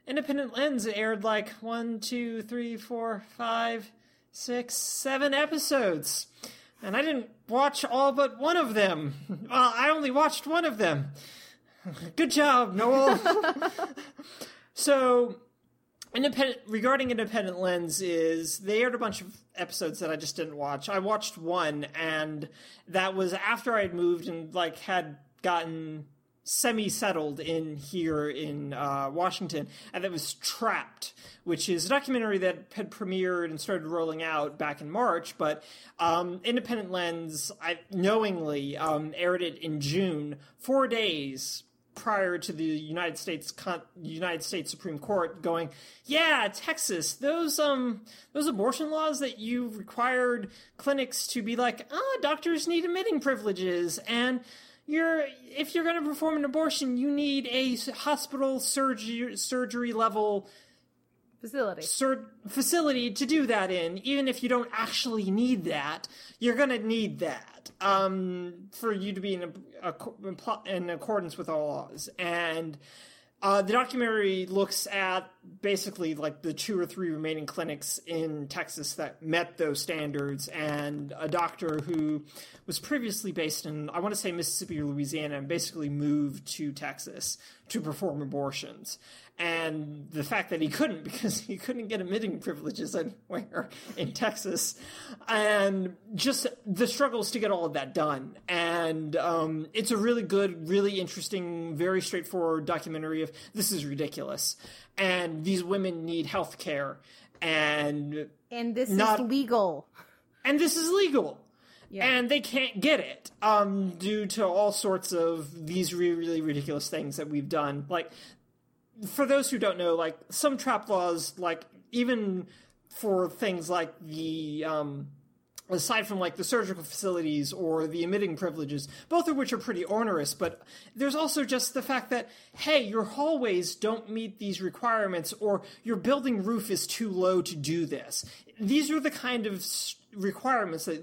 Independent Lens aired like one, two, three, four, five, six, seven episodes, and I didn't watch all but one of them. Well, I only watched one of them. Good job, Noel. so independent regarding independent lens is they aired a bunch of episodes that i just didn't watch. I watched one and that was after i'd moved and like had gotten semi settled in here in uh, washington and that was trapped which is a documentary that had premiered and started rolling out back in march but um, independent lens i knowingly um, aired it in june. Four days prior to the United States Con- United States Supreme Court going, yeah, Texas, those um those abortion laws that you required clinics to be like, ah, doctors need admitting privileges, and you're if you're going to perform an abortion, you need a hospital surgery surgery level facility. Sur- facility to do that in. Even if you don't actually need that you're going to need that um, for you to be in, a, a, in accordance with all laws and uh, the documentary looks at basically like the two or three remaining clinics in Texas that met those standards, and a doctor who was previously based in, I want to say Mississippi or Louisiana, and basically moved to Texas to perform abortions. And the fact that he couldn't because he couldn't get admitting privileges anywhere in Texas, and just the struggles to get all of that done. And um, it's a really good, really interesting, very straightforward documentary of this is ridiculous, and these women need health care, and and this not- is legal. and this is legal. And they can't get it um, due to all sorts of these really, really ridiculous things that we've done. Like, for those who don't know, like some trap laws, like even for things like the um, aside from like the surgical facilities or the admitting privileges, both of which are pretty onerous, but there's also just the fact that, hey, your hallways don't meet these requirements or your building roof is too low to do this. These are the kind of requirements that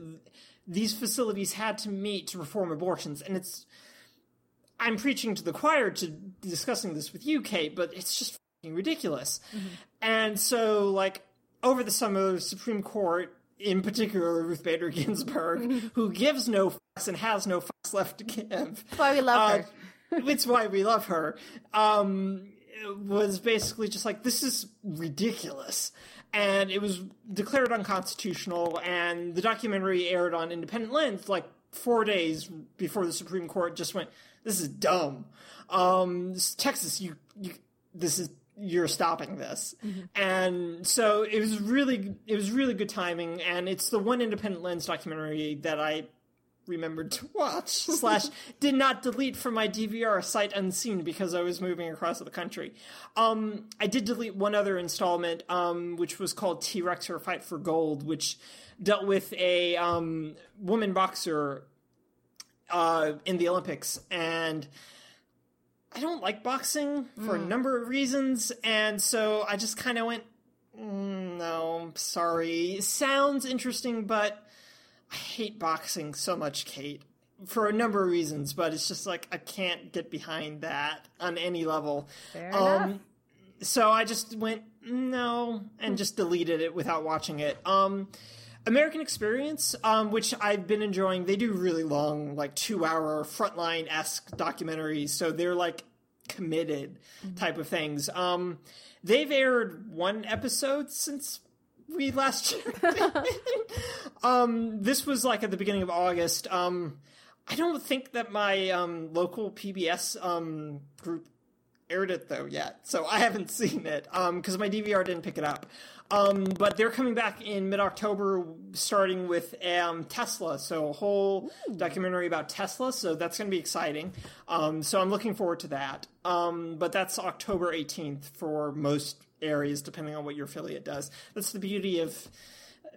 these facilities had to meet to perform abortions. And it's, I'm preaching to the choir to discussing this with you, Kate, but it's just fucking ridiculous. Mm-hmm. And so, like, over the summer, the Supreme Court, in particular Ruth Bader Ginsburg, mm-hmm. who gives no fucks and has no fucks left to give. That's why we love uh, her. it's why we love her. Um, was basically just like, this is ridiculous. And it was declared unconstitutional, and the documentary aired on Independent Lens like four days before the Supreme Court just went, this is dumb. Um, Texas, you, you, this is, you're stopping this. And so it was really, it was really good timing, and it's the one Independent Lens documentary that I remembered to watch slash did not delete from my DVR sight unseen because I was moving across the country. Um, I did delete one other installment, um, which was called T Rex Her Fight for Gold, which dealt with a um, woman boxer uh, in the Olympics, and I don't like boxing for a Mm. number of reasons, and so I just kind of went, "Mm, no, sorry. Sounds interesting, but I hate boxing so much, Kate, for a number of reasons, but it's just like I can't get behind that on any level. Fair enough. So I just went no and just deleted it without watching it. Um, American Experience, um, which I've been enjoying, they do really long, like two hour frontline esque documentaries, so they're like committed type of things. Um, they've aired one episode since we last checked. um, this was like at the beginning of August. Um, I don't think that my um, local PBS um, group aired it though yet, so I haven't seen it because my DVR didn't pick it up. Um, but they're coming back in mid October, starting with um, Tesla. So a whole documentary about Tesla. So that's going to be exciting. Um, so I'm looking forward to that. Um, but that's October 18th for most areas, depending on what your affiliate does. That's the beauty of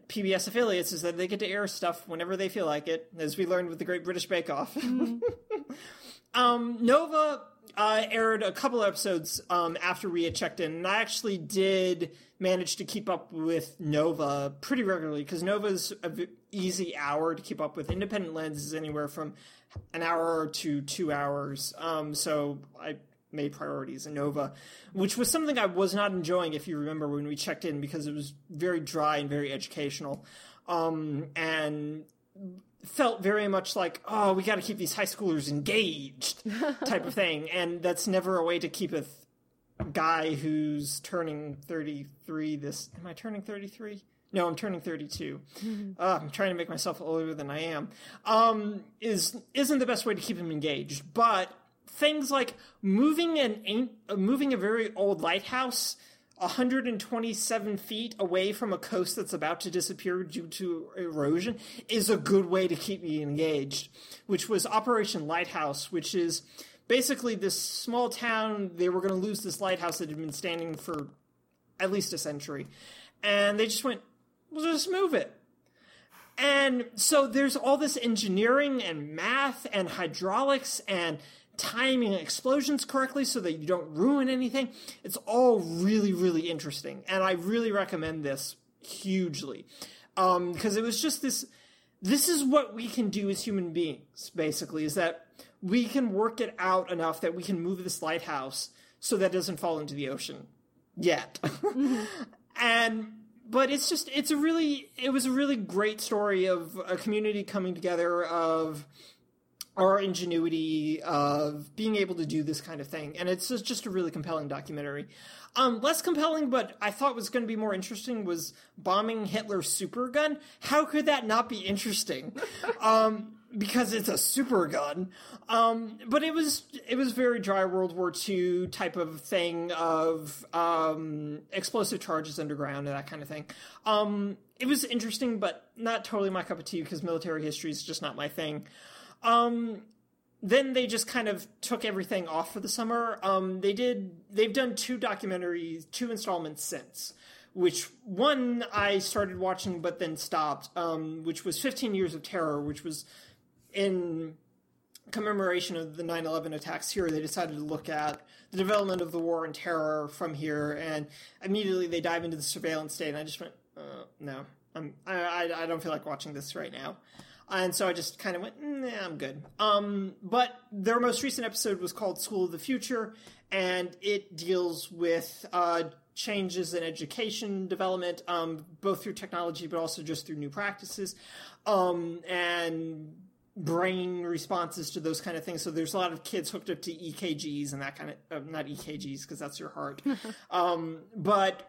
PBS affiliates is that they get to air stuff whenever they feel like it, as we learned with the Great British Bake Off. um, Nova uh, aired a couple episodes um, after we had checked in, and I actually did manage to keep up with Nova pretty regularly because Nova's an easy hour to keep up with. Independent Lens is anywhere from an hour to two hours, um, so I made priorities in Nova, which was something I was not enjoying, if you remember, when we checked in because it was very dry and very educational. Um, and felt very much like, oh, we got to keep these high schoolers engaged type of thing. And that's never a way to keep a th- guy who's turning 33 this. Am I turning 33? No, I'm turning 32. Uh, I'm trying to make myself older than I am. Um, is isn't the best way to keep him engaged, but things like moving an uh, moving a very old lighthouse 127 feet away from a coast that's about to disappear due to erosion is a good way to keep me engaged, which was Operation Lighthouse, which is basically this small town. They were going to lose this lighthouse that had been standing for at least a century. And they just went, we'll just move it. And so there's all this engineering and math and hydraulics and timing explosions correctly so that you don't ruin anything. It's all really, really interesting. And I really recommend this hugely. Um, because it was just this this is what we can do as human beings, basically, is that we can work it out enough that we can move this lighthouse so that it doesn't fall into the ocean yet. and but it's just it's a really it was a really great story of a community coming together of our ingenuity of being able to do this kind of thing. And it's just, just a really compelling documentary. Um, less compelling but i thought was going to be more interesting was bombing hitler's super gun. How could that not be interesting? Um, because it's a super gun um, but it was it was very dry world war ii type of thing of um, explosive charges underground and that kind of thing um, it was interesting but not totally my cup of tea because military history is just not my thing um, then they just kind of took everything off for the summer. Um, they did. They've done two documentaries, two installments since. Which one I started watching but then stopped. Um, which was 15 Years of Terror, which was in commemoration of the 9/11 attacks here. They decided to look at the development of the war and terror from here, and immediately they dive into the surveillance state. And I just went, uh, no, I'm, I, I, I don't feel like watching this right now and so I just kind of went, nah, I'm good. Um, but their most recent episode was called School of the Future, and it deals with uh, changes in education development, um, both through technology but also just through new practices, um, and brain responses to those kind of things. So there's a lot of kids hooked up to EKGs and that kind of, uh, not EKGs because that's your heart, um, but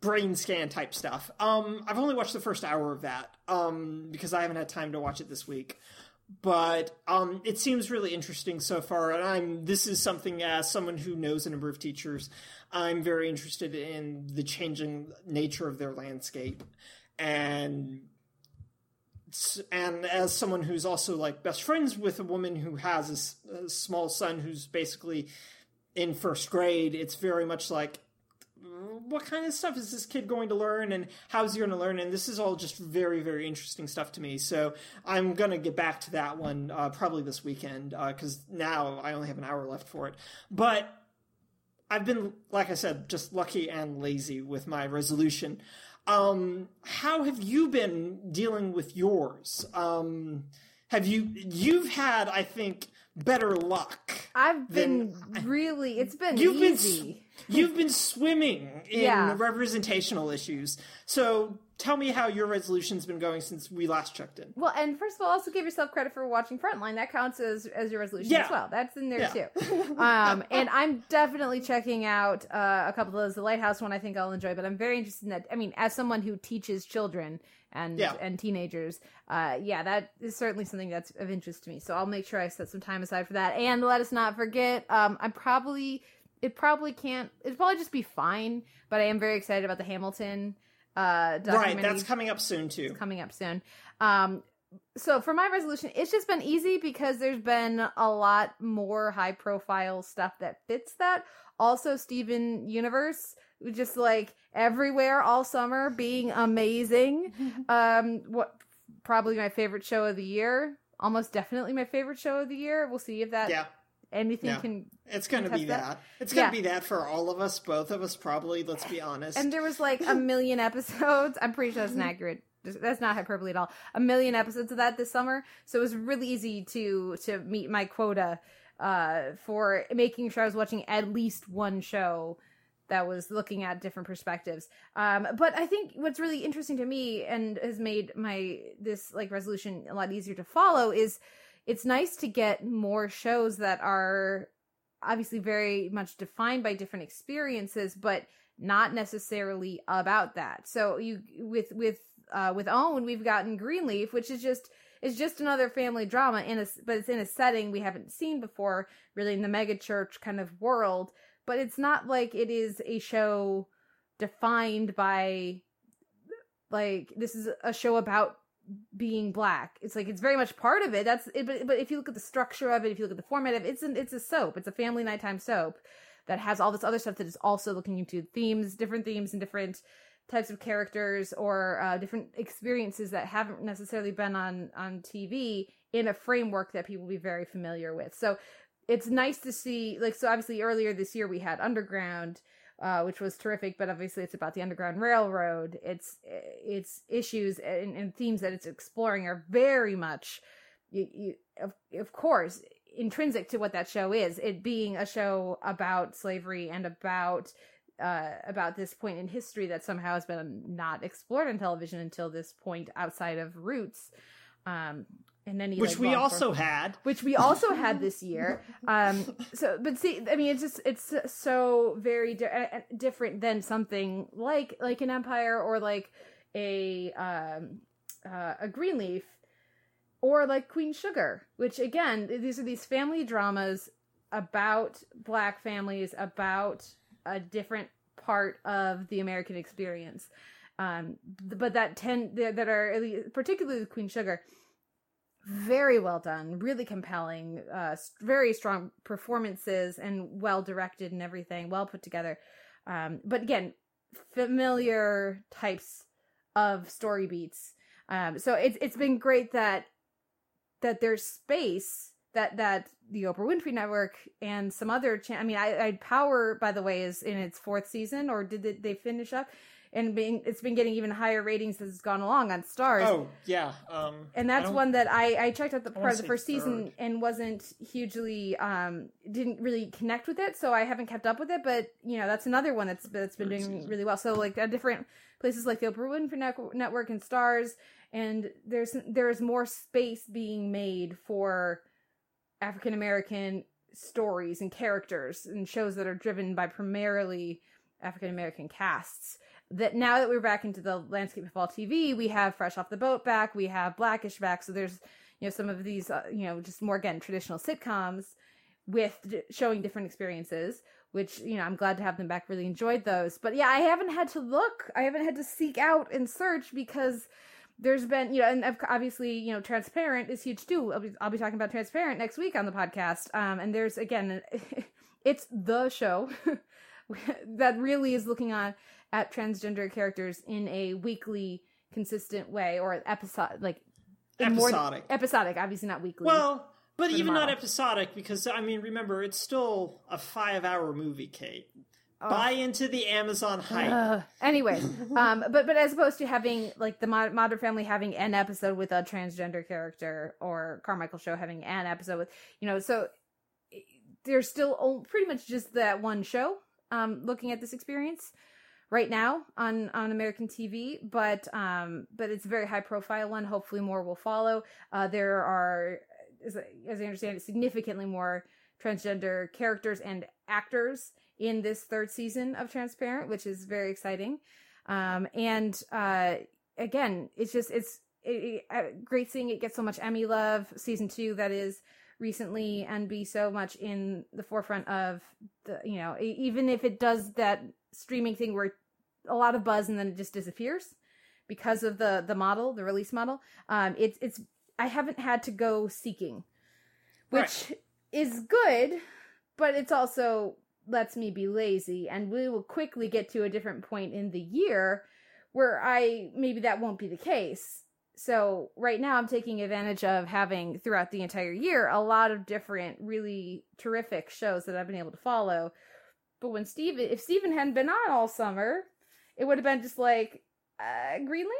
brain scan type stuff. Um, I've only watched the first hour of that um, because I haven't had time to watch it this week. But um, it seems really interesting so far, and I'm. This is something as someone who knows a number of teachers, I'm very interested in the changing nature of their landscape, and and as someone who's also like best friends with a woman who has a small son who's basically in first grade, it's very much like what kind of stuff is this kid going to learn and how's he going to learn? And this is all just very very interesting stuff to me. So i'm going to get back to that one uh, probably this weekend because now i only have an hour left for it. But i've been like i said just lucky and lazy with my resolution um, how have you been dealing with yours um, have you you've had i think better luck I've than- been really. It's been You've been. You've been swimming in Yeah. representational issues. So tell me how your resolution's been going since we last checked in. Well, and first of all, also give yourself credit for watching Frontline. That counts as as your resolution Yeah. as well. That's in there Yeah. too. Um, and I'm definitely checking out uh, a couple of those. The Lighthouse one, I think I'll enjoy. But I'm very interested in that. I mean, as someone who teaches children and Yeah. and teenagers, uh, yeah, that is certainly something that's of interest to me. So I'll make sure I set some time aside for that. And let us not forget, um, I'm probably it probably can't. It'd probably just be fine. But I am very excited about the Hamilton. Uh, Right, that's coming up soon too. coming up soon. Um, so for my resolution, it's just been easy because there's been a lot more high profile stuff that fits that. Also, Steven Universe, just like everywhere all summer, being amazing. um, what probably my favorite show of the year. Almost definitely my favorite show of the year. We'll see if that Yeah. Anything Yeah. can. It's going to be test that. It's going Yeah. to be that for all of us, both of us, probably. Let's be honest. And there was like a million episodes. I'm pretty sure that's Mm-hmm. inaccurate. That's not hyperbole at all. A million episodes of that this summer, so it was really easy to to meet my quota uh, for making sure I was watching at least one show that was looking at different perspectives. Um, but I think what's really interesting to me and has made my this like resolution a lot easier to follow is it's nice to get more shows that are obviously very much defined by different experiences, but not necessarily about that. So you with with uh, with Own, we've gotten Greenleaf, which is just is just another family drama in a but it's in a setting we haven't seen before, really in the mega church kind of world. But it's not like it is a show defined by like this is a show about being black. It's like it's very much part of it. That's it, but but if you look at the structure of it, if you look at the format of it, it's an, it's a soap. It's a family nighttime soap that has all this other stuff that is also looking into themes, different themes and different types of characters or uh, different experiences that haven't necessarily been on on TV in a framework that people will be very familiar with. So it's nice to see like so obviously earlier this year we had Underground uh, which was terrific. But obviously, it's about the Underground Railroad. It's its issues and, and themes that it's exploring are very much, you, you, of, of course, intrinsic to what that show is. It being a show about slavery and about uh, about this point in history that somehow has been not explored on television until this point outside of Roots. Um, and any Which like, we also enforcement- had. which we also had this year. Um, so, but see, I mean, it's just it's so very di- uh, uh, different than something like like an Empire or like a um, uh, a Greenleaf or like Queen Sugar, which again, these are these family dramas about black families, about a different part of the American experience. Um, but that tend that are particularly Queen Sugar very well done, really compelling, uh, very strong performances and well directed and everything, well put together. Um, but again, familiar types of story beats. Um, so it's it's been great that that there's space that that the Oprah Winfrey Network and some other. Cha- I mean, I, I Power by the way is in its fourth season, or did they, they finish up? And being it's been getting even higher ratings as it's gone along on Starz Oh yeah, um, and that's one that I I checked out the part of the first season and wasn't hugely um didn't really connect with it, so I haven't kept up with it. But you know that's another one that's that's been doing really well. So like at different places like the Oprah Winfrey Net- Network and Starz, and there's there's more space being made for African American stories and characters and shows that are driven by primarily African American casts. That now that we're back into the landscape of all TV, we have Fresh Off the Boat back, we have Blackish back. So there's you know some of these uh, you know just more again traditional sitcoms with d- showing different experiences. Which you know I'm glad to have them back. Really enjoyed those, but yeah, I haven't had to look. I haven't had to seek out and search because there's been you know and obviously you know transparent is huge too i'll be, I'll be talking about transparent next week on the podcast um and there's again it's the show that really is looking on at transgender characters in a weekly consistent way or episode like in more- Episodic. episodic obviously not weekly Well, but even not episodic because I mean, remember, it's still a five-hour movie, Kate. Oh. Buy into the Amazon hype. Ugh. Anyways, um, but but as opposed to having like the Mod- Modern Family having an episode with a transgender character, or Carmichael Show having an episode with you know, so i- there's still pretty much just that one show. Um, looking at this experience right now on on American TV, but um, but it's a very high profile one. Hopefully, more will follow. Uh, there are, as, I- as I understand it, significantly more transgender characters and actors in this third season of Transparent, which is very exciting. Um, and uh, again, it's just it's it, it, uh, great seeing it get so much Emmy love. Season two, that is recently and be so much in the forefront of the you know even if it does that streaming thing where a lot of buzz and then it just disappears because of the the model the release model. Um it's it's i haven't had to go seeking which is good but it's also lets me be lazy. And we will quickly get to a different point in the year where i maybe that won't be the case. So right now i'm taking advantage of having throughout the entire year a lot of different really terrific shows that i've been able to follow. But when steven if steven hadn't been on all summer it would have been just like uh, greenleaf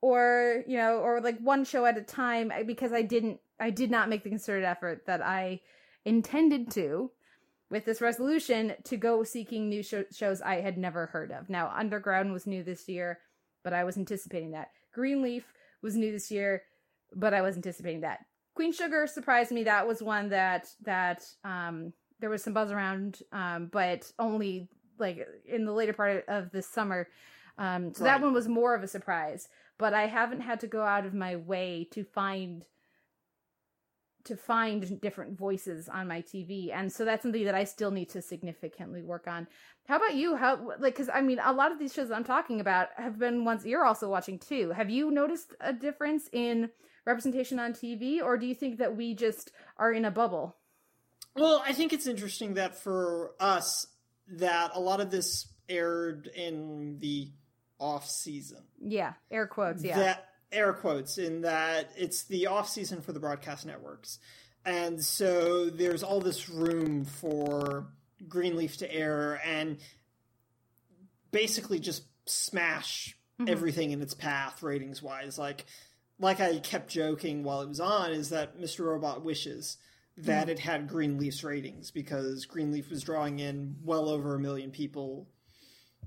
or you know or like one show at a time because i didn't i did not make the concerted effort that i intended to with this resolution to go seeking new sho- shows i had never heard of. Now underground was new this year but i was anticipating that. Greenleaf was new this year but i was anticipating that. Queen sugar surprised me. That was one that that um there was some buzz around um but only like in the later part of this summer um so that one was more of a surprise but i haven't had to go out of my way to find to find different voices on my TV. And so that's something that I still need to significantly work on. How about you? How like cuz I mean a lot of these shows I'm talking about have been ones you're also watching too. Have you noticed a difference in representation on TV or do you think that we just are in a bubble? Well, I think it's interesting that for us that a lot of this aired in the off season. Yeah, air quotes, yeah. That air quotes in that it's the off season for the broadcast networks. And so there's all this room for Greenleaf to air and basically just smash Mhm. everything in its path ratings wise. Like like I kept joking while it was on is that Mr. Robot wishes that it had Greenleaf's ratings because Greenleaf was drawing in well over a million people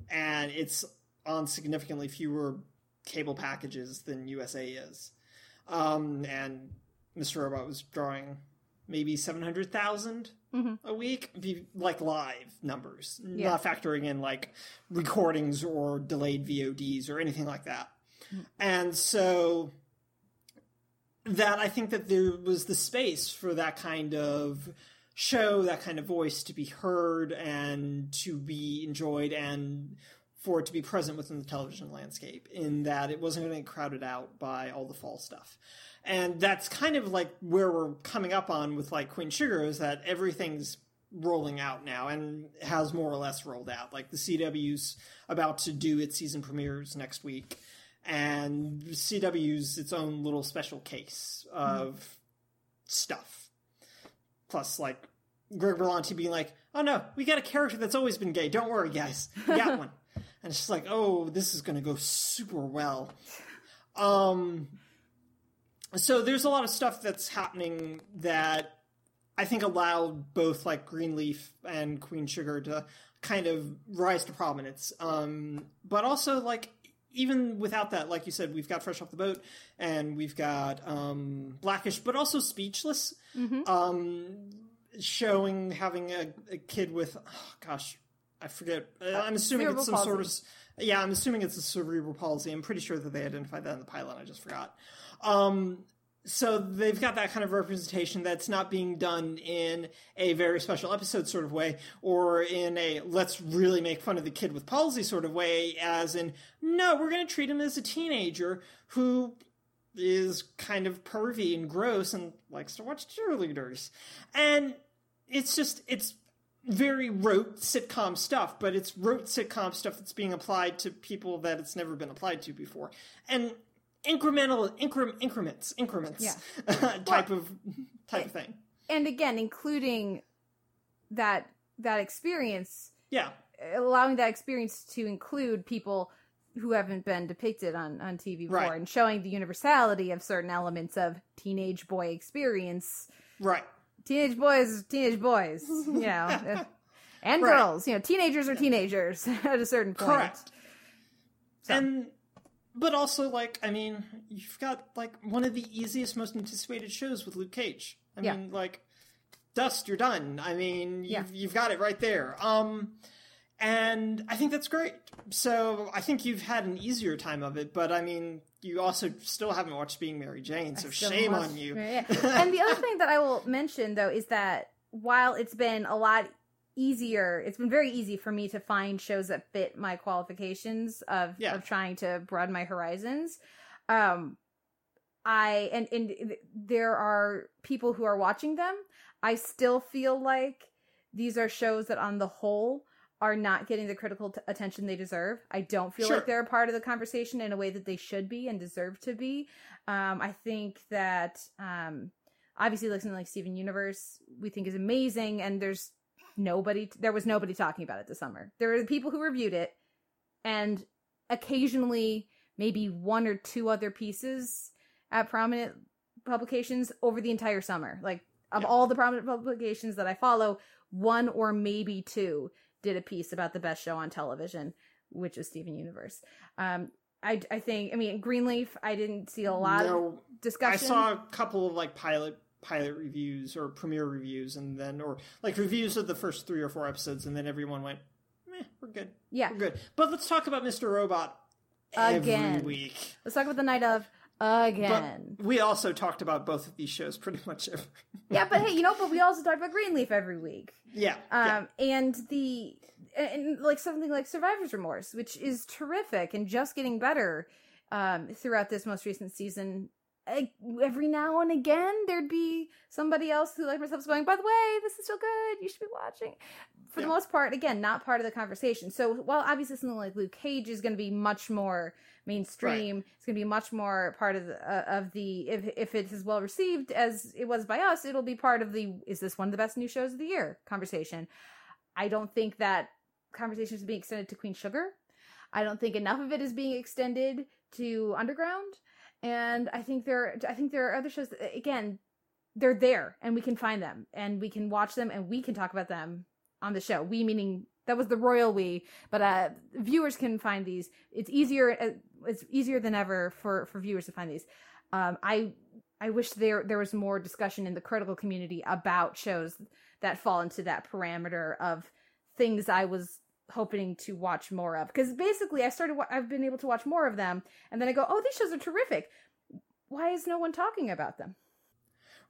and it's on significantly fewer cable packages than USA is. Um, and Mr. Robot was drawing maybe 700,000 Mhm. a week, like live numbers, Yeah. not factoring in like recordings or delayed VODs or anything like that. And so that I think that there was the space for that kind of show, that kind of voice to be heard and to be enjoyed and for it to be present within the television landscape in that it wasn't going to get crowded out by all the fall stuff. And that's kind of like where we're coming up on with like Queen Sugar is that everything's rolling out now and has more or less rolled out. Like the CW's about to do its season premieres next week and CW's its own little special case of stuff. Plus, like Greg Berlanti being like, "Oh no, we got a character that's always been gay. Don't worry, guys, we got one." And it's just like, "Oh, this is going to go super well." Um, so there's a lot of stuff that's happening that I think allowed both like Greenleaf and Queen Sugar to kind of rise to prominence. Um, but also like even without that, like you said, we've got Fresh Off the Boat and we've got um, Blackish, but also Speechless, Mhm. um, showing having a, a kid with, oh, gosh, I forget. Uh, I'm assuming cerebral it's some sort of. Yeah, I'm assuming it's a cerebral palsy. I'm pretty sure that they identified that in the pilot. I just forgot. Um, so they've got that kind of representation that's not being done in a very special episode sort of way or in a let's really make fun of the kid with palsy sort of way as in no we're going to treat him as a teenager who is kind of pervy and gross and likes to watch cheerleaders. And it's just it's very rote sitcom stuff but it's rote sitcom stuff that's being applied to people that it's never been applied to before. And incremental incre- increments increments Yeah. type of type of thing And again, including that that experience yeah allowing that experience to include people who haven't been depicted on on TV before Right. and showing the universality of certain elements of teenage boy experience. Right. Teenage boys, teenage boys, you know, uh, and Right. girls. You know, teenagers are teenagers at a certain point. Correct. And but also like I mean, you've got like one of the easiest, most anticipated shows with Luke Cage. I Yeah. mean, like Dust, you're done. I mean, you've Yeah. you've got it right there. Um and I think that's great. So I think you've had an easier time of it, but I mean, you also still haven't watched Being Mary Jane, so shame on you. Yeah. and the other thing that I will mention though is that while it's been a lot easier, it's been very easy for me to find shows that fit my qualifications of Yeah. of trying to broaden my horizons. Um I and and there are people who are watching them. I still feel like these are shows that on the whole are not getting the critical t- attention they deserve. I don't feel Sure. like they're a part of the conversation in a way that they should be and deserve to be. Um, I think that um, obviously, like something like Steven Universe, we think is amazing, and there's nobody. There was nobody talking about it this summer. There were people who reviewed it, and occasionally, maybe one or two other pieces at prominent publications over the entire summer. Like of all the prominent publications that I follow, one or maybe two did a piece about the best show on television, which is Steven Universe. Um, I, I think, I mean, Greenleaf, I didn't see a lot No, of discussion. I saw a couple of like pilot pilot reviews or premiere reviews, and then or like reviews of the first three or four episodes, and then everyone went, "Meh, we're good, Yeah. we're good." But let's talk about Mr. Robot Again. every week. Let's talk about the night of again. But we also talked about both of these shows pretty much every. yeah, but hey, you know, but we also talked about Greenleaf every week. Yeah, Um, and the and, and, like something like Survivor's Remorse, which is terrific and just getting better um, throughout this most recent season. I, every now and again, there'd be somebody else who, like myself, is going, "By the way, this is still good. You should be watching." For the most part, again, not part of the conversation. So while obviously something like Luke Cage is going to be much more mainstream, it's going to be much more part of the uh, of the if if it's as well received as it was by us, it'll be part of the is this one of the best new shows of the year conversation. I don't think that conversation is being extended to Queen Sugar. I don't think enough of it is being extended to Underground, and I think there I think there are other shows that again they're there and we can find them and we can watch them and we can talk about them on the show. We meaning that was the royal we, but uh viewers can find these. It's easier uh, it's easier than ever for for viewers to find these. Um I I wish there there was more discussion in the critical community about shows that fall into that parameter of things I was hoping to watch more of because basically I started I've been able to watch more of them and then I go oh these shows are terrific why is no one talking about them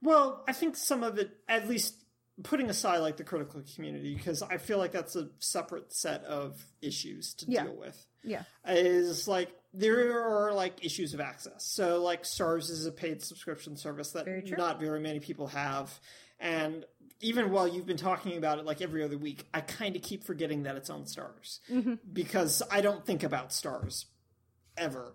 Well, I think some of it, at least putting aside like the critical community, because I feel like that's a separate set of issues to Yeah. deal with. yeah Is like there are like issues of access. So like Starz is a paid subscription service that Very not very many people have, and even while you've been talking about it like every other week, I kind of keep forgetting that it's on Starz Mhm. because I don't think about Starz ever.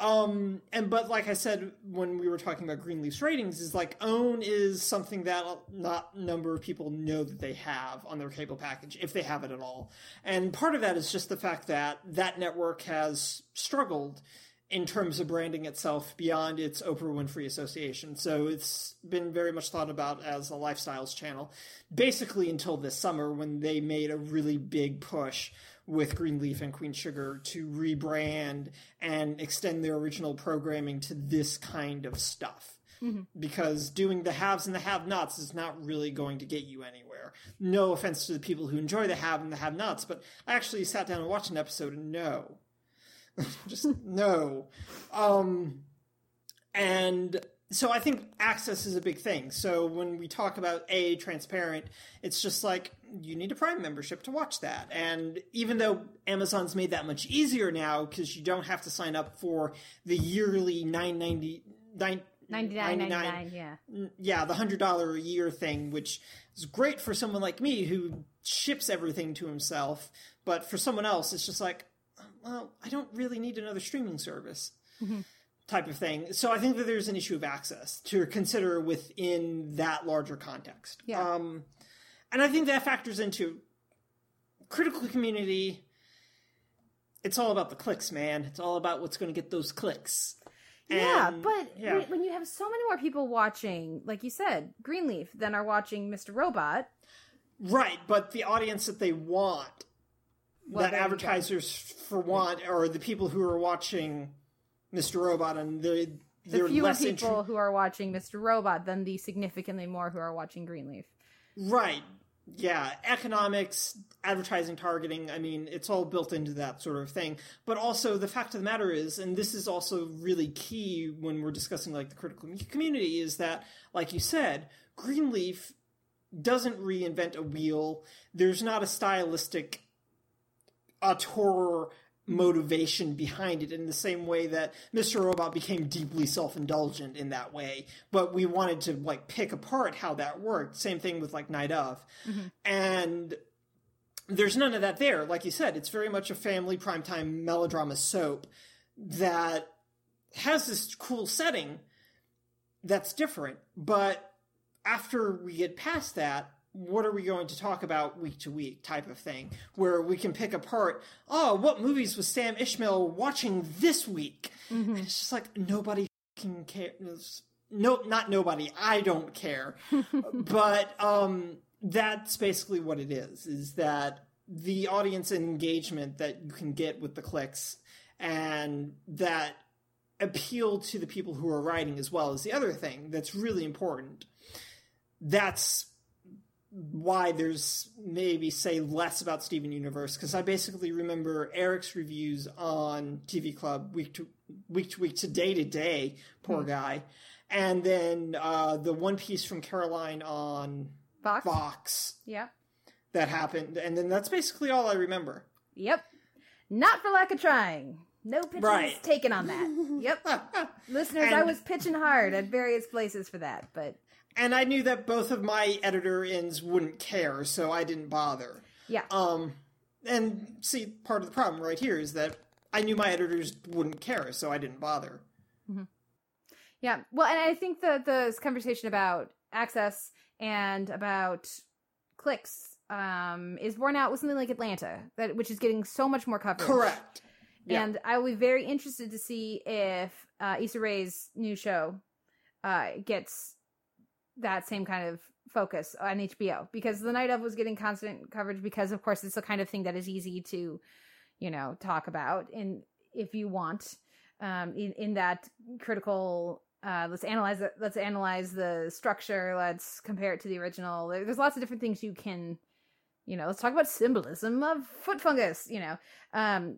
Um, and but like I said when we were talking about Greenleaf's ratings, is like Own is something that not a number of people know that they have on their cable package, if they have it at all. And part of that is just the fact that that network has struggled in terms of branding itself beyond its Oprah Winfrey Association. So it's been very much thought about as a lifestyles channel, basically until this summer when they made a really big push with Greenleaf and Queen Sugar to rebrand and extend their original programming to this kind of stuff. Mm-hmm. Because doing the haves and the have nots is not really going to get you anywhere. No offense to the people who enjoy the have and the have nots, but I actually sat down and watched an episode and no. Just no. Um, and so I think access is a big thing. So when we talk about a transparent, it's just like you need a Prime membership to watch that. And even though Amazon's made that much easier now because you don't have to sign up for the yearly nine ninety nine. 99.99 yeah Mm, yeah, the hundred dollar a year thing, which is great for someone like me who ships everything to himself, but for someone else, it's just like, well, I don't really need another streaming service type of thing. So I think that there's an issue of access to consider within that larger context. Yeah. Um, and I think that factors into critical community. It's all about the clicks, man. It's all about what's going to get those clicks. yeah but yeah. when you have so many more people watching like you said Greenleaf than are watching Mr. Robot Right, but the audience that they want, Well, that there you go. advertisers for want, or the people who are watching Mr. Robot, and they're the they're fewer people inter- who are watching Mr. Robot than the significantly more who are watching Greenleaf right. yeah, economics, advertising targeting, I mean, it's all built into that sort of thing. But also, the fact of the matter is, and this is also really key when we're discussing like the critical community, is that, like you said, Greenleaf doesn't reinvent a wheel. There's not a stylistic auteur motivation behind it in the same way that Mr. Robot became deeply self-indulgent in that way. But we wanted to like pick apart how that worked. Same thing with like Night of. Mm-hmm. And there's none of that there. Like you said, it's very much a family primetime melodrama soap that has this cool setting that's different. But after we get past that, what are we going to talk about week to week type of thing where we can pick apart oh what movies was sam esmail watching this week? And it's just like nobody can cares no not nobody i don't care. But um that's basically what it is is that the audience engagement that you can get with the clicks and that appeal to the people who are writing as well is the other thing that's really important. That's why there's maybe say less about Steven Universe because I basically remember Eric's reviews on TV Club week to week to week to day to day. Poor Hmm. guy, and then uh, the one piece from Caroline on Vox. Vox Yep. that happened, and then that's basically all I remember. Yep. Not for lack of trying. No pitches Right. taken on that. Yep. Listeners, I was pitching hard at various places for that, but And I knew that both of my editor ins wouldn't care, so I didn't bother. yeah. Um, and see, part of the problem right here is that I knew my editors wouldn't care, so I didn't bother. Yeah. Well, and I think the the conversation about access and about clicks um is borne out with something like Atlanta, that which is getting so much more coverage. Correct. Yeah. And I will be very interested to see if uh, Issa Rae's new show uh, gets that same kind of focus on HBO because the night of was getting constant coverage because of course it's the kind of thing that is easy to you know talk about and if you want um in, in that critical uh let's analyze it let's analyze the structure let's compare it to the original. There's lots of different things you can you know let's talk about symbolism of foot fungus you know. Um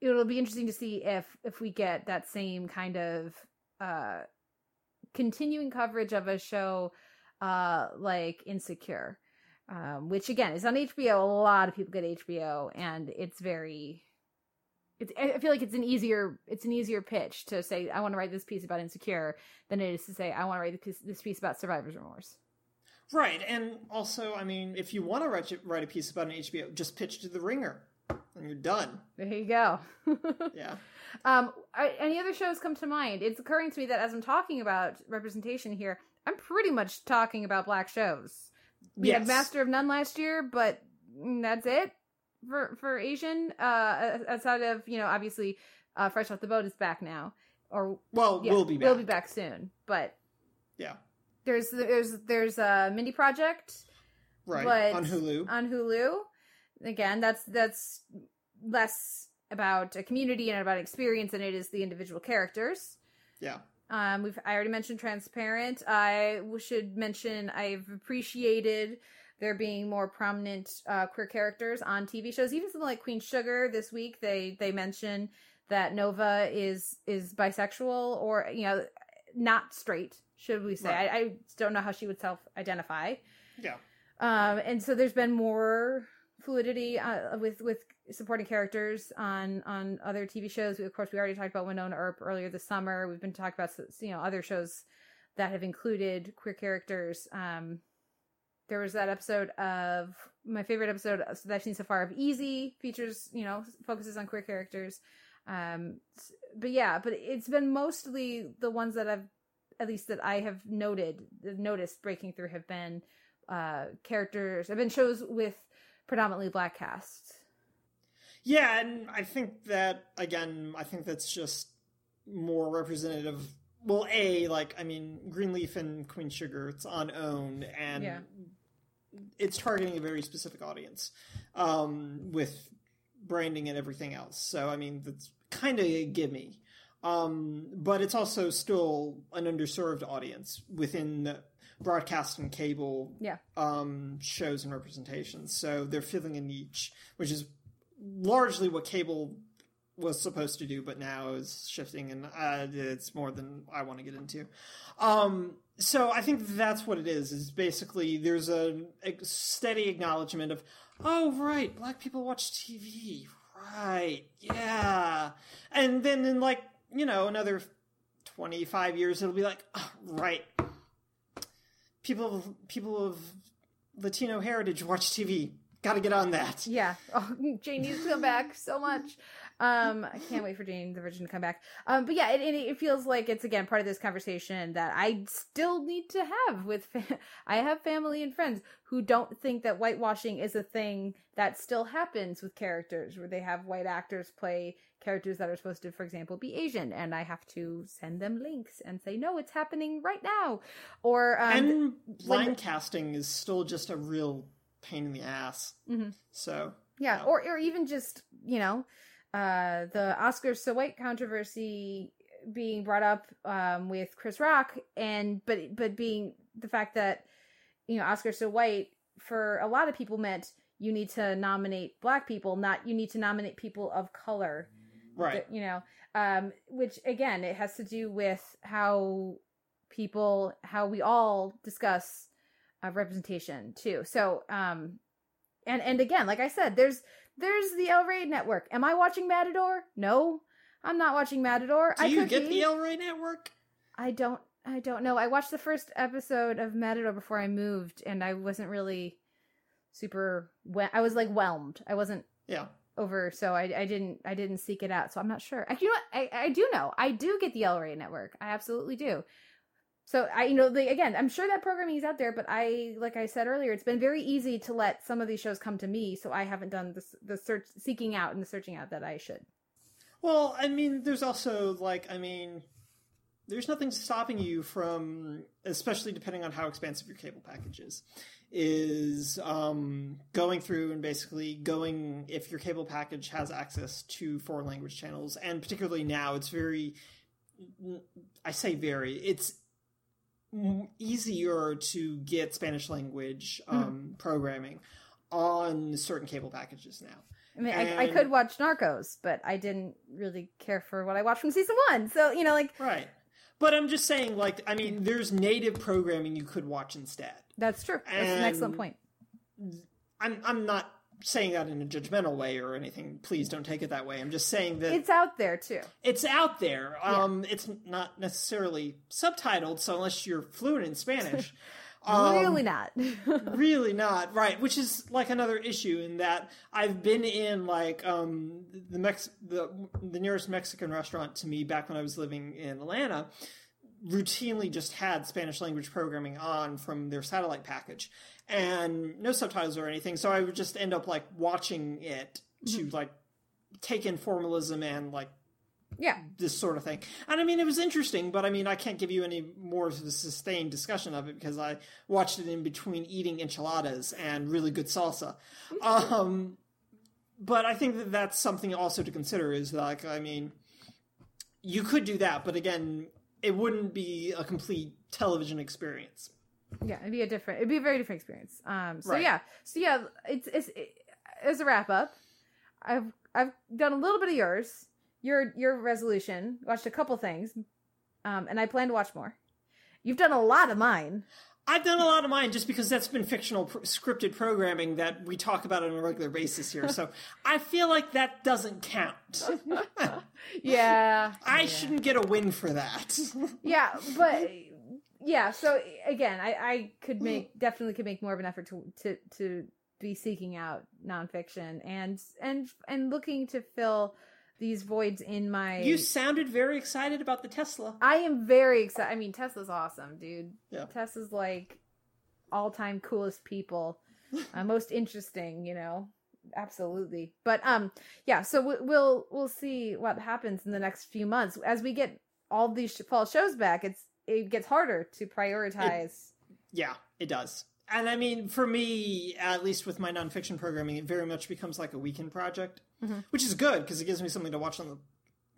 it'll be interesting to see if if we get that same kind of uh continuing coverage of a show uh like insecure um which again is on hbo a lot of people get hbo and it's very it's i feel like it's an easier it's an easier pitch to say i want to write this piece about insecure than it is to say i want to write this piece, this piece about survivor's remorse. Right, and also, I mean, if you want to write, write a piece about an HBO, just pitch to the Ringer, you're done. there you go Yeah. Um, I, any other shows come to mind? It's occurring to me that as I'm talking about representation here, I'm pretty much talking about black shows. We had Master of None last year, but mm, that's it for for Asian. Uh, outside of you know, obviously, uh, Fresh Off the Boat is back now, or Well, we'll be We'll back. be back soon, but Yeah. there's there's there's a Mindy Project, Right. but on Hulu. on Hulu. Again, that's that's less about a community and about experience than it is the individual characters. Yeah. Um, we've I already mentioned Transparent. I should mention I've appreciated there being more prominent uh, queer characters on TV shows. Even something like Queen Sugar this week, they they mention that Nova is is bisexual or you know not straight. Should we say? Right. I, I don't know how she would self identify. Yeah. Um, and so there's been more fluidity uh, with with supporting characters on on other TV shows. We, of course, we already talked about Wynonna Earp earlier this summer. We've been talking about you know other shows that have included queer characters. Um, there was that episode of my favorite episode that I've seen so far of Easy features you know focuses on queer characters. Um, but yeah, but it's been mostly the ones that I've at least that I have noted noticed breaking through have been uh characters have been shows with predominantly black casts. Yeah, and I think that again, I think that's just more representative. Well, a like I mean, Greenleaf and Queen Sugar, it's on own, and Yeah. it's targeting a very specific audience um, with branding and everything else. So I mean, that's kind of a gimme. Um, but it's also still an underserved audience within broadcast and cable Yeah. um, shows and representations. So they're filling a niche, which is largely what cable was supposed to do, but now is shifting, and uh, it's more than I want to get into. Um, so I think that's what it is. Is basically there's a, a steady acknowledgement of, oh right, black people watch TV, right? Yeah, and then in like you know another twenty five years, it'll be like, oh, right, people people of Latino heritage watch TV. Got to get on that. Yeah. Oh, Jane needs to come back so much. Um, I can't wait for Jane the Virgin to come back. Um, but yeah, it, it, it feels like it's again part of this conversation that I still need to have with. Fa- I have family and friends who don't think that whitewashing is a thing that still happens with characters, where they have white actors play characters that are supposed to, for example, be Asian, and I have to send them links and say, "No, it's happening right now," or um, and line casting is still just a real pain in the ass. Mhm. So Yeah, or or even just you know, uh, the Oscar so white controversy being brought up um, with Chris Rock, and but but being the fact that you know Oscar so white for a lot of people meant you need to nominate black people, not you need to nominate people of color, Right. You know, um, which again it has to do with how people how we all discuss uh, representation too. So um, and and again, like I said, there's there's the El Rey network. Am I watching Matador? No, I'm not watching Matador. do I you get be. the El Rey network? I don't. I don't know. I watched the first episode of Matador before I moved, and I wasn't really super. We- I was like whelmed. I wasn't Yeah. Over, so I, I didn't. I didn't seek it out. So I'm not sure. I, you know what? I, I do know. I do get the Rey network. I absolutely do. So I, you know, the, again, I'm sure that programming is out there, but I, like I said earlier, it's been very easy to let some of these shows come to me, so I haven't done the the search, seeking out, and the searching out that I should. Well, I mean, there's also like, I mean, there's nothing stopping you from, especially depending on how expansive your cable package is, is um, going through and basically going if your cable package has access to foreign language channels, and particularly now, it's very, I say very, it's easier to get Spanish language um, programming on certain cable packages now. I mean, I, I could watch Narcos, but I didn't really care for what I watched from season one. So you know, like Right. But I'm just saying, like, I mean, there's native programming you could watch instead. that's true. That's an excellent point. I'm I'm not saying that in a judgmental way or anything. Please don't take it that way. I'm just saying that It's out there too. it's out there. Um, it's not necessarily subtitled, so unless you're fluent in Spanish, um, really not. really not right. Which is like another issue in that I've been in like um the Mex the the nearest Mexican restaurant to me back when I was living in Atlanta routinely just had Spanish language programming on from their satellite package and no subtitles or anything. So I would just end up like watching it to like take in formalism and like yeah this sort of thing and i mean it was interesting but i mean i can't give you any more of a sustained discussion of it because i watched it in between eating enchiladas and really good salsa um but i think that that's something also to consider is like i mean you could do that but again it wouldn't be a complete television experience Yeah, it'd be a different. It'd be a very different experience. Um. So Right. yeah. So yeah. It's it's it, as a wrap up. I've I've done a little bit of yours. Your your resolution. Watched a couple things. Um. And I plan to watch more. You've done a lot of mine. I've done a lot of mine just because that's been fictional pr- scripted programming that we talk about on a regular basis here. So I feel like that doesn't count. Yeah. I shouldn't get a win for that. yeah, but yeah. So again, I I could make definitely could make more of an effort to to to be seeking out nonfiction and and and looking to fill these voids in my. You sounded very excited about the Tesla. I am very excited. I mean, Tesla's awesome, dude. Yeah. Tesla's like all time coolest people, uh, most interesting. You know, absolutely. But um, yeah. So we, we'll we'll see what happens in the next few months as we get all these fall shows back. It's it gets harder to prioritize. Yeah, it does. And I mean, for me, at least with my nonfiction programming, it very much becomes like a weekend project, Mhm. which is good because it gives me something to watch on the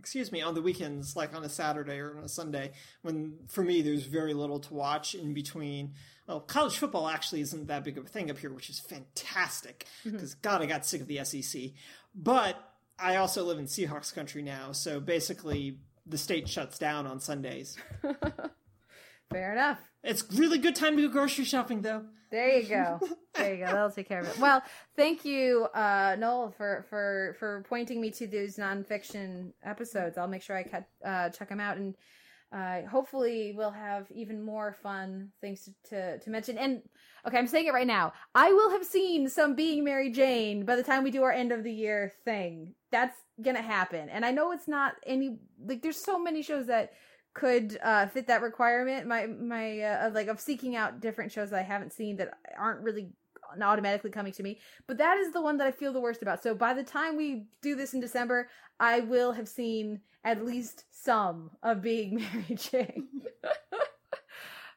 excuse me, on the weekends, like on a Saturday or on a Sunday, when for me there's very little to watch in between. Well, college football actually isn't that big of a thing up here, which is fantastic because God, I got sick of the SEC. But I also live in Seahawks country now, so basically the state shuts down on Sundays. Fair enough. It's really good time to go grocery shopping, though. There you go. There you go. That'll take care of it. Well, thank you, uh, Noel, for for for pointing me to those nonfiction episodes. I'll make sure I cut, uh, check them out, and uh, hopefully we'll have even more fun things to, to to mention. And okay, I'm saying it right now. I will have seen some Being Mary Jane by the time we do our end of the year thing. That's gonna happen. And I know it's not any like. There's so many shows that could uh, fit that requirement. My my uh, like of seeking out different shows that I haven't seen that aren't really automatically coming to me. But that is the one that I feel the worst about. So by the time we do this in December, I will have seen at least some of Being Mary Jane.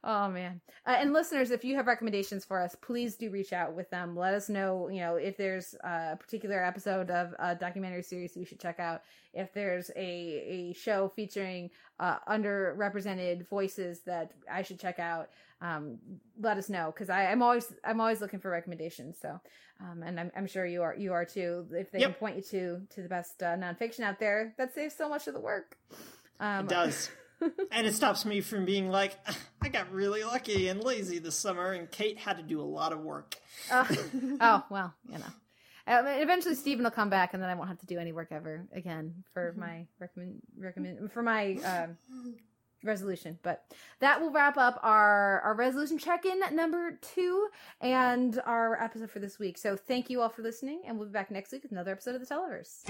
Oh man! Uh, and listeners, if you have recommendations for us, please do reach out with them. Let us know, you know, if there's a particular episode of a documentary series we should check out. If there's a a show featuring uh, underrepresented voices that I should check out, um, let us know because I'm always I'm always looking for recommendations. So, um, and I'm, I'm sure you are you are too. If they Yep. can point you to to the best uh, nonfiction out there, that saves so much of the work. Um, It does. and it stops me from being like, I got really lucky and lazy this summer, and Kate had to do a lot of work. Uh, oh well, you know. Um, eventually, Steven will come back, and then I won't have to do any work ever again for my recommend recommend for my um, resolution. But that will wrap up our our resolution check in number two and our episode for this week. So thank you all for listening, and we'll be back next week with another episode of the Televerse.